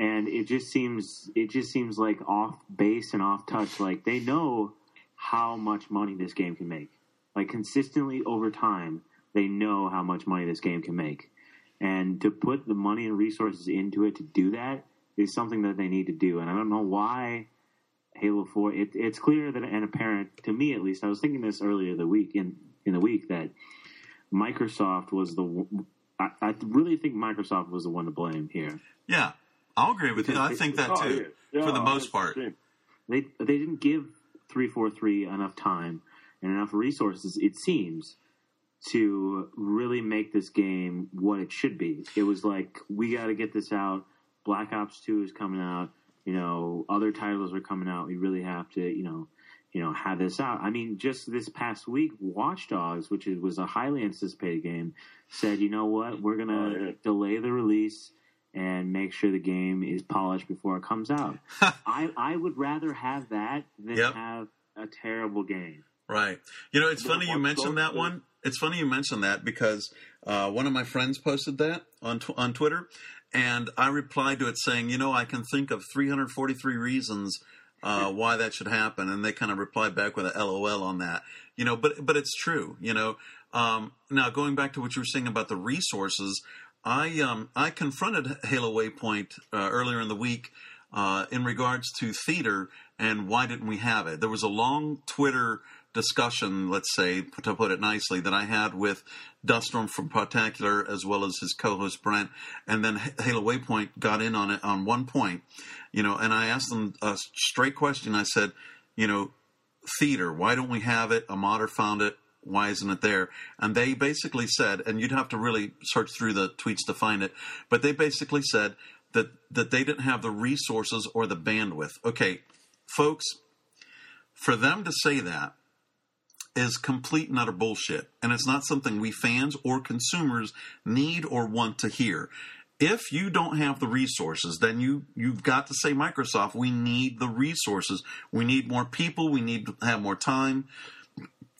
And it just seems it just seems like off base and off touch. Like they know how much money this game can make. Like consistently over time, they know how much money this game can make. And to put the money and resources into it to do that is something that they need to do. And I don't know why Halo Four. It, it's clear that and apparent to me at least. I was thinking this earlier the week in in the week that Microsoft was the. I, I really think Microsoft was the one to blame here. Yeah, I'll agree with you. I think that Oh, too, yeah. for the most part. 100%. they they didn't give 343 enough time and enough resources it seems to really make this game what it should be it was like we got to get this out black ops 2 is coming out you know other titles are coming out we really have to you know you know have this out i mean just this past week watch dogs which was a highly anticipated game said you know what we're gonna Oh, yeah. delay the release and make sure the game is polished before it comes out [laughs] I, I would rather have that than Yep. have a terrible game. Right. You know, it's funny you mentioned that one. It's funny you mentioned that because uh, one of my friends posted that on tw- on Twitter, and I replied to it saying, you know, I can think of 343 reasons uh, [laughs] why that should happen, and they kind of replied back with a LOL on that. You know, but but it's true. You know, um, now going back to what you were saying about the resources, I um, I confronted Halo Waypoint uh, earlier in the week uh, in regards to theater and why didn't we have it. There was a long Twitter discussion, let's say, to put it nicely, that I had with Duststorm from Particular as well as his co-host Brent, and then Halo Waypoint got in on it on one point, you know, and I asked them a straight question. I said, you know, theater, why don't we have it? A modder found it. Why isn't it there? And they basically said, and you'd have to really search through the tweets to find it, but they basically said that that they didn't have the resources or the bandwidth. Okay, folks, for them to say that is complete and utter bullshit. And it's not something we fans or consumers need or want to hear. If you don't have the resources, then you you've got to say Microsoft, we need the resources. We need more people, we need to have more time.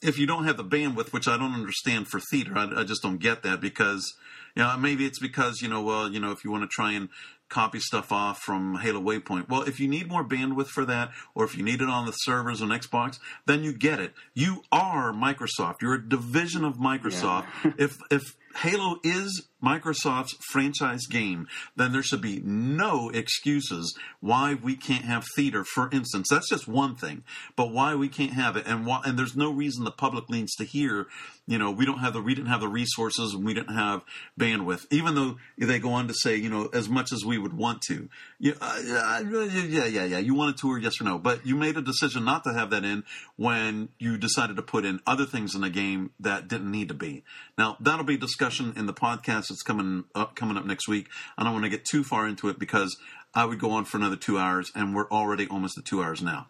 If you don't have the bandwidth, which I don't understand for theater, I, I just don't get that because you know, maybe it's because, you know, well, you know, if you want to try and copy stuff off from Halo Waypoint. Well, if you need more bandwidth for that, or if you need it on the servers on Xbox, then you get it. You are Microsoft. You're a division of Microsoft. [laughs] if if Halo is Microsoft's franchise game, then there should be no excuses why we can't have theater. For instance, that's just one thing, but why we can't have it, and why, and there's no reason the public needs to hear. You know, we don't have the we didn't have the resources and we didn't have bandwidth. Even though they go on to say, you know, as much as we would want to. Yeah, uh, yeah, yeah, yeah. You wanted to, or yes or no, but you made a decision not to have that in when you decided to put in other things in the game that didn't need to be. Now that'll be discussion in the podcast that's coming up coming up next week. I don't want to get too far into it because I would go on for another two hours, and we're already almost at two hours now.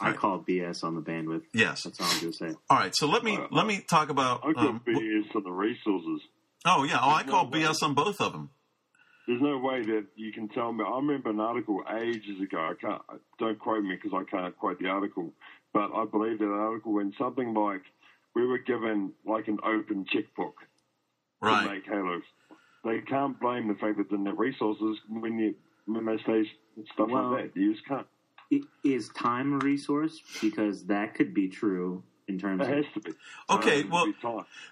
I call BS on the bandwidth. Yes. That's all I'm going to say. All right. So let me Uh, let me talk about. I got Um, BS on the resources. oh yeah. Oh, I no call way. BS on both of them. There's no way that you can tell me. I remember an article ages ago. I can't. Don't quote me because I can't quote the article. But I believe that article when something like we were given like an open checkbook to Right. make Halo. They can't blame the fact that they didn't have resources when you when they say stuff Well, like that. You just can't. I- Is time a resource? Because that could be true in terms It of. has to be. Okay, Um, well- be.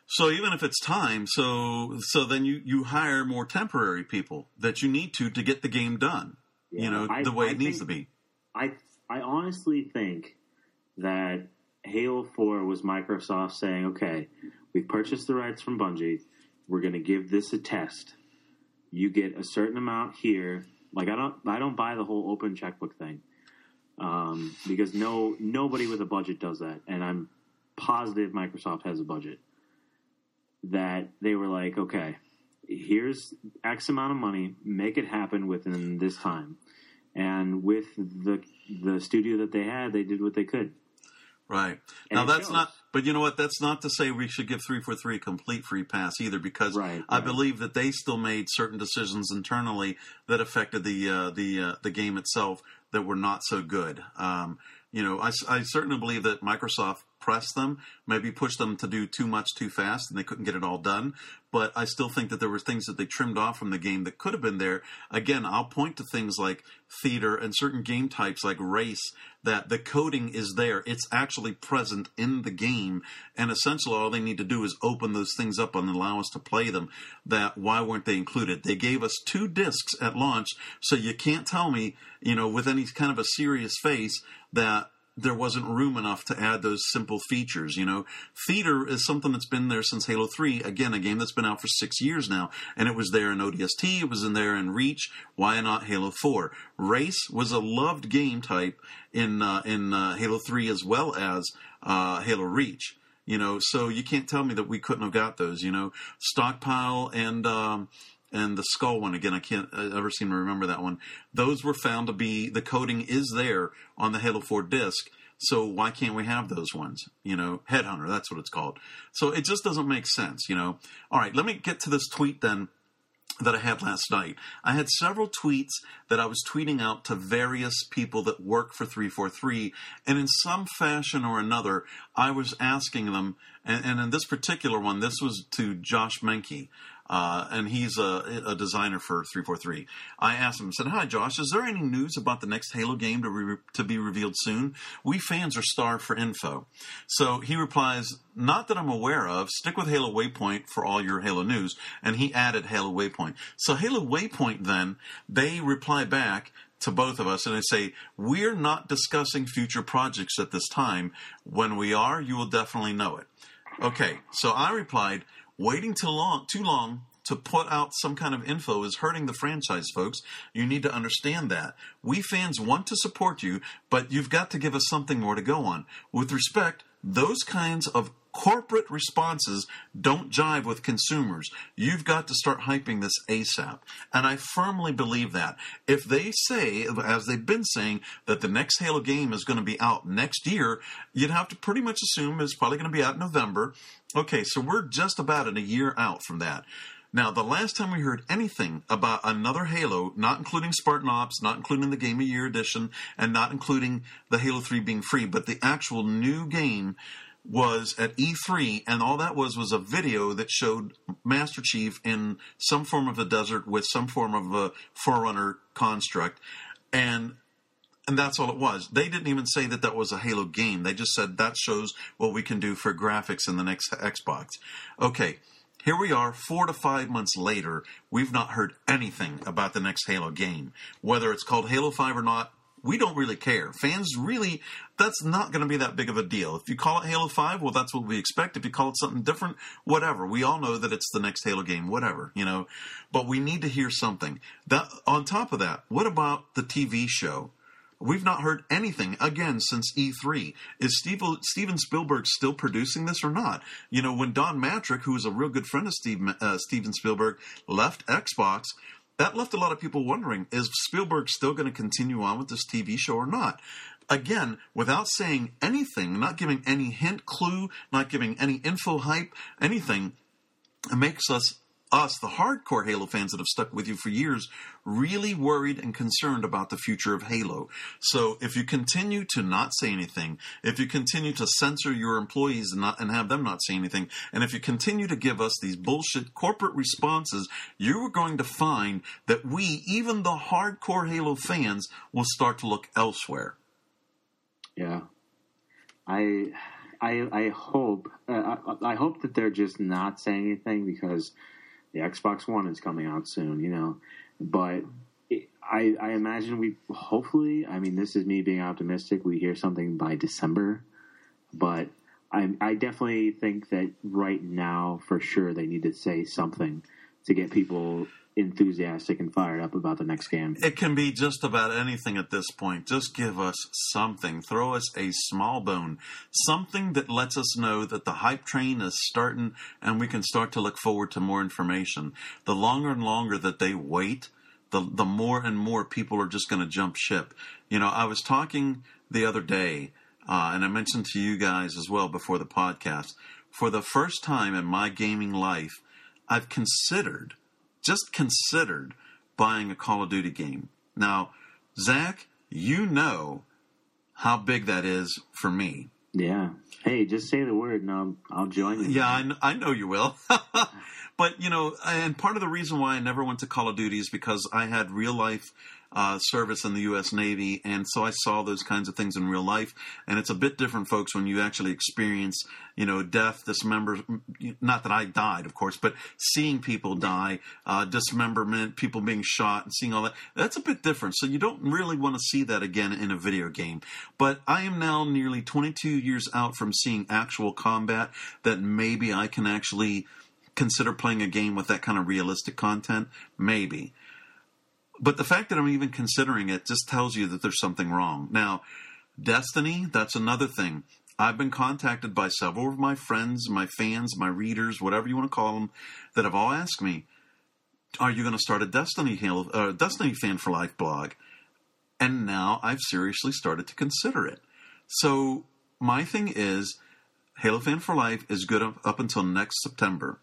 So even if it's time, so so then you you hire more temporary people that you need to to get the game done. you know I- the way I it needs to be. I I honestly think that Halo Four was Microsoft saying, "Okay, we've purchased the rights from Bungie. We're going to give this a test, you get a certain amount here. Like I don't I don't buy the whole open checkbook thing um, because no nobody with a budget does that, and I'm positive Microsoft has a budget that they were like, okay, here's X amount of money, make it happen within this time, and with the the studio that they had, they did what they could. Right. And now that's shows. not but you know what, that's not to say we should give three four three a complete free pass either because Right, I right. believe that they still made certain decisions internally that affected the uh, the uh, the game itself that were not so good. Um, you know, I, I certainly believe that Microsoft pressed them, maybe push them to do too much too fast, and they couldn't get it all done. But I still think that there were things that they trimmed off from the game that could have been there. Again, I'll point to things like theater and certain game types like race that the coding is there. It's actually present in the game, and essentially all they need to do is open those things up and allow us to play them. That why weren't they included? They gave us two discs at launch, so you can't tell me, you know, with any kind of a serious face that there wasn't room enough to add those simple features. You know, theater is something that's been there since Halo Three. Again, a game that's been out for six years now, and it was there in ODST. It was in there in Reach. Why not Halo Four? Race was a loved game type in uh, in uh, Halo Three as well as uh, Halo Reach. You know, so you can't tell me that we couldn't have got those. You know, stockpile and. Um, and the skull one again i can't I ever seem to remember that one those were found to be the coding is there on the halo 4 disc so why can't we have those ones you know headhunter that's what it's called so it just doesn't make sense you know all right let me get to this tweet then that I had last night. I had several tweets that I was tweeting out to various people that work for 343, and in some fashion or another, I was asking them, and, and in this particular one, this was to Josh Menke. Uh, and he's a, a designer for 343. I asked him, said, Hi, Josh, is there any news about the next Halo game to, re- to be revealed soon? We fans are starved for info. So he replies, Not that I'm aware of. Stick with Halo Waypoint for all your Halo news. And he added Halo Waypoint. So Halo Waypoint, then, they reply back to both of us and they say, We're not discussing future projects at this time. When we are, you will definitely know it. Okay, so I replied, waiting too long, too long to put out some kind of info is hurting the franchise, folks. You need to understand that. We fans want to support you, but you've got to give us something more to go on. With respect, those kinds of corporate responses don't jive with consumers. You've got to start hyping this ASAP. And I firmly believe that. If they say, as they've been saying, that the next Halo game is going to be out next year, you'd have to pretty much assume it's probably going to be out in November. Okay, so we're just about in a year out from that. Now, the last time we heard anything about another Halo, not including Spartan Ops, not including the Game of Year edition, and not including the Halo 3 being free, but the actual new game was at E3, and all that was was a video that showed Master Chief in some form of a desert with some form of a Forerunner construct, and and that's all it was. They didn't even say that that was a Halo game. They just said that shows what we can do for graphics in the next Xbox. Okay, here we are, four to five months later. We've not heard anything about the next Halo game. Whether it's called Halo 5 or not, we don't really care. Fans really, that's not going to be that big of a deal. If you call it Halo 5, well, that's what we expect. If you call it something different, whatever. We all know that it's the next Halo game, whatever, you know. But we need to hear something. That, on top of that, what about the TV show? We've not heard anything again since E3. Is Steve, Steven Spielberg still producing this or not? You know, when Don Mattrick, who was a real good friend of Steve, uh, Steven Spielberg, left Xbox, that left a lot of people wondering: Is Spielberg still going to continue on with this TV show or not? Again, without saying anything, not giving any hint, clue, not giving any info, hype, anything, it makes us us, the hardcore Halo fans that have stuck with you for years, really worried and concerned about the future of Halo. So if you continue to not say anything, if you continue to censor your employees and not and have them not say anything, and if you continue to give us these bullshit corporate responses, you are going to find that we, even the hardcore Halo fans, will start to look elsewhere. Yeah, I, I, I hope, uh, I, I hope that they're just not saying anything because the Xbox One is coming out soon, you know. But it, I, I imagine we, hopefully, I mean, this is me being optimistic. We hear something by December, but I, I definitely think that right now, for sure, they need to say something to get people enthusiastic and fired up about the next game. It can be just about anything at this point. Just give us something. Throw us a small bone. Something that lets us know that the hype train is starting and we can start to look forward to more information. The longer and longer that they wait, the, the more and more people are just going to jump ship. You know, I was talking the other day, uh, and I mentioned to you guys as well before the podcast. For the first time in my gaming life, I've considered – just considered buying a Call of Duty game. Now, Zach, you know how big that is for me. Yeah. Hey, just say the word and I'll, I'll join you. Yeah, I, I know you will. [laughs] but, you know, and part of the reason why I never went to Call of Duty is because I had real life uh, service in the U.S. Navy, and so I saw those kinds of things in real life. And it's a bit different, folks, when you actually experience, you know, death, dismember. Not that I died, of course, but seeing people die, uh, dismemberment, people being shot, and seeing all that. That's a bit different. So you don't really want to see that again in a video game. But I am now nearly 22 years out from seeing actual combat that maybe I can actually consider playing a game with that kind of realistic content. Maybe. But the fact that I'm even considering it just tells you that there's something wrong. Now, Destiny, that's another thing. I've been contacted by several of my friends, my fans, my readers, whatever you want to call them, that have all asked me, "Are you going to start a Destiny uh, Destiny fan for life blog?" And now I've seriously started to consider it. So my thing is, Halo Fan for Life is good up, up until next September.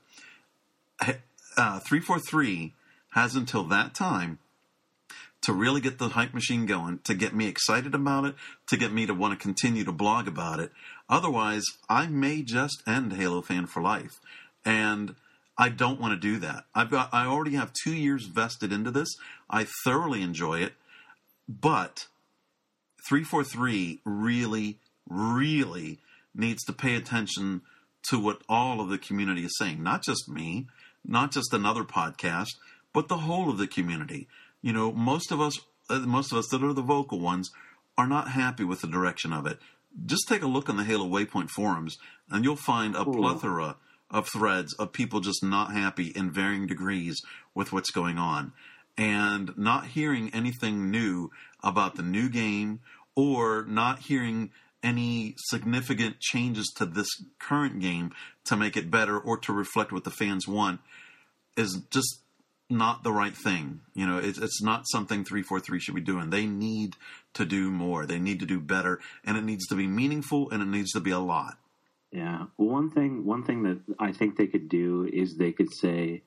Uh, 343 has until that time to really get the hype machine going, to get me excited about it, to get me to want to continue to blog about it. Otherwise, I may just end Halo Fan for life. And I don't want to do that. I've got I already have 2 years vested into this. I thoroughly enjoy it. But 343 really really needs to pay attention to what all of the community is saying, not just me, not just another podcast, but the whole of the community you know, most of us, uh, most of us that are the vocal ones, are not happy with the direction of it. Just take a look on the Halo Waypoint forums, and you'll find a plethora of threads of people just not happy in varying degrees with what's going on, and not hearing anything new about the new game or not hearing any significant changes to this current game to make it better or to reflect what the fans want is just not the right thing. You know, it's, it's not something 343 should be doing. They need to do more. They need to do better, and it needs to be meaningful, and it needs to be a lot. Yeah. One thing, one thing that I think they could do is they could say,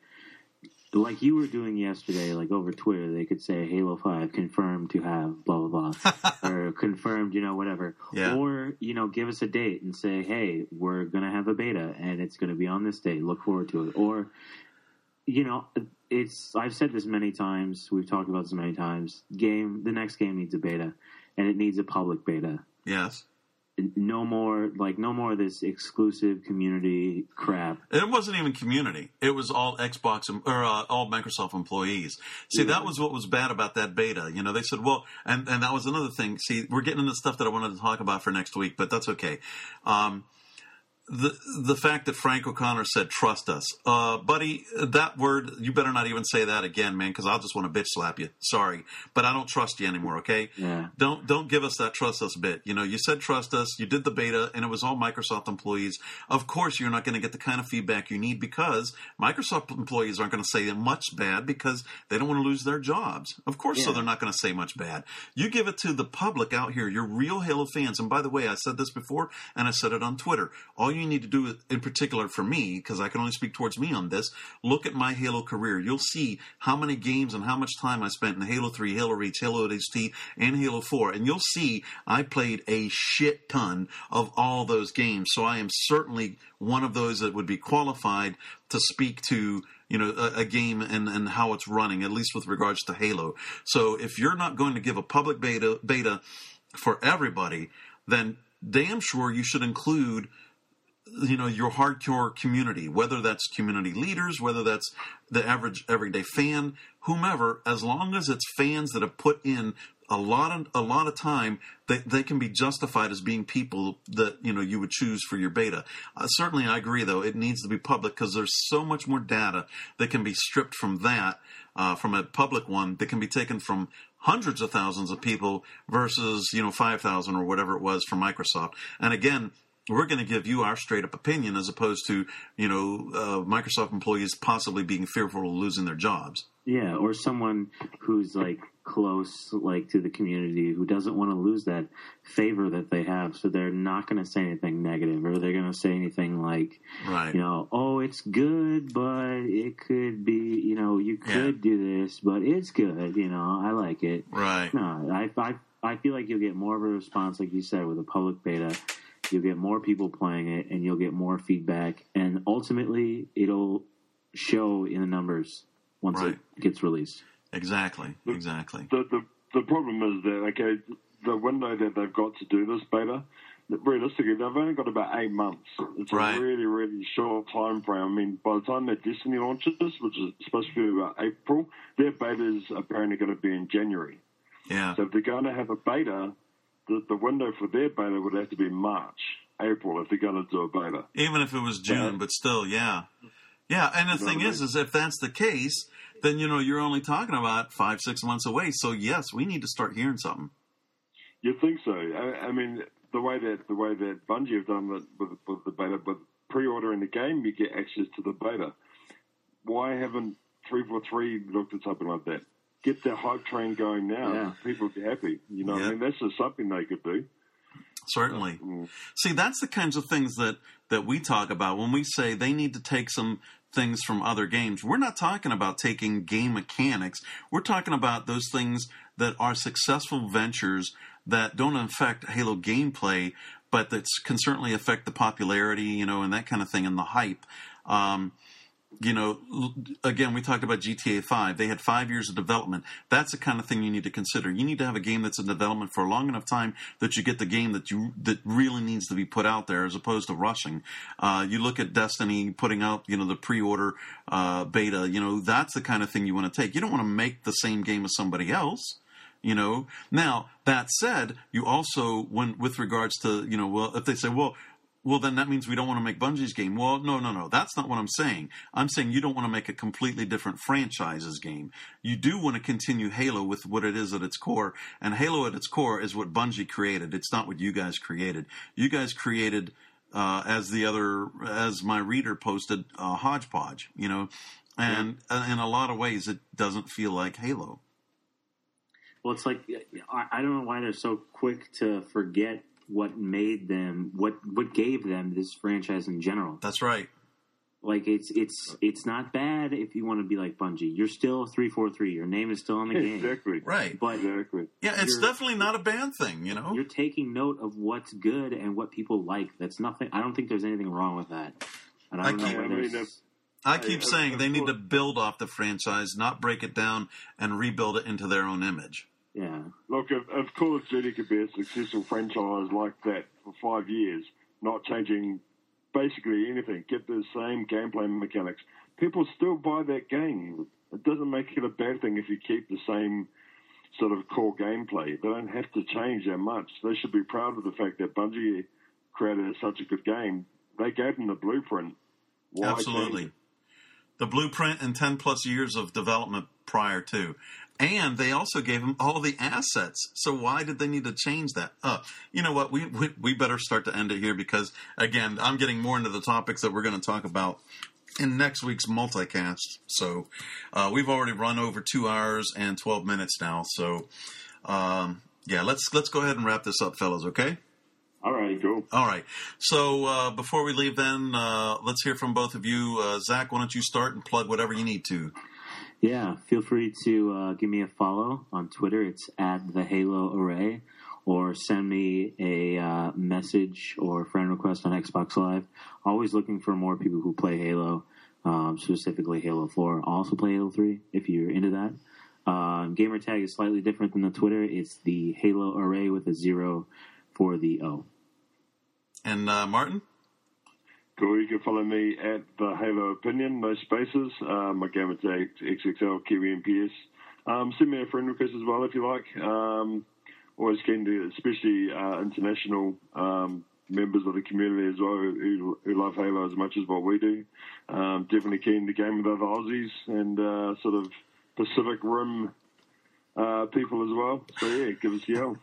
like you were doing yesterday, like over Twitter, they could say Halo Five confirmed to have blah blah blah, [laughs] or confirmed, you know, whatever. Yeah. Or you know, give us a date and say, hey, we're gonna have a beta and it's gonna be on this date. Look forward to it. Or you know, it's I've said this many times. We've talked about this many times. Game, the next game needs a beta, and it needs a public beta. Yes. No more like no more of this exclusive community crap. It wasn't even community. It was all Xbox or uh, all Microsoft employees. See, yeah. that was what was bad about that beta. You know, they said, well, and and that was another thing. See, we're getting into stuff that I wanted to talk about for next week, but that's okay. Um, the the fact that Frank O'Connor said trust us, uh, buddy, that word you better not even say that again, man, because I'll just want to bitch slap you. Sorry, but I don't trust you anymore. Okay, yeah. don't don't give us that trust us bit. You know, you said trust us, you did the beta, and it was all Microsoft employees. Of course, you're not going to get the kind of feedback you need because Microsoft employees aren't going to say much bad because they don't want to lose their jobs. Of course, yeah. so they're not going to say much bad. You give it to the public out here, your real Halo fans. And by the way, I said this before, and I said it on Twitter. All you need to do, in particular for me, because I can only speak towards me on this, look at my Halo career. You'll see how many games and how much time I spent in Halo 3, Halo Reach, Halo ODST, and Halo 4. And you'll see I played a shit ton of all those games. So I am certainly one of those that would be qualified to speak to you know a, a, game and, and how it's running at least with regards to halo so if you're not going to give a public beta beta for everybody then damn sure you should include you know your hardcore community whether that's community leaders whether that's the average everyday fan whomever as long as it's fans that have put in a lot of a lot of time they, they can be justified as being people that you know you would choose for your beta. Uh, certainly, I agree though it needs to be public because there's so much more data that can be stripped from that uh, from a public one that can be taken from hundreds of thousands of people versus you know five thousand or whatever it was from Microsoft. And again, we're going to give you our straight up opinion as opposed to you know uh, Microsoft employees possibly being fearful of losing their jobs. Yeah, or someone who's like close, like to the community, who doesn't want to lose that favor that they have, so they're not going to say anything negative, or they're going to say anything like, Right. you know, oh, it's good, but it could be, you know, you could do this, but it's good, you know, I like it. Right. No, I, I, I feel like you'll get more of a response, like you said, with a public beta. You'll get more people playing it, and you'll get more feedback, and ultimately, it'll show in the numbers once Right. it gets released. Exactly. Exactly. The, the the problem is that okay, the window that they've got to do this beta, realistically, they've only got about eight months. It's Right. a really really short time frame. I mean, by the time that Destiny launches, which is supposed to be about April, their beta is apparently going to be in January. Yeah. So if they're going to have a beta, the, the window for their beta would have to be March, April if they're going to do a beta. Even if it was June, Yeah. but still, yeah. Yeah, and the You know thing I is, is if that's the case, then you know you're only talking about five, six months away. So yes, we need to start hearing something. You'd think so. I, I mean, the way that the way that Bungie have done it with, with the beta, with pre-ordering the game, you get access to the beta. Why haven't three four three looked at something like that? Get the hype train going now. Yeah. People be happy. You know, Yeah. I mean, that's just something they could do. Certainly. Mm. See, that's the kinds of things that that we talk about when we say they need to take some things from other games. We're not talking about taking game mechanics. We're talking about those things that are successful ventures that don't affect Halo gameplay, but that can certainly affect the popularity, you know, and that kind of thing, and the hype. Um, you know, again, we talked about GTA 5. They had five years of development. That's the kind of thing you need to consider. You need to have a game that's in development for a long enough time that you get the game that you that really needs to be put out there, as opposed to rushing. Uh, you look at Destiny putting out, you know, the pre-order uh, beta. You know, that's the kind of thing you want to take. You don't want to make the same game as somebody else you know now that said you also when with regards to you know well if they say well well then that means we don't want to make bungie's game. Well no no no. That's not what i'm saying. I'm saying you don't want to make a completely different franchises game. You do want to continue halo with what it is at its core and halo at its core is what bungie created. It's not what you guys created. You guys created uh, as the other as my reader posted uh, hodgepodge you know? And uh, in a lot of ways it doesn't feel like halo. Well, it's like I don't know why they're so quick to forget what made them, what what gave them this franchise in general. that's right Like it's it's it's not bad if you want to be like Bungie. You're still three four three. Your name is still on the [laughs] game, Exactly. right but Exactly. Yeah, it's definitely not a bad thing, you know. you're taking note of what's good and what people like. That's nothing. I don't think there's anything wrong with that. And I I don't know keep- why I mean. I keep I- saying of they need to build off the franchise, not break it down and rebuild it into their own image. Yeah, Look, of, if Call of Duty could be a successful franchise like that for five years, not changing basically anything, get the same gameplay mechanics, people still buy that game. It doesn't make it a bad thing if you keep the same sort of core gameplay. They don't have to change that much. They should be proud of the fact that Bungie created such a good game. They gave them the blueprint. Why Absolutely. it? The blueprint and 10 plus years of development prior to. And they also gave them all the assets. So why did they need to change that? Uh, you know what? We, we, we better start to end it here because, again, I'm getting more into the topics that we're going to talk about in next week's multicast. So uh, we've already run over two hours and 12 minutes now. So, um, yeah, let's let's go ahead and wrap this up, fellas. Okay. all right, Cool. All right. So uh, before we leave, then uh, let's hear from both of you. Uh, Zach, why don't you start and plug whatever you need to? Yeah, feel free to uh, give me a follow on Twitter. It's at the Halo Array, or send me a uh, message or friend request on Xbox Live. Always looking for more people who play Halo, um, specifically Halo 4. Also play Halo 3 if you're into that. Uh, gamer tag is slightly different than the Twitter. It's the Halo Array with a zero for the O. And uh, Martin. Cool. You can follow me at the Halo Opinion, no spaces. Uh, my gamer tag XXL Kiwi MPS. um, send me a friend request as well if you like. Um, always keen to, especially uh, international um, members of the community as well who, who, love Halo as much as what we do. Um, definitely keen to game with other Aussies and uh, sort of Pacific Rim uh, people as well. So yeah, give us a yell.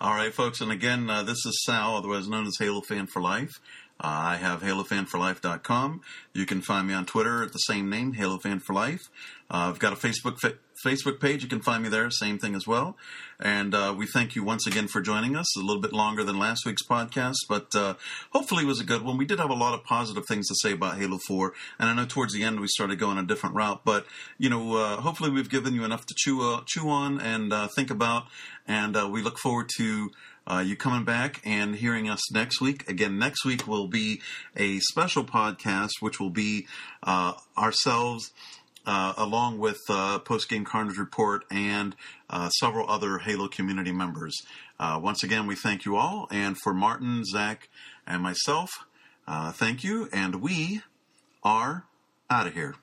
All right, folks, and again, uh, this is Sal, otherwise known as Halo Fan for Life. I have HaloFanForLife.com. You can find me on Twitter at the same name, HaloFanForLife. Uh, I've got a Facebook fa- Facebook page. You can find me there, same thing as well. And uh, we thank you once again for joining us. A little bit longer than last week's podcast, but uh, hopefully it was a good one. We did have a lot of positive things to say about Halo 4, and I know towards the end we started going a different route, but you know, uh, hopefully we've given you enough to chew uh, chew on and uh, think about, and uh, we look forward to. Uh, you coming back and hearing us next week. Again, next week will be a special podcast, which will be uh, ourselves uh, along with uh, Post Game Carnage Report and uh, several other Halo community members. Uh, once again, we thank you all. And for Martin, Zach, and myself, uh, thank you. And we are out of here.